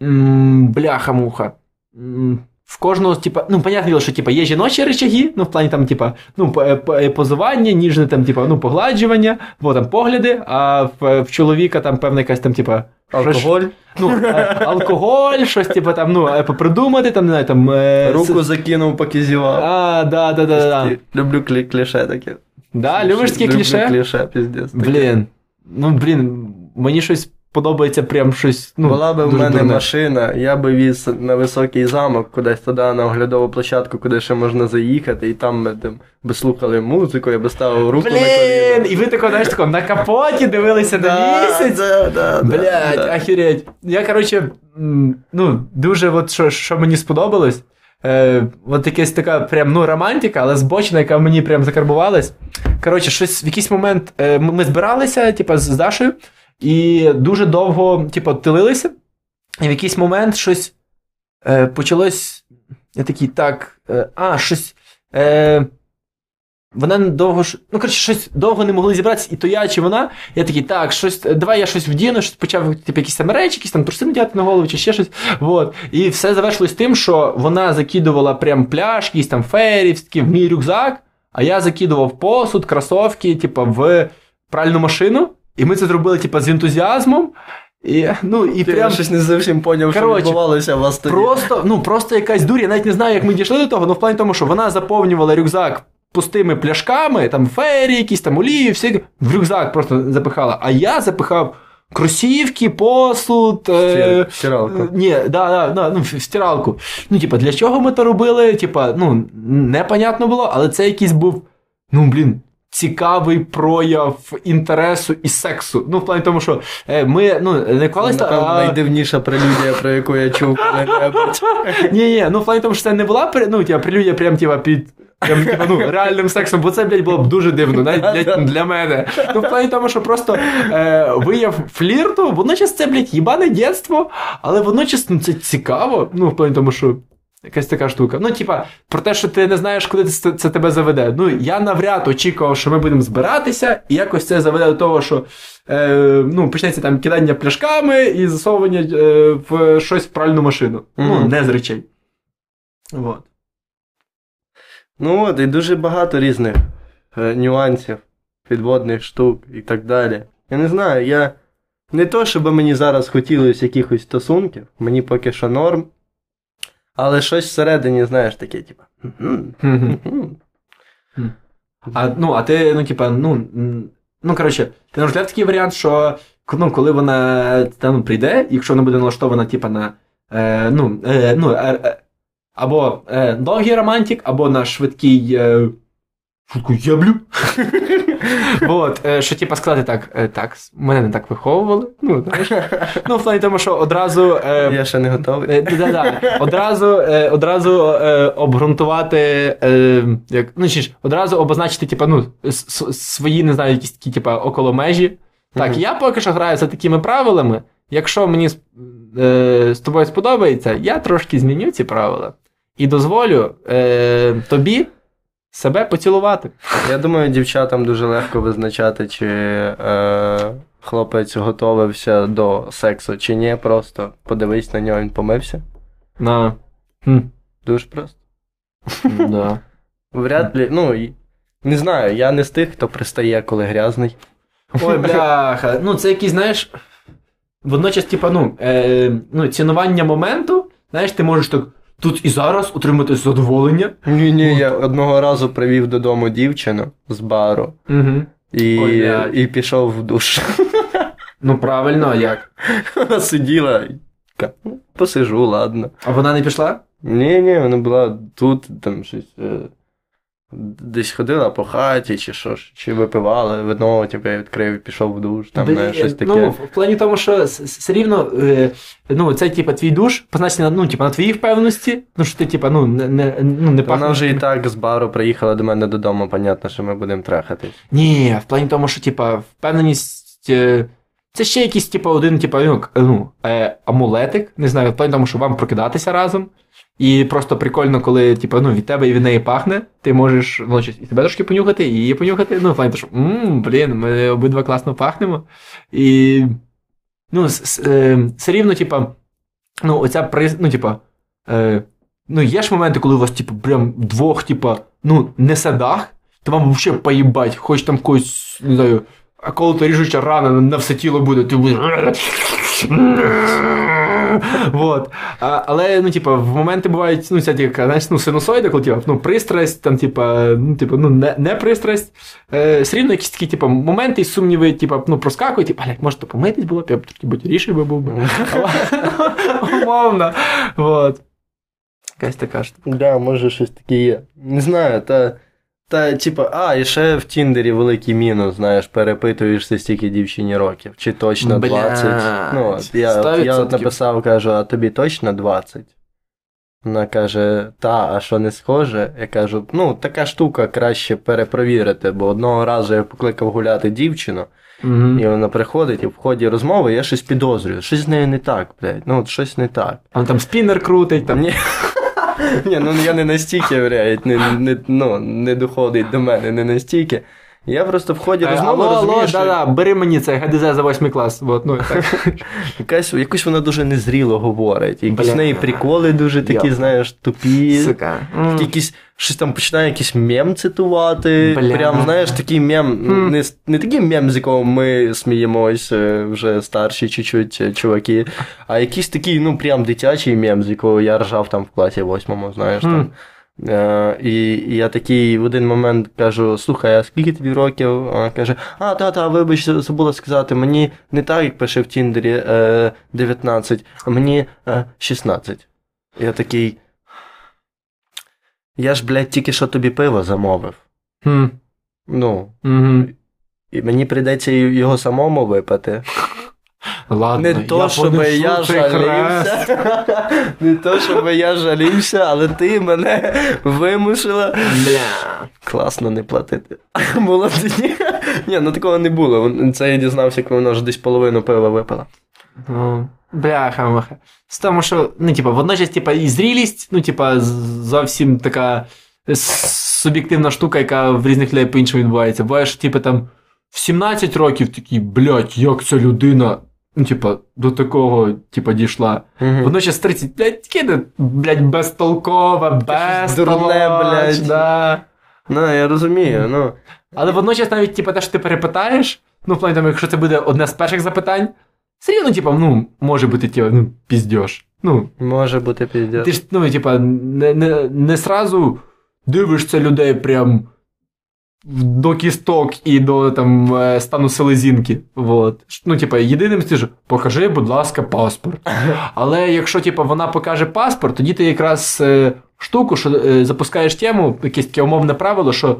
м, бляха-муха. м, В кожного, типа, ну, понятне діло, що типа, є жіночі речаги, ну, в плані там, типа, ну, по- по- позування, ніжне там, типа, ну, погладжування, вот, там, погляди, а в, в чоловіка там певна якась там, типа, Алкоголь, ну, е, алкоголь, щось, типу, там, ну, е, придумати, там, не знаю, там. е, руку закинув, поки зівав. А, да, да, да, да. Люблю клі- кліше таке. Да, любиш такі Люблю кліше? кліше, піздець. Блін. Ну, блін, мені щось подобається прям щось. Ну, Була би в мене дурне. машина, я би віз на високий замок, кудись туди на оглядову площадку, куди ще можна заїхати, і там би, там, би слухали музику, я би ставив руку на Блін, коліно. і ви тако, знаєш, тако, на капоті дивилися на місяць. Да, да, Блять, да. охереть. Я, коротше, ну, дуже от що, що мені сподобалось. Е, от якась така прям ну, романтика, але збочена, яка мені прям закарбувалась. Коротше, щось в якийсь момент е, ми ми збиралися, типа, з Дашою, і дуже довго, типу, тилилися. І в якийсь момент щось е, почалось. Я такий, так, е, а, щось. Е, вона довго ну коротше, щось довго не могли зібратися, і то я чи вона. Я такий, так, щось, давай я щось вдіну, щось почав типу, якісь там речі, якісь там труси надягати на голову чи ще щось. Вот. І все завершилось тим, що вона закидувала прям пляж, якісь там ферівські в мій рюкзак, а я закидував посуд, кросовки, типу, в пральну машину. І ми це зробили, типу, з ентузіазмом. І, ну, і Я прям щось не зовсім поняв, що відбувалося у вас тоді. Просто, ну, просто якась дурь. Я навіть не знаю, як ми дійшли до того, але в плані тому, що вона заповнювала рюкзак пустими пляшками, там фері, якісь там олії, всі в рюкзак просто запихала. А я запихав кросівки, посуд. Е... Стир- стиралку. е, Ні, да, да, да, ну, стиралку. Ну, типа, для чого ми то робили? Типа, ну, непонятно було, але це якийсь був, ну, блін. Цікавий прояв інтересу і сексу. Ну, в плані тому, що е, ми ну, не колись. та- Напевно, а- найдивніша прелюдія, про яку я чув [LAUGHS] коли-небудь. ні, ні, ну в плані тому, що це не була ну, типа, прелюдія прям типа, під. Прям, типа, ну, [LAUGHS] реальним сексом, бо це, блядь, було б дуже дивно, навіть для, для мене. Ну, в плані тому, що просто е, вияв флірту, водночас це, блядь, їбане дєтство, але водночас ну, це цікаво. Ну, в плані тому, що якась така штука. Ну, типа, про те, що ти не знаєш, куди це, це тебе заведе. Ну, я навряд очікував, що ми будемо збиратися, і якось це заведе до того, що е, ну, почнеться там кидання пляшками і засовування е, в щось в пральну машину. Ну, не з речей. Вот. Ну от, і дуже багато різних е, нюансів, підводних штук і так далі. Я не знаю, я. Не то, щоб мені зараз хотілося якихось стосунків, мені поки що норм. Але щось всередині, знаєш, таке, типу. «Мгм, мгм». А, ну, а ти, ну, типа, ну, ну, коротше, ти не розглядав такий варіант, що ну, коли вона там прийде, якщо вона буде налаштована, типа, на. Е, ну, е, ну, е, е, або е, довгий романтик, або на швидкий. Е, швидку єблю. [LAUGHS] От, е, що типа сказати так, е, так, мене не так виховували. Ну, ну в плані тому, що одразу. Е, Я ще не готовий. Да-да. Одразу, одразу обґрунтувати, як, ну, чи ж, одразу обозначити, типа, ну, свої, не знаю, якісь такі, типа, около межі. Так, я поки що граю за такими правилами. Якщо мені з- тобою сподобається, я трошки зміню ці правила і дозволю е, тобі себе поцілувати. Я думаю, дівчатам дуже легко визначати, чи е, хлопець готовився до сексу, чи ні. Просто подивись на нього, він помився. На. Хм. Дуже просто. [LAUGHS] Да. Вряд ли, ну, не знаю, я не з тих, хто пристає, коли грязний. Ой, бляха. Ну, це якийсь, знаєш. Водночас, типа, ну, е, ну, цінування моменту, знаєш, ти можеш так тут і зараз отримати задоволення. Ні, ні, я одного разу привів додому дівчину з бару Угу. і, Ой, і пішов в душ. [LAUGHS] Ну, правильно, а як? Вона сиділа. «Ну, Посижу, ладно. А вона не пішла? Ні, ні, вона була тут, там щось. Десь ходила по хаті, чи що ж, чи випивала вино, типу, я відкрив пішов в душ, там Блін, не, щось таке. Ну, в плані тому, що все рівно, е, ну, це, типа, твій душ, позначений на, ну, типа, на твоїй впевненості, ну, що ти, типа, ну, не, не, ну, не Вона вже і так з бару приїхала до мене додому, понятно, що ми будемо трахатись. Ні, в плані тому, що, типа, впевненість. е, Це ще якийсь, типа, один, типа, ну, ну, е, амулетик, не знаю, в плані тому, що вам прокидатися разом. І просто прикольно, коли, типа, ну, від тебе і від неї пахне, ти можеш вночі і тебе трошки понюхати, і її понюхати. Ну, в плані, що, мм, блін, ми обидва класно пахнемо. І. Ну, е, все рівно, типа, ну, оця приз, ну, типа. Е, ну, є ж моменти, коли у вас, типу, прям двох, типа, ну, несе дах, то вам взагалі поїбать, хоч там когось, не знаю, а коли то ріжуча рана на все тіло буде, ти будеш. Вот. А, але, ну, типа, в моменти бувають, ну, ця знаєш, ну, синусоїда, коли типа, ну, пристрасть, там, типа, ну, типа, ну, не, не пристрасть. Е, все рівно якісь такі, типа, моменти і сумніви, типа, ну, проскакують, типа, блядь, може, то помитись було, я б трошки бутіріший би був би. [LAUGHS] Умовно. Вот. Якась така штука. Да, може щось таке є. Не знаю, та. Та, типа, а, і ще в Тіндері великий мінус, знаєш, перепитуєшся стільки дівчині років, чи точно Бля, 20. Ну, от, я, от, я от написав, кажу, а тобі точно 20? Вона каже, та, а що не схоже? Я кажу, ну, така штука краще перепровірити, бо одного разу я покликав гуляти дівчину, Угу. і вона приходить, і в ході розмови я щось підозрюю. Щось з нею не так, блядь. Ну, от щось не так. А там спіннер крутить, там. Ні. Ні, ну я не настільки, блядь, не, не, ну, не доходить до мене, не настільки. Я просто в ході Е, розмови Алло, розумію, алло, що да-да, бери мені це ГДЗ за 8 клас. Вот, ну, так. [LAUGHS] якась, якось вона дуже незріло говорить. Якісь в неї приколи дуже такі, знаєш, тупі. Сука. Якісь щось там починає якийсь мем цитувати. Бля. Прям, знаєш, такий мем, Хм. не, не такий мем, з якого ми сміємось е, вже старші чуть-чуть е, чуваки, а якийсь такий, ну, прям дитячий мем, з якого я ржав там в класі восьмому, знаєш. Хм. там. Е, і, і я такий в один момент кажу: слухай, а скільки тобі років? Вона каже: А, та, та, вибач, забула сказати, мені не так, як пише в Тіндері е, 19, а мені е, 16. Я такий. Я ж, блядь, тільки що тобі пиво замовив. Хм. Ну, Угу. і мені прийдеться його самому випити. Ладно, Не то, щоб я жалівся. [LAUGHS] Не то, щоб я жалівся, але ти мене вимусила. Бля. Класно не платити. [LAUGHS] Було тоді. Ні, ну такого не було. Це я дізнався, коли вона вже десь половину пива випила. Ну, бляха маха. З тому, що, ну, типа, водночас, типа, і зрілість, ну, типа, зовсім така суб'єктивна штука, яка в різних людей по-іншому відбувається. Буває, що, типа, там, в 17 років такий, блядь, як ця людина, ну, типа, до такого, типа, дійшла. Мгм. Водночас 30, блядь, таке, блядь, безтолкове, щось блядь. Да. Ну, я розумію, ну. Але водночас навіть, типу, те, що ти перепитаєш, ну, в плані, там, якщо це буде одне з перших запитань, все рівно, типу, ну, може бути, типу, ну, піздьош. Ну, Може бути піздець. ти ж, ну, типу, не, не, не сразу дивишся людей прям до кісток і до там е, стану селезінки. Вот. Ну, типу, єдиним ти ж покажи, будь ласка, паспорт. [LAUGHS] Але якщо, типу, вона покаже паспорт, тоді ти якраз е, штуку, що е, запускаєш тему, якесь таке умовне правило, що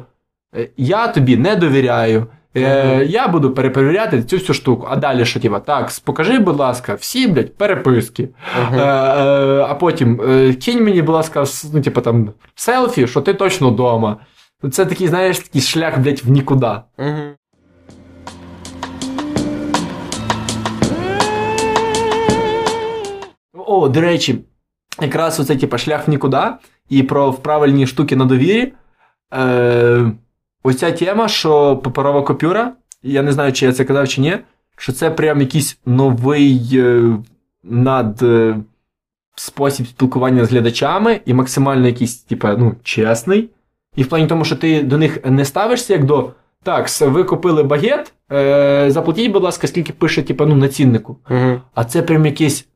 е, я тобі не довіряю. Е, Я буду перепровіряти цю всю штуку. А далі що, типа, так, покажи, будь ласка, всі, блядь, переписки. Е, е, а потім е, кинь мені, будь ласка, ну, типа, там, селфі, що ти точно вдома. Це такий, знаєш, такий шлях, блядь, в нікуди. О, до речі, якраз оце, типа, шлях в нікуди і про правильні штуки на довірі. Е, оця тема, що паперова купюра, я не знаю, чи я це казав чи ні, що це прям якийсь новий е, над. Е, спосіб спілкування з глядачами і максимально якийсь, типа, ну, чесний. І в плані тому, що ти до них не ставишся як до. Так, ви купили багет, е, заплатіть, будь ласка, скільки пише, типа, ну, на ціннику. Мгм. А це прям якийсь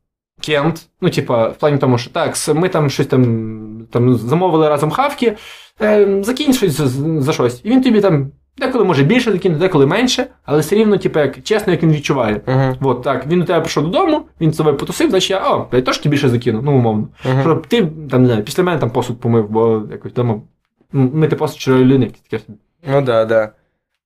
кент. Ну, типа, в плані тому, що так, ми там щось там, там замовили разом хавки, е, закинь щось за, за щось. І він тобі там деколи може більше закинути, деколи менше, але все рівно, типа, як чесно, як він відчуває. Мгм. От так, він до тебе прийшов додому, він з тобою потусив, значить я, о, я теж тобі більше закину, ну умовно. Мгм. Щоб ти там не знаю, після мене там посуд помив, бо якось вдома мити посуд чи людини, таке. Ну да, да.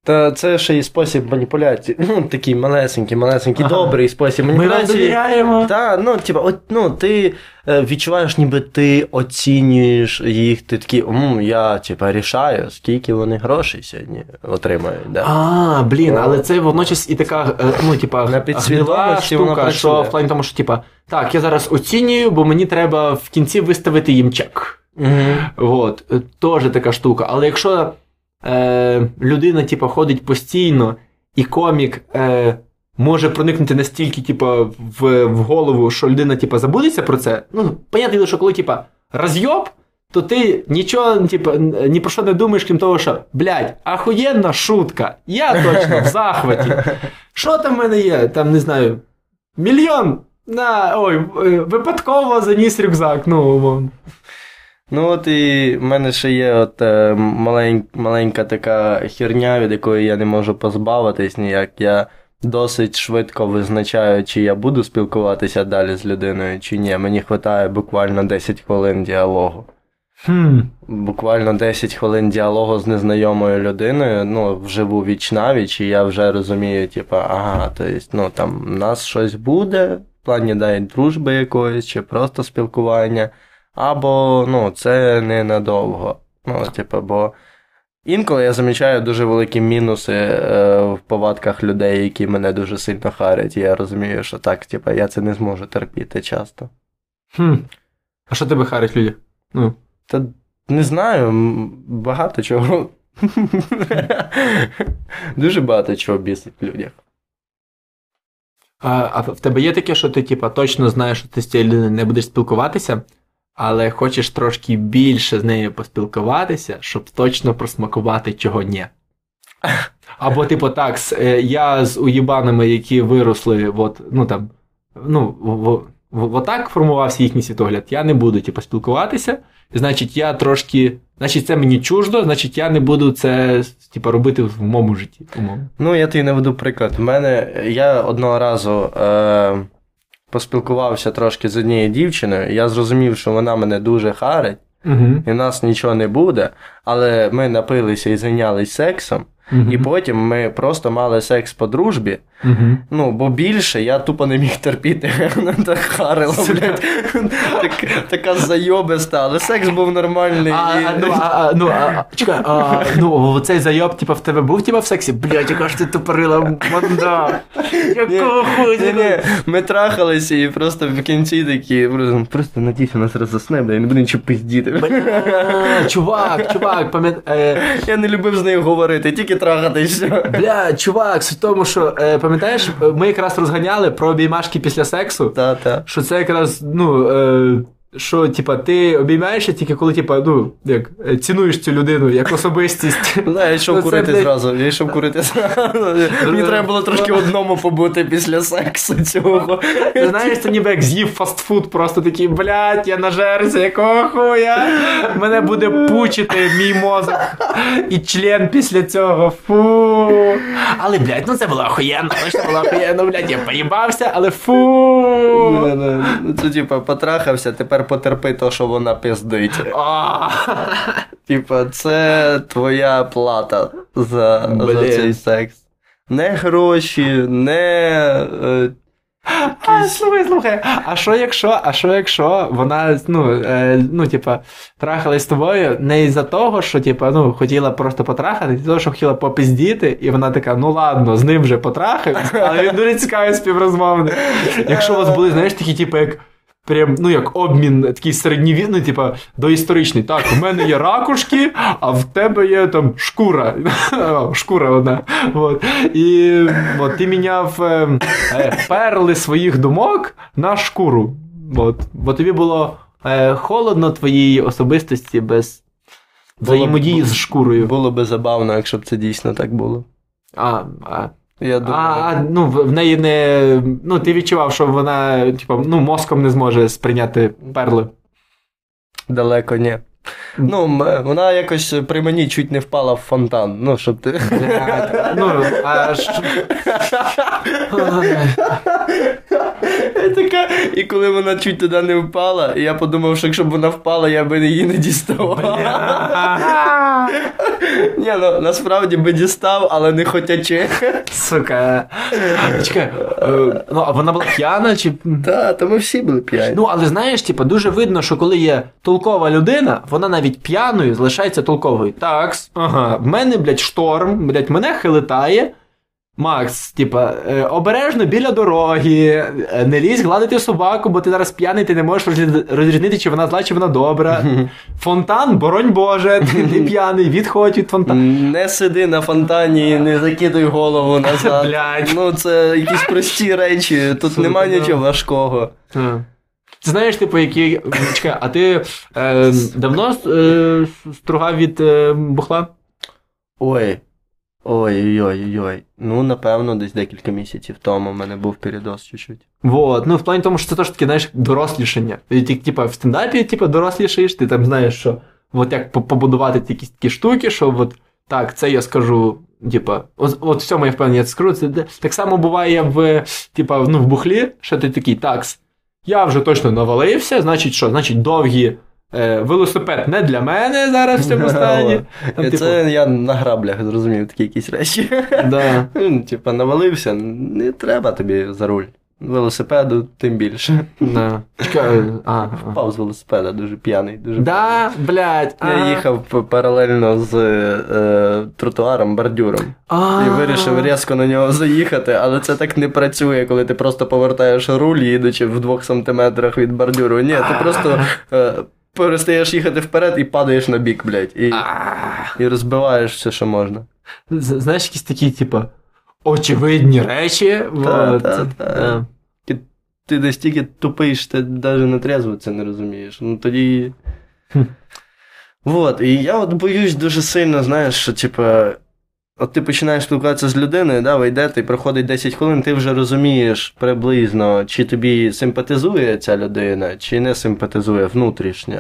Та це ще і спосіб маніпуляції. Ну, такий малесенький, малесенький, Ага. добрий спосіб маніпуляції. Ми вам довіряємо. Та, ну, типа, от, ну, ти е, відчуваєш, ніби ти оцінюєш їх, ти такий, «М, я, типа, рішаю, скільки вони грошей сьогодні отримають. Да. А, блін, Ну. але це водночас і така, е, ну, типа, На гнила штука, що в плані тому, що, типа, так, я зараз оцінюю, бо мені треба в кінці виставити їм чек. Мгм. От, е, теж така штука. Але якщо е, людина, типа, ходить постійно, і комік е, може проникнути настільки, типа, в, в голову, що людина, типа, забудеться про це. Ну, понятно, що коли, типа, розйоб, то ти нічого, типа, ні про що не думаєш, крім того, що, блядь, ахуєнна шутка. Я точно в захваті. Що там в мене є? Там, не знаю, мільйон. На, ой, е, випадково заніс рюкзак, ну. Ну, от і в мене ще є от е, малень, маленька така херня, від якої я не можу позбавитись ніяк. Я досить швидко визначаю, чи я буду спілкуватися далі з людиною, чи ні. Мені вистачає буквально 10 хвилин діалогу. Хм. Буквально 10 хвилин діалогу з незнайомою людиною, ну, вживу віч навіч, і я вже розумію, типу, ага, то есть, ну, там, в нас щось буде, в плані навіть дружби якоїсь, чи просто спілкування, або, ну, це ненадовго. Ну, типу, бо інколи я замічаю дуже великі мінуси е, в повадках людей, які мене дуже сильно харять, і я розумію, що так, типу, я це не зможу терпіти часто. Хм. А що тебе харить люди? Ну. Та не знаю, багато чого. Дуже багато чого бісить в людях. А, а в тебе є таке, що ти, типа, точно знаєш, що ти з цією людиною не будеш спілкуватися, але хочеш трошки більше з нею поспілкуватися, щоб точно просмакувати чого ні. [LAUGHS] Або, типу, так, е, я з уєбанами, які виросли, от, ну там, ну, в, в, в, отак формувався їхній світогляд, я не буду, типу, спілкуватися. Значить, я трошки. Значить, це мені чуждо, значить, я не буду це, типу, робити в моєму житті. Умовно. Ну, я тобі наведу приклад. У мене я одного разу е, поспілкувався трошки з однією дівчиною, я зрозумів, що вона мене дуже харить, Угу. і в нас нічого не буде, але ми напилися і зайнялись сексом, Угу. і потім ми просто мали секс по дружбі. Угу. Ну, бо більше я тупо не міг терпіти. Вона так харила, блядь. Так, така зайобиста, але секс був нормальний. А, і- а, ну, а, ну, а, чекай, а, ну, цей зайоб, типа, в тебе був типа, в сексі? Блядь, яка ж ти тупорила манда. Якого Ні, ні, ми трахалися і просто в кінці такі, просто, просто надійся, нас зараз засне, бля, я не буду нічого пиздіти. Чувак, чувак, пам'ят... Е, Я не любив з нею говорити, тільки трахатися. бля, чувак, суть в тому, що, е, пам'ятаєш, ми якраз розганяли про обіймашки після сексу, Та-та. що це якраз, ну, е, що, типа, ти обіймаєшся тільки коли, типа, ну, як, е, цінуєш цю людину як особистість. [LAUGHS] Ну, я йшов Ну, курити зразу, я йшов курити зразу. Мені треба було трошки одному побути після сексу цього. Ти знаєш, це ніби як з'їв фастфуд, просто такий, блядь, я нажерся, якого хуя? Мене буде пучити мій мозок і член після цього. Фу. Але, блядь, ну це було охуєнно, ну це було охуєнно, блядь, я поїбався, але фу. Ну, Це типа потрахався, тепер тепер потерпи то, що вона пиздить. [LAUGHS] Типа, це твоя плата за, за цей секс. Не гроші, не. Е, А, слухай, слухай. А що якщо, а що якщо вона, ну, е, ну, типа, трахалась з тобою не із-за того, що, типа, ну, хотіла просто потрахати, із-за того, що хотіла попиздіти, і вона така, ну ладно, з ним вже потрахаюсь, але він дуже цікавий співрозмовник. Якщо у вас були, знаєш, такі, типу, як. Прям, ну, як обмін такий середньовінний, типа доісторичний. Так, у мене є ракушки, а в тебе є там шкура. [LAUGHS] Шкура одна. От. І от, ти міняв е, е, перли своїх думок на шкуру. От. Бо тобі було е, холодно твоїй особистості без взаємодії з шкурою. було би забавно, якщо б це дійсно так було. А, а, Я думаю. а ну, в неї не. Ну, ти відчував, що вона, типу, ну, мозком не зможе сприйняти перли. Далеко ні. Ну, вона якось при мені чуть не впала в фонтан. Ну, щоб ти. Ну, а така, і коли вона чуть туди не впала, я подумав, що якщо б вона впала, я би її не діставав. Ні, ну насправді би дістав, але не хотячи. Сука. Чекай, е, ну, а вона була п'яна чи. Та, то ми всі були п'яні. Ну, але знаєш, типа, дуже видно, що коли є толкова людина, вона навіть п'яною залишається толковою. Так, ага, в мене, блядь, шторм, блядь, мене хилитає. Макс, типа, е, обережно біля дороги, е, не лізь гладити собаку, бо ти зараз п'яний, ти не можеш розрізнити, чи вона зла, чи вона добра. Фонтан, боронь Боже, ти, п'яний, відходь від фонтану. Не сиди на фонтані, не закидуй голову назад. Блядь. Ну, це якісь прості речі, тут Сука, нема нічого важкого. Ти знаєш, типу, які. Чекай, а ти е, давно е, стругав від е, бухла? Ой. Ой-ой-ой-ой. Ну, напевно, десь декілька місяців тому в мене був передоз чуть-чуть. Вот. Ну, в плані тому, що це теж таке, знаєш, дорослішання. І ти, типу, в стендапі, типу, дорослішаєш, ти там знаєш, що от як побудувати якісь такі штуки, що от так, це я скажу. Типа, от, от в цьому я впевнений, я це скажу. Це так само буває в, типа, ну, в бухлі, що ти такий, такс, я вже точно навалився, значить що? Значить, довгі е, велосипед не для мене зараз в цьому [LAUGHS] стані. Там, Це типу, я на граблях зрозумів такі якісь речі. да. [LAUGHS] Ну, Типа, навалився, не треба тобі за руль. Велосипеду тим більше. Да. Чекай, а, а. Впав з велосипеда, дуже п'яний, дуже Да, блядь. п'яний. Я а. їхав паралельно з е, тротуаром, бордюром. А. І вирішив різко на нього заїхати, але це так не працює, коли ти просто повертаєш руль, їдучи в двох сантиметрах від бордюру. Ні, ти просто е, перестаєш їхати вперед і падаєш на бік, блядь, і, і розбиваєш все, що можна. Знаєш, якісь такі, типу, очевидні речі. Та, та, та. Ти, настільки тупий, що ти навіть на трезво це не розумієш. Ну тоді. Вот, і я от боюсь дуже сильно, знаєш, що, типа, от ти починаєш спілкуватися з людиною, да, ви йдете, і проходить 10 хвилин, ти вже розумієш приблизно, чи тобі симпатизує ця людина, чи не симпатизує внутрішньо.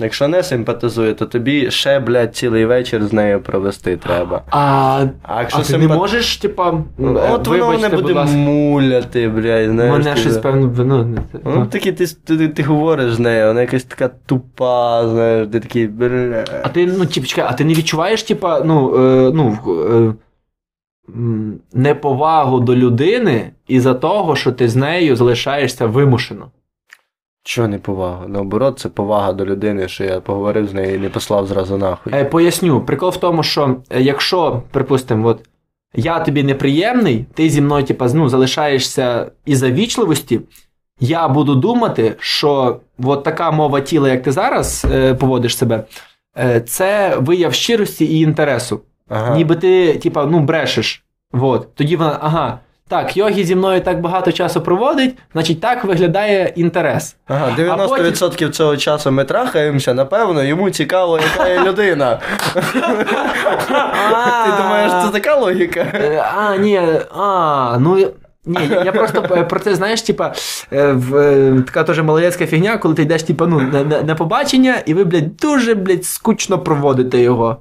Якщо не симпатизує, то тобі ще, блядь, цілий вечір з нею провести треба. А, А якщо а ти симпат- не можеш, типа, Ну, е, От воно вибачте, не буде муляти, блядь, знаєш. мене щось певно, ну, не це, Ну, ну. такі ти, ти, ти, говориш з нею, вона якась така тупа, знаєш, ти такий. бля. А ти, ну, типу, чекай, а ти не відчуваєш, типа, ну, е, ну, е, неповагу до людини із-за того, що ти з нею залишаєшся вимушено. Чого не повага? Наоборот, це повага до людини, що я поговорив з нею і не послав зразу нахуй. Е, поясню, прикол в тому, що е, якщо, припустимо, от я тобі неприємний, ти зі мною, типа, ну, залишаєшся із-за вічливості, я буду думати, що от така мова тіла, як ти зараз е, поводиш себе, е, це вияв щирості і інтересу. Ага. Ніби ти, типа, ну, брешеш. Вот. Тоді вона, ага. Так, йогі зі мною так багато часу проводить, значить так виглядає інтерес. Ага, 90% цього часу ми трахаємося, напевно, йому цікаво, яка є людина. [LAUGHS] Ти думаєш, це така логіка? Е, А, ні, а, ну. Ні, я просто про це, знаєш, типа, е, в, е, така теж малолецька фігня, коли ти йдеш, типа, ну, на, на, на побачення, і ви, блядь, дуже, блядь, скучно проводите його.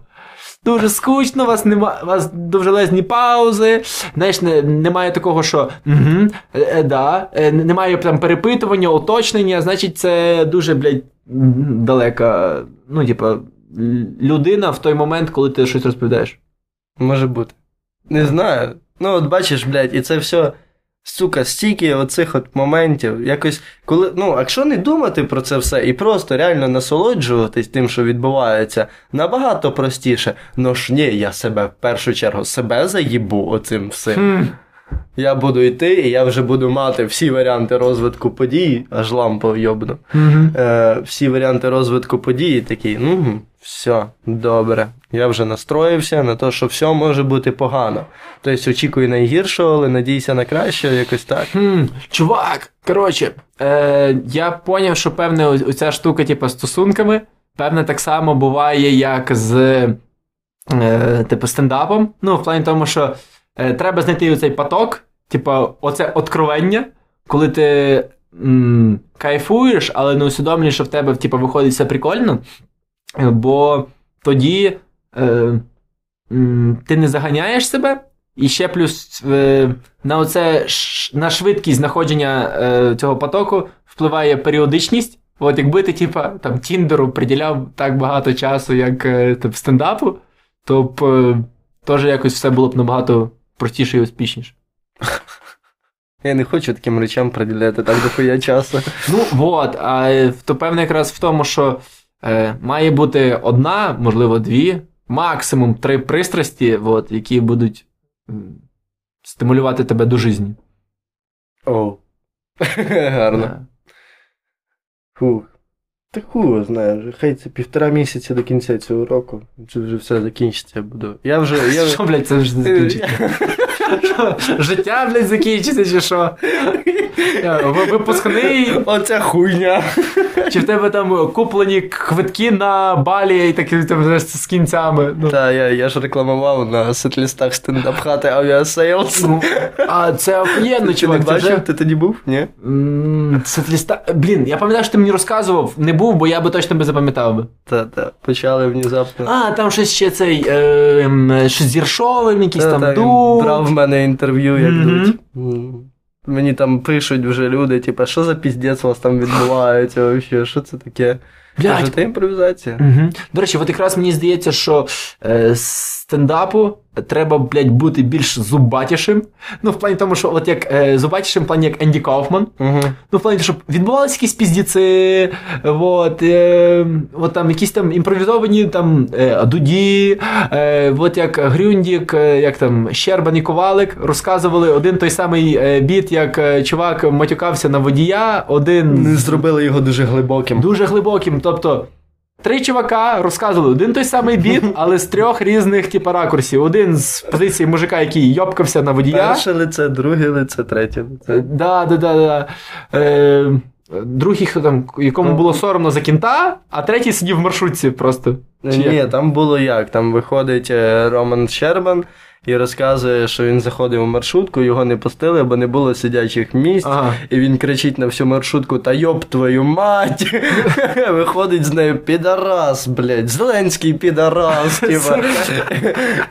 Дуже скучно, у вас нема, у вас довжелезні паузи. Знаєш, не, немає такого, що угу, е, да, е, немає там перепитування, уточнення, значить, це дуже, блядь, далека. Ну, типа, людина в той момент, коли ти щось розповідаєш. Може бути. Не знаю. Ну, от бачиш, блядь, і це все, сука, стільки оцих от моментів. Якось, коли, ну, якщо не думати про це все і просто реально насолоджуватись тим, що відбувається, набагато простіше. Ну ж ні, я себе в першу чергу себе заїбу оцим всім. Хм. Я буду йти, і я вже буду мати всі варіанти розвитку подій, аж лампу йобну. Мгм. Е, всі варіанти розвитку подій, і такий, ну, все, добре. Я вже настроївся на те, що все може бути погано. Тобто очікую найгіршого, але надійся на краще, якось так. Хм, чувак, коротше, е, я поняв, що певне оця штука, типу, стосунками, певне, так само буває, як з е, типу, стендапом. Ну, в плані тому, що е, треба знайти оцей поток, типу, оце откровення, коли ти м, кайфуєш, але не усвідомлюєш, що в тебе типу, виходить все прикольно. Бо тоді е, ти не заганяєш себе, і ще плюс е, на оце на швидкість знаходження е, цього потоку впливає періодичність. От якби ти, типа, там Тіндеру приділяв так багато часу, як е, там, стендапу, то б е, теж якось все було б набагато простіше і успішніше. Я не хочу таким речам приділяти так дохуя часу. Ну, от, а то певне якраз в тому, що е, має бути одна, можливо, дві, максимум три пристрасті, от, які будуть стимулювати тебе до житті. О. [LAUGHS] Гарно. Е. Фух. Та хуй знає, вже хай це півтора місяця до кінця цього року. Це вже все закінчиться, буду. Я вже. Я... Що, блядь, це вже закінчиться? [LAUGHS] Життя, блядь, закінчиться, чи що? Випускний, Оця хуйня. чи в тебе там куплені квитки на балі і знаєш, з кінцями. Ну, Та, я, я ж рекламував на сетлістах стендап-хати авіасейлс. ну, а це охуєнно, Ти не чувак. Бачив? Ти тоді був? Ні? М, Це ліста... Блін, я пам'ятаю, що ти мені розказував. Не був, бо я би точно би запам'ятав би. Та, та. Почали внезапно. А, там щось ще цей е, щось з Єршовим, якийсь Та, там та, дух. брав в мене інтерв'ю, як Мгм. дуть. Мені там пишуть вже люди, типа, що за піздець у вас там відбувається вообще, що це таке? Блядь. Це імпровізація. Угу. До речі, от якраз мені здається, що е, стендапу треба, блядь, бути більш зубатішим. Ну, в плані тому, що от як е, зубатішим, в плані як Енді Кауфман. Угу. Ну, в плані, щоб відбувалися якісь піздіци, от, е, от там якісь там імпровізовані там е, дуді, е, от як Грюндік, е, як там Щербан і Ковалик розказували один той самий е, біт, як е, чувак матюкався на водія, один Не зробили його дуже глибоким. дуже глибоким. Тобто. Три чувака розказували один той самий біт, [LAUGHS] але з трьох різних типу, ракурсів. Один з позиції мужика, який йобкався на водія. Перше лице, друге лице, третє Е, лице. Да, да, да, да. Е, другий, хто там, якому було соромно за кінта, а третій сидів в маршрутці просто. Чи Ні, як? там було як? Там виходить е, Роман Щербан і розказує, що він заходив у маршрутку, його не пустили, бо не було сидячих місць. Ага. І він кричить на всю маршрутку: Та йоб твою мать! [LAUGHS] Виходить з нею підарас, блядь, Зеленський підарас. [LAUGHS] Типа.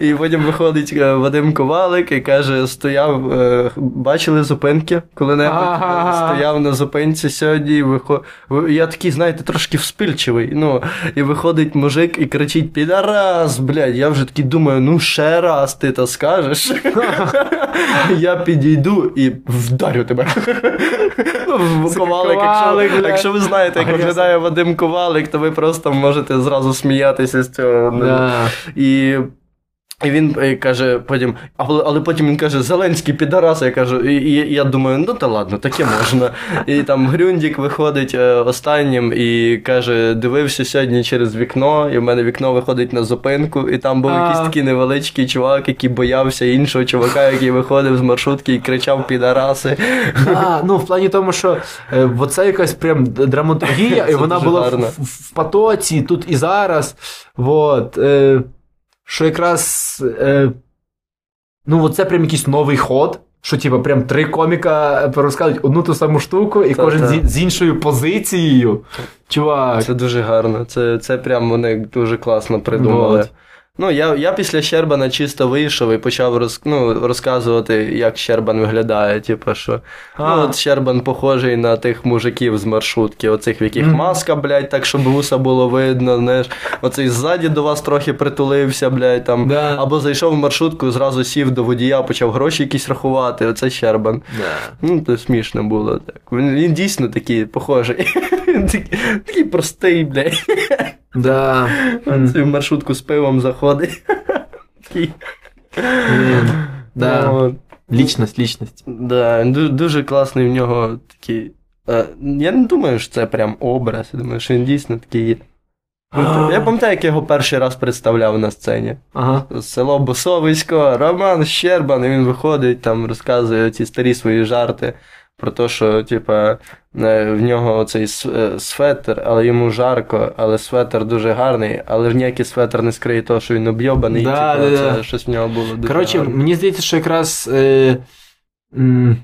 І потім виходить е, Вадим Ковалик і каже: стояв, е, бачили зупинки коли-небудь? Стояв на зупинці сьогодні. Я такий, знаєте, трошки вспильчивий. Ну, і виходить мужик і кричить: Підарас, блядь. Я вже такий думаю, ну ще раз ти скажеш. [LAUGHS] Я підійду і вдарю тебе. Ну, Ковалик, якщо, якщо ви знаєте, як виглядає Вадим Ковалик, то ви просто можете зразу сміятися з цього. І. І він е, каже потім, але, але потім він каже, Зеленський підарас, я кажу, і, і, і я думаю, ну та ладно, таке можна. І там Грюндік виходить е, останнім і каже: дивився сьогодні через вікно, і в мене вікно виходить на зупинку, і там був якийсь такий невеличкий чувак, який боявся іншого чувака, який виходив з маршрутки і кричав підараси. А, ну, в плані тому, що е, оце якась прям драматургія, і вона була в, в, в потоці, тут і зараз. Вот, е, що якраз. Е, ну, от це прям якийсь новий ход. Що, типу, прям три коміка розказують одну ту саму штуку, і Та-та. кожен з, з іншою позицією. Чувак. Це дуже гарно. Це, це прям вони дуже класно придумали. Вот. Ну, я, я після Щербана чисто вийшов і почав роз, ну, розказувати, як Щербан виглядає. Типу, що А. ну, от Щербан похожий на тих мужиків з маршрутки, оцих, в яких маска, блядь, так, щоб вуса було видно. Знаєш, оцей ззаді до вас трохи притулився, блядь, там. Да. Або зайшов в маршрутку, зразу сів до водія, почав гроші якісь рахувати. Оце Щербан. Ну, це смішно було так. Він, він дійсно такий похожий. [LAUGHS] Такий простий, блядь. Да. [LAUGHS] В маршрутку з пивом заходить. [LAUGHS] Да. Лічність, лічність. Да, дуже класний в нього такий. е, Я не думаю, що це прям образ. Я думаю, що він дійсно такий є. Я пам'ятаю, як я його перший раз представляв на сцені. Ага. Село Босовисько, Роман Щербан, і він виходить, там розказує ці старі свої жарти про те, що, типа, е, в нього цей светр, але йому жарко, але светр дуже гарний, але ніякий светр не скриє того, що він об'єбаний, Да, типа, да, це да. щось в нього було дуже Коротше, гарне. мені здається, що якраз. Е, м,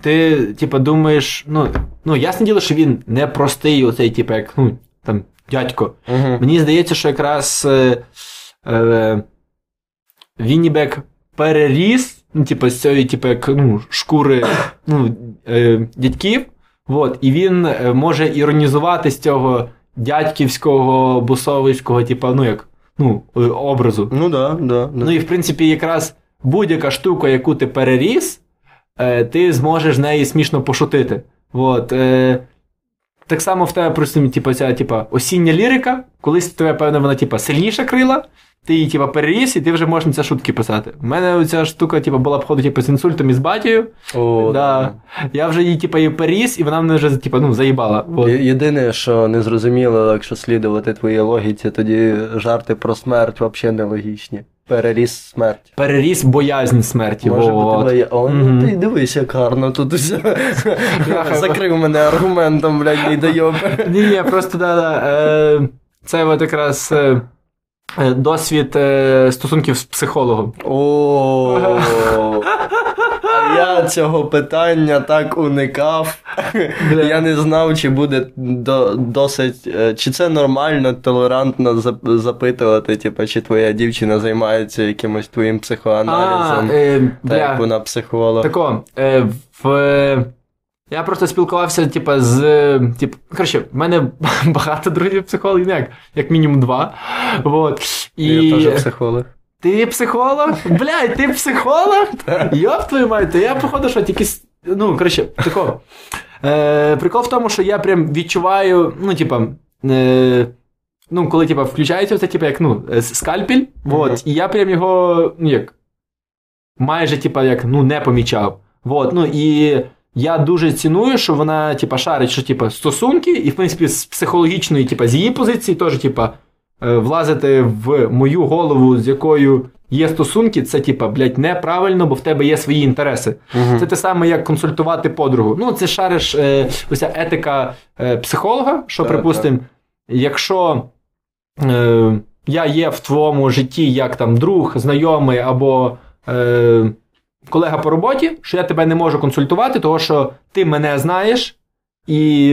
ти, типа, думаєш, ну, ну, ясне діло, що він не простий, оцей, типа, як, ну, там, дядько. Мгм. Мені здається, що якраз е, е, він ніби переріс, ну, типу, з цієї, типу, як, ну, шкури ну, е, дядьків. Вот, і він е, може іронізувати з цього дядьківського, бусовицького, типу, ну, як, ну, е, образу. Ну да, да, да. Ну і в принципі, якраз будь-яка штука, яку ти переріс, е, ти зможеш неї смішно пошутити. Вот, е, так само в тебе просто типу, ця типу, осіння лірика, колись в тебе, певно, вона типу, сильніше крила, ти її типу, переріс, і ти вже можеш на це шутки писати. У мене ця штука типу, була походу типу, з інсультом і з батією. О, да. Я вже її типу, її переріс, і вона мене вже типу, ну, заїбала. Вот. Є- Єдине, що не зрозуміло, якщо слідувати твоїй логіці, тоді жарти про смерть взагалі нелогічні. Переріс смерть. Переріс боязнь смерті. Може вот. бути. О, Мгм. ну ти дивись, як гарно тут усе. Закрив мене аргументом, блядь, не дайоб. Ні, ні, просто да, да. Е, це от якраз е, досвід е, стосунків з психологом. О, а я цього питання так уникав. Я не знав, чи буде до, досить, е, чи це нормально, толерантно запитувати, типу, чи твоя дівчина займається якимось твоїм психоаналізом, е, так бля, вона психолог. тако, е, в, я просто спілкувався, типа, з. Тип, коротше, в мене [LAUGHS] багато друзів психологів, ну, як, як мінімум два. Вот. І... Я теж психолог. Ти психолог? Блядь, ти психолог? [LAUGHS] Йоп твою мать, то я, походу, що тільки. Ну, коротше, тако. Е, прикол в тому, що я прям відчуваю, ну, типа. Е, ну, коли, типа, включається це, типа, як, ну, е, скальпель, вот, Мгм. і я прям його, ну, як. Майже, типа, як, ну, не помічав. Вот, ну, і я дуже ціную, що вона, типа, шарить, що, типа, стосунки, і, в принципі, з психологічної, типа, з її позиції теж, типа, е, влазити в мою голову, з якою є стосунки, це, типа, блядь, неправильно, бо в тебе є свої інтереси. Мгм. Це те саме, як консультувати подругу. Ну, це шариш е, оця етика е, психолога, що, припустимо, якщо е, я є в твоєму житті як там друг, знайомий або е, колега по роботі, що я тебе не можу консультувати, тому що ти мене знаєш, і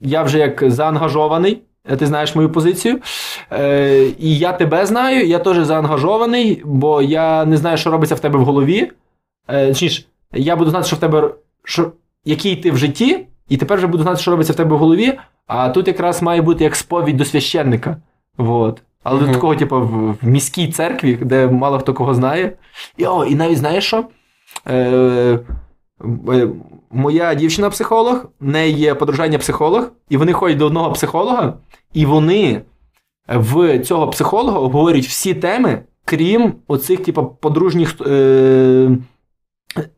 я вже як заангажований. е, Ти знаєш мою позицію. Е, і я тебе знаю, я теж заангажований, бо я не знаю, що робиться в тебе в голові. Е, точніше, я буду знати, що в тебе що, який ти в житті, і тепер вже буду знати, що робиться в тебе в голові. А тут якраз має бути як сповідь до священника. Вот. Але до такого, типу, в, міській церкві, де мало хто кого знає. І, о, і навіть знаєш що? Е, е, моя дівчина психолог, в неї є подружання психолог, і вони ходять до одного психолога, і вони в цього психолога обговорюють всі теми, крім оцих, типу, подружніх. Е,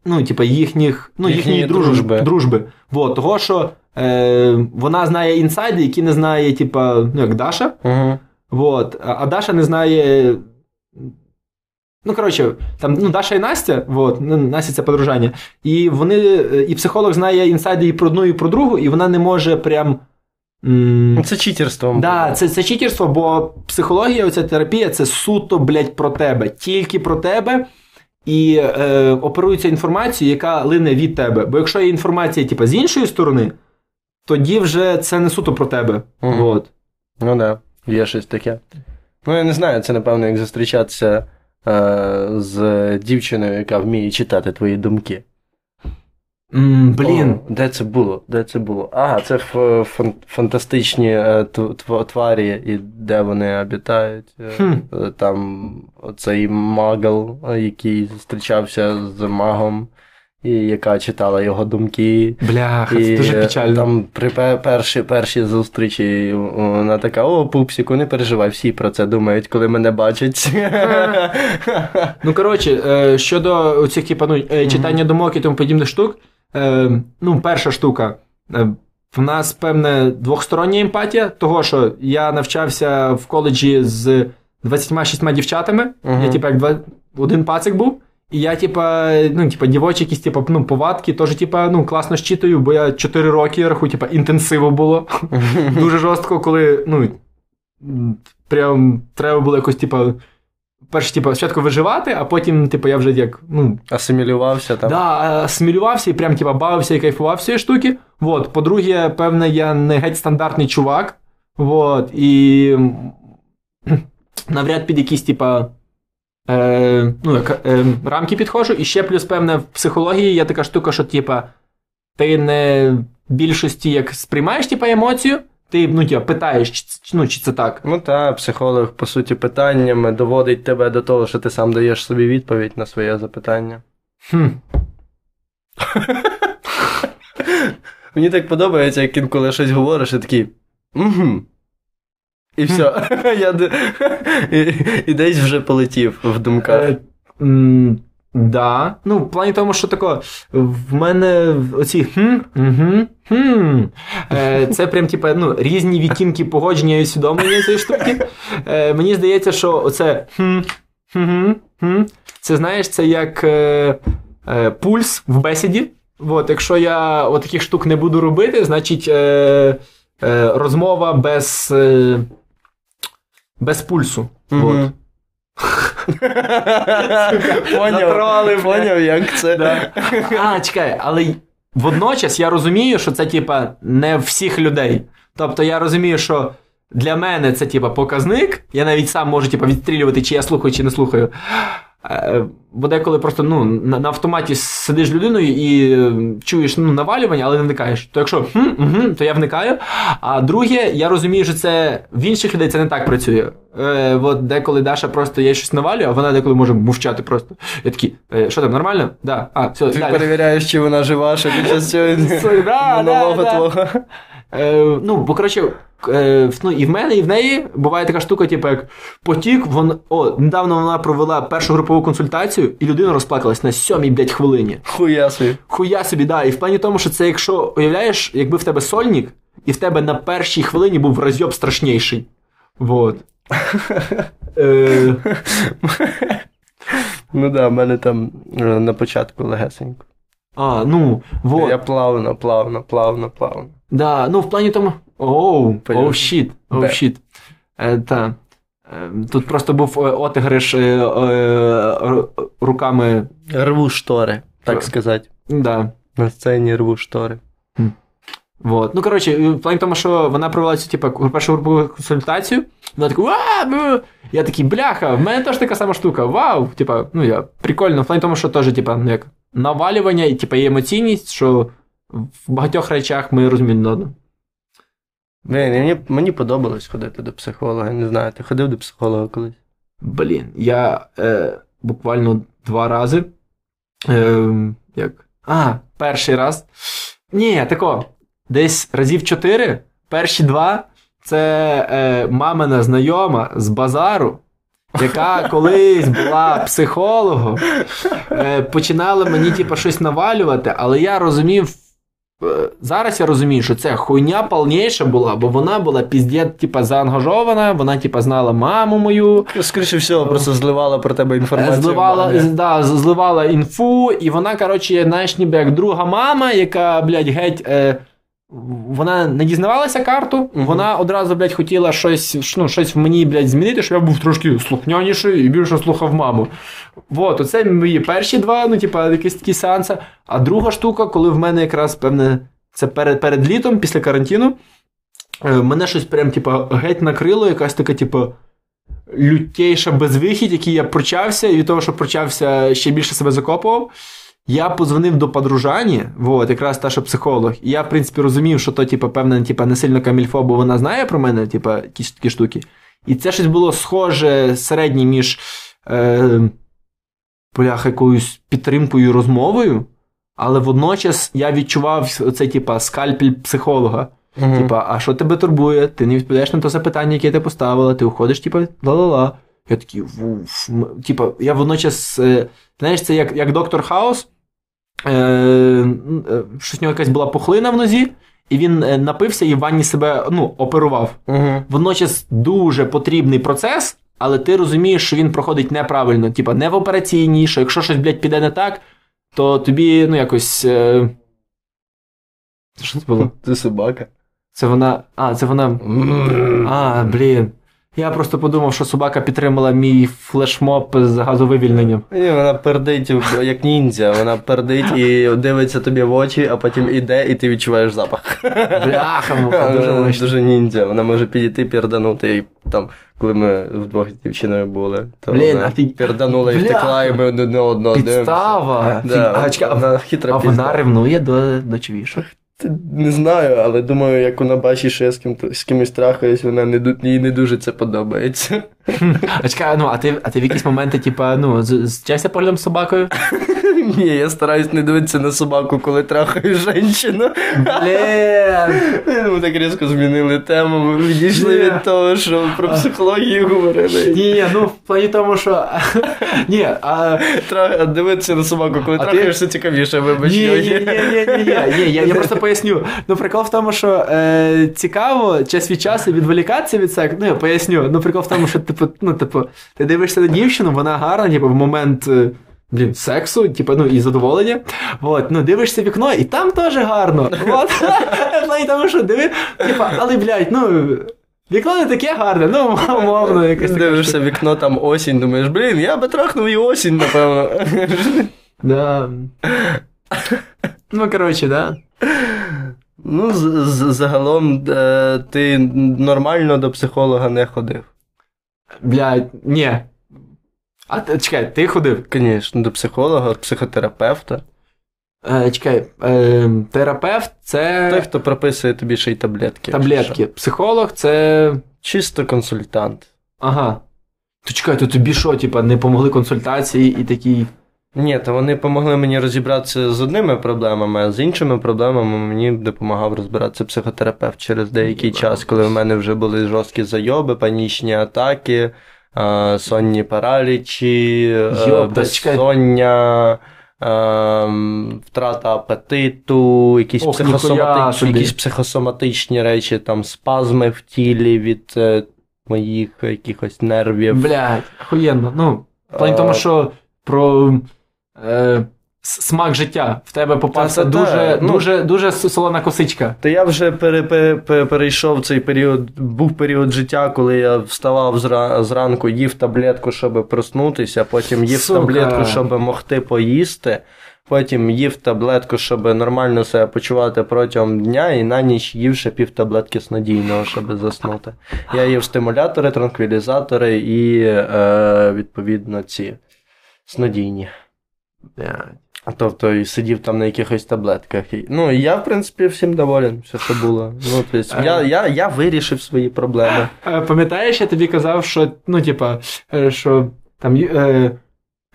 ну, типу, їхніх, ну, Їхньої їхньої дружби. дружби. Вот, того, що е, вона знає інсайди, які не знає, типа, ну, як Даша. Мгм. Вот. А Даша не знає. Ну, коротше, там ну, Даша і Настя, вот, ну, Настя це подружання. І вони, і психолог знає інсайди і про одну, і про другу, і вона не може прям. м, Це читерством. Да, це, це читерство, бо психологія, оця терапія це суто, блядь, про тебе. Тільки про тебе. І е, оперується інформацією, яка лине від тебе. Бо якщо є інформація, типа, з іншої сторони, тоді вже це не суто про тебе. Мгм. Вот. Ну да, є щось таке. Ну, я не знаю, це напевно як зустрічатися е, з дівчиною, яка вміє читати твої думки. М, блін. О, де це було? Де це було? А, це ф- фан- фантастичні е, тв- тв- тварі, і де вони обітають. Е, Хм. Там оцей магл, який зустрічався з магом, і яка читала його думки. Бляха, І це дуже е, печально. Там при пе- перші, перші зустрічі вона така: о, пупсіку, не переживай, всі про це думають, коли мене бачать. [LAUGHS] Ну, коротше, е, щодо цих типу, ну, е, читання думок і тому подібних штук, е, ну, перша штука. е, В нас певне двохстороння емпатія, того, що я навчався в коледжі з 26 дівчатами. Мгм. Я, типу, як два, один пацик був. І я, типа, ну, типа, дівочі якісь, типа, ну, повадки, теж, типа, ну, класно щитую, бо я 4 роки рахую, типа, інтенсиво було. [LAUGHS] Дуже жорстко, коли, ну, прям треба було якось, типа, перше, типа, спочатку виживати, а потім, типу, я вже як, ну, Асимілювався там. да, асимілювався і прям, типа, бавився і кайфував цієї штуки. Вот. По-друге, певне, я не геть стандартний чувак. Вот. І навряд під якісь, типа. Е, ну, як, е, рамки підходжу. І ще плюс, певне, в психології є така штука, що, типа, ти не в більшості як сприймаєш, типа, емоцію, ти, ну, типа, питаєш, чи, ну, чи це так. Ну так, психолог, по суті, питаннями доводить тебе до того, що ти сам даєш собі відповідь на своє запитання. Хм. [LAUGHS] Мені так подобається, як інколи щось говориш, і такий. Угу. І все. [LAUGHS] Я [LAUGHS] і, десь вже полетів в думках. Е, Да. Ну, в плані тому, що тако, в мене оці хм, угу, хм. Е, це прям, типа, ну, різні відтінки погодження і усвідомлення цієї штуки. Е, мені здається, що оце хм, хм, хм, це знаєш, це як е, е, пульс в бесіді. От, якщо я от таких штук не буду робити, значить е, е, розмова без, е, без пульсу. [LAUGHS] Поняв, як це. А, чекай, але водночас я розумію, що це, типа, не всіх людей. Тобто я розумію, що для мене це, типа, показник. Я навіть сам можу, типа, відстрілювати, чи я слухаю, чи не слухаю. Е, Бо деколи просто ну, на, на автоматі сидиш людиною і е, чуєш ну, навалювання, але не вникаєш. То якщо хм, угу, то я вникаю. А друге, я розумію, що це в інших людей це не так працює. Е, от деколи Даша просто я щось навалюю, а вона деколи може мовчати просто. Я такий, е, що там, нормально? Да. А, все, Ти далі. перевіряєш, чи вона жива, що під час цього [LAUGHS] [LAUGHS] да. твого. Е, ну, бо коротше, е, ну, і в мене, і в неї буває така штука, типу, як потік. Вон, о, недавно вона провела першу групову консультацію, і людина розплакалась на сьомій, блядь, хвилині. Хуя собі. Хуя собі, да. І в плані тому, що це якщо уявляєш, якби в тебе сольник, і в тебе на першій хвилині був розйоб страшніший. Вот. Е, Ну да, в мене там е, на початку легесенько. а, ну, вот. Я плавно, плавно, плавно, плавно. Да, ну в плані тому. Оу, оу, щіт, оу, Бе. щіт. Е. Е, Тут просто був е, отигриш руками. Рву штори, так сказати. Да. На сцені рву штори. Вот. Ну, коротше, в плані тому, що вона провела цю, типу, першу групову консультацію, вона така, «Ва, я такий, бляха, в мене теж така сама штука. Вау! Типа, ну я прикольно, в плані тому, що теж, типа, ну як навалювання і типа, є емоційність, що в багатьох речах ми розуміємо одне. Блін, мені, мені подобалось ходити до психолога. Не знаю, ти ходив до психолога колись? Блін, я е, буквально два рази. Е, як? А, перший раз. Ні, тако, десь разів чотири. Перші два це е, мамина знайома з базару, яка [LAUGHS] колись була психологом, е, починала мені типу, щось навалювати, але я розумів. Е, Зараз я розумію, що це хуйня повніша була, бо вона була піздєт, типа, заангажована, вона, типа, знала маму мою, Скоріше всього, просто зливала про тебе інформацію. Зливала, да, зливала інфу, і вона, коротше, знаєш, ніби як друга мама, яка, блядь, геть. Е, вона не дізнавалася карту, Мгм. вона одразу, блядь, хотіла щось, ну, щось в мені, блядь, змінити, щоб я був трошки слухняніший і більше слухав маму. Вот, оце мої перші два, ну, типа, якісь такі сеанси. А друга штука, коли в мене якраз, певне, це перед, перед літом, після карантину, е, мене щось прям, типа, геть накрило, якась така, типа. лютейша безвихідь, який я прочався, і від того, що прочався, ще більше себе закопував. Я позвонив до подружані, вот, якраз та, що психолог, і я, в принципі, розумів, що то, типу, певне, типу, не сильно камільфо, бо вона знає про мене, типу, якісь такі штуки. І це щось було схоже середнє між е, бляха, якоюсь підтримкою і розмовою, але водночас я відчував оцей, типу, скальпель психолога. Мгм. Типа, а що тебе турбує? Ти не відповідаєш на то запитання, яке ти поставила, ти уходиш, типа, ла-ла-ла. Я такий, вуф. Типа, я водночас, е, знаєш, це як, як доктор Хаус. Е, е, щось в нього якась була пухлина в нозі, і він е, напився і в ванні себе ну, оперував. Мгм. Водночас дуже потрібний процес, але ти розумієш, що він проходить неправильно. Типа, не в операційній, що якщо щось, блядь, піде не так, то тобі, ну, якось. Е... Що це було? Ти собака. Це вона. А, це вона. А, блін. Я просто подумав, що собака підтримала мій флешмоб з газовивільненням. Ні, вона пердить як ніндзя, вона пердить і дивиться тобі в очі, а потім іде, і ти відчуваєш запах. Бляха, муха, дуже Вона дуже ніндзя. Вона може підійти перданути. І там, коли ми вдвох з дівчиною були, то Блін, вона ти- перданула і втекла, і ми одне одного дивимося. Підстава. Да, А, чекай, а вона хитра А вона ревнує до, до чувішок. Не знаю, але думаю, як вона бачить, що я з, ким, з кимось трахаюсь, вона не, їй не дуже це подобається. [LAUGHS] А чекай, ну, а ти, а ти в якісь моменти, типа, ну, з- зустрічався поглядом з собакою? [LAUGHS] Ні, я стараюсь не дивитися на собаку, коли трахаю жінку. Блін. [LAUGHS] Ми так різко змінили тему, ми відійшли від того, що про психологію говорили. Ні, ну, в плані тому, що. [LAUGHS] Ні, а. Дивитися на собаку, коли А ти- цікавіше, вибач. Ні, ні, ні, ні, я, просто поясню. Ну, прикол в тому, що е, цікаво час від часу відволікатися від сексу. Ну, я поясню. Ну, прикол в тому, що типу, ну, типу, ти дивишся на дівчину, вона гарна, типу, в момент. Блін, сексу, типу, ну і задоволення. Вот, ну дивишся вікно, і там теж гарно. Плані [LAUGHS] тому, що диви, типа, але, блядь, ну, вікно не таке гарне, ну, умовно, якесь таке. Дивишся в вікно, там осінь, думаєш, блін, я би трахнув і осінь, напевно. Да. Ну, коротше, да. Ну, загалом е, ти нормально до психолога не ходив. Блядь, ні. А ти- чекай, ти ходив? Звісно, до психолога, психотерапевта. Е, чекай, е, терапевт це Той, хто прописує тобі ще й таблетки. таблетки. Психолог це. Чисто консультант. Ага. То чекай, то тобі що, типа, не помогли консультації і такі. Ні, то вони допомогли мені розібратися з одними проблемами, а з іншими проблемами мені допомагав розбиратися психотерапевт через деякий час, коли в мене вже були жорсткі зайоби, панічні атаки, сонні паралічі, е, чекай. безсоння. ем, Втрата апетиту, якісь, Ох, психосоматичні якісь психосоматичні речі, там спазми в тілі від е, моїх якихось нервів. Блядь, охуєнно. Ну, в плані Е, тому, що про е, смак життя в тебе попався дуже, ну. дуже, дуже солона косичка. Та я вже пере, пере, пере- перейшов цей період, був період життя, коли я вставав зра, зранку, їв таблетку, щоб проснутися, потім їв Сука. таблетку, щоб могти поїсти, потім їв таблетку, щоб нормально себе почувати протягом дня, і на ніч їв ще пів таблетки снодійного, щоб заснути. Я їв стимулятори, транквілізатори і е, відповідно ці снодійні. Тобто і сидів там на якихось таблетках. Ну, і я, в принципі, всім доволен, все, що було. Ну, тобто, я, я, я вирішив свої проблеми. Е, Пам'ятаєш, я тобі казав, що, ну, типа, е, що там е,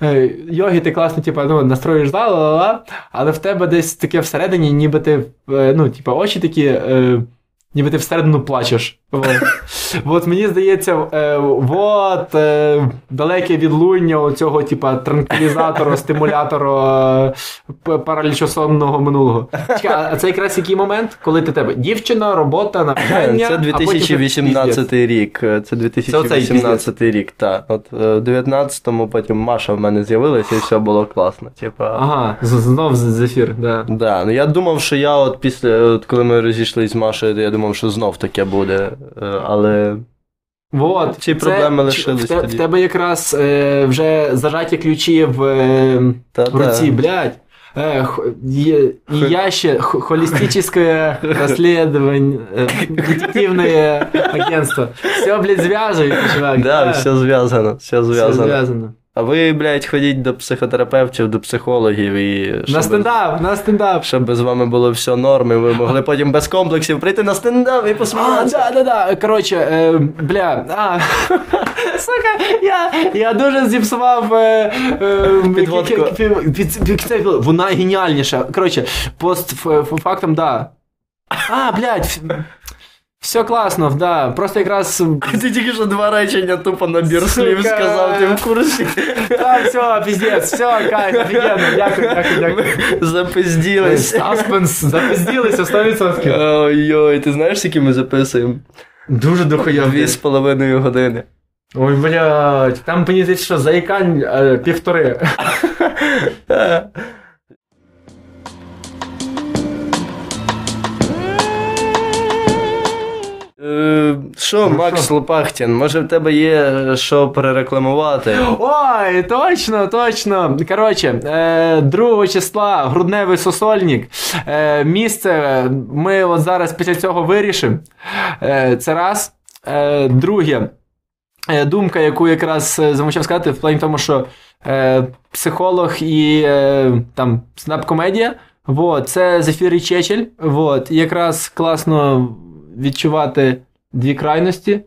е, йоги ти класно, типа, ну, настроїш зал, ла-ла-ла, але в тебе десь таке всередині, ніби ти, е, ну, типа, очі такі, е, ніби ти всередину плачеш. [LAUGHS] От мені здається, е, от е, далеке відлуння оцього, типа, транквілізатора, [LAUGHS] стимулятора е, паралічосонного минулого. Чекай, а це якраз який момент, коли ти тебе дівчина, робота, навчання. Це а потім 2018 піздець. рік. Це 2018 рік, так. От е, в 19-му потім Маша в мене з'явилася і все було класно. Типа. Ага, знов з- зефір, да. Да, ну я думав, що я от після, от коли ми розійшлися з Машею, я думав, що знов таке буде. Е, Але Вот, Ці проблеми лишились в, те- тоді. в тебе якраз е, вже зажаті ключі в, е, Та, в руці, блядь. э, х- [LAUGHS] е- и яще х- холистическое расследование, э, детективное агентство. Все, блядь, зв'язується, чувак. Да, все зв'язано, все Все зв'язано. А ви, блядь, ходіть до психотерапевтів, до психологів і На стендап, на стендап. щоб з вами було все норм, і ви могли потім без комплексів прийти на стендап і А, посміятися. да, да, да. Коротше, е, бля, а, [LAUGHS] сука, я, я дуже зіпсував е, е, Підводку. Вона геніальніша. Коротше, пост фактом, да. А, блядь, все класно, да. Просто якраз. Ти тільки що два речення тупо набір слів Сука. сказав, ти в курсі. [LAUGHS] А, все, піздець, все, кайф, офігенно, дякую, дякую, дякую. Запизділись. Саспенс, запизділися 100%. Ой-ой, ти знаєш, скільки ми записуємо? Дуже дохуя. Дві з половиною години. Ой, блядь, там мені здається, що заїкань е, півтори. [LAUGHS] Що, Ну, Макс що? Лопахтін, може в тебе є що перерекламувати? Ой, точно, точно. Коротше, е, 2 числа грудневий сосольник. Е, місце ми от зараз після цього вирішимо. Е, це раз. Е, друге. Е, думка, яку якраз е, замовчав сказати, в плані тому, що е, психолог і е, там стендап-комедія. Вот, це Зефір і Чечель. Вот, якраз класно відчувати дві крайності.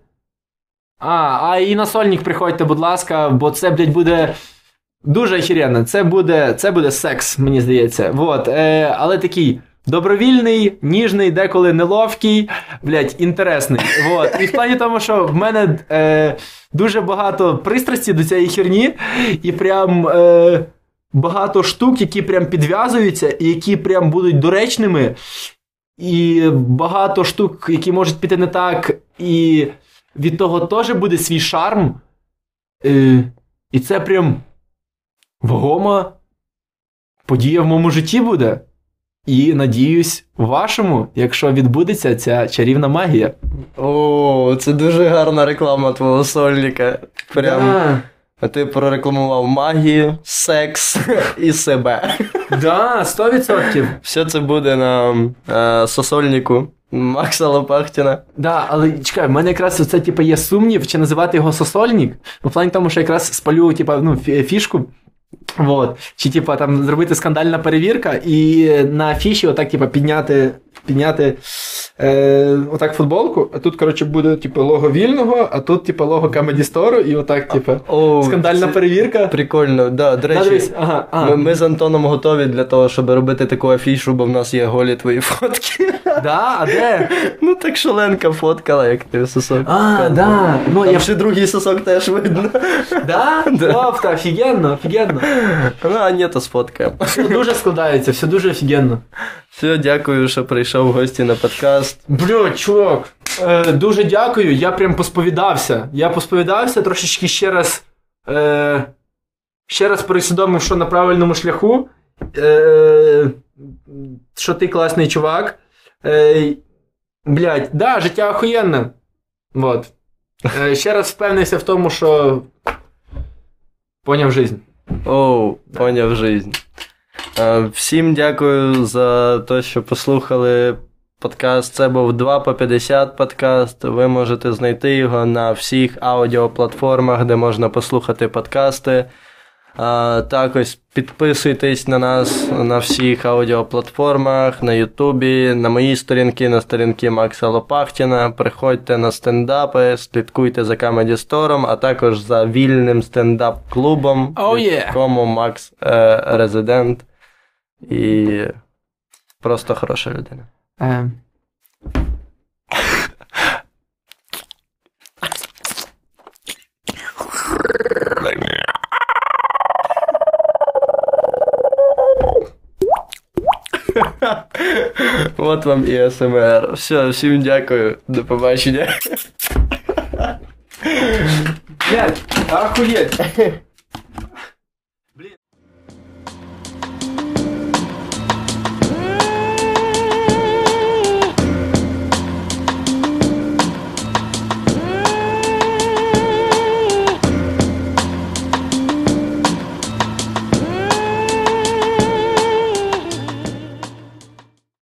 А, а і на сольник приходьте, будь ласка, бо це, блядь, буде дуже охеренно. Це буде, це буде секс, мені здається. Вот, е, але такий добровільний, ніжний, деколи неловкий, блядь, інтересний. Вот. І в плані тому, що в мене е, дуже багато пристрасті до цієї херні, і прям. Е, Багато штук, які прям підв'язуються, і які прям будуть доречними, і багато штук, які можуть піти не так, і від того теж буде свій шарм. Е, і це прям вагома подія в моєму житті буде. І надіюсь, вашому, якщо відбудеться ця чарівна магія. О, це дуже гарна реклама твого сольника. Прям. Да, ти прорекламував магію, секс [LAUGHS] і себе. да, 100%. Все це буде на е, сосольнику Макса Лопахтіна. Да, але чекай, в мене якраз це типу, є сумнів, чи називати його сосольник. У в плані тому, що якраз спалю типу, ну, фішку. Вот. Чи типа там зробити скандальна перевірка і на афіші отак, типа, підняти, підняти е, отак футболку, а тут, коротше, буде типу, лого вільного, а тут, типу, лого Comedy Store, і отак, типу, О, скандальна це перевірка. Прикольно, да, до речі. ага, ага. Ми, ми з Антоном готові для того, щоб робити таку афішу, бо в нас є голі твої фотки. [LAUGHS] Да, а де? [LAUGHS] Ну так шаленка фоткала, як ти сосок. А, да. Ну, Там я... ще другий сосок теж видно. Да? [LAUGHS] Да. Тобто, офігенно, офігенно. Ну, а ні, то сфоткаємо. Все дуже складається, все дуже офігенно. Все, дякую, що прийшов в гості на подкаст. Бля, чувак, е, дуже дякую. Я прям посповідався. Я посповідався трошечки ще раз. Е, ще раз пересвідомив, що на правильному шляху. Е, що ти класний чувак. Е, блядь, да, життя охуєнне. Вот. Е, ще раз впевнився в тому, що. Поняв жизнь. Оу, поняв жизнь. Всім дякую за те, що послухали подкаст. Це був 2 по 50 подкаст. Ви можете знайти його на всіх аудіоплатформах, де можна послухати подкасти. Також підписуйтесь на нас на всіх аудіоплатформах, на Ютубі, на мої сторінки, на сторінки Макса Лопахтіна. Приходьте на стендапи, слідкуйте за Comedy Store, а також за вільним стендап-клубом, Oh, в якому Макс е, резидент і просто хороша людина. Е, От вам і СМР. Все, всім дякую. До побачення. Блять, охуєть.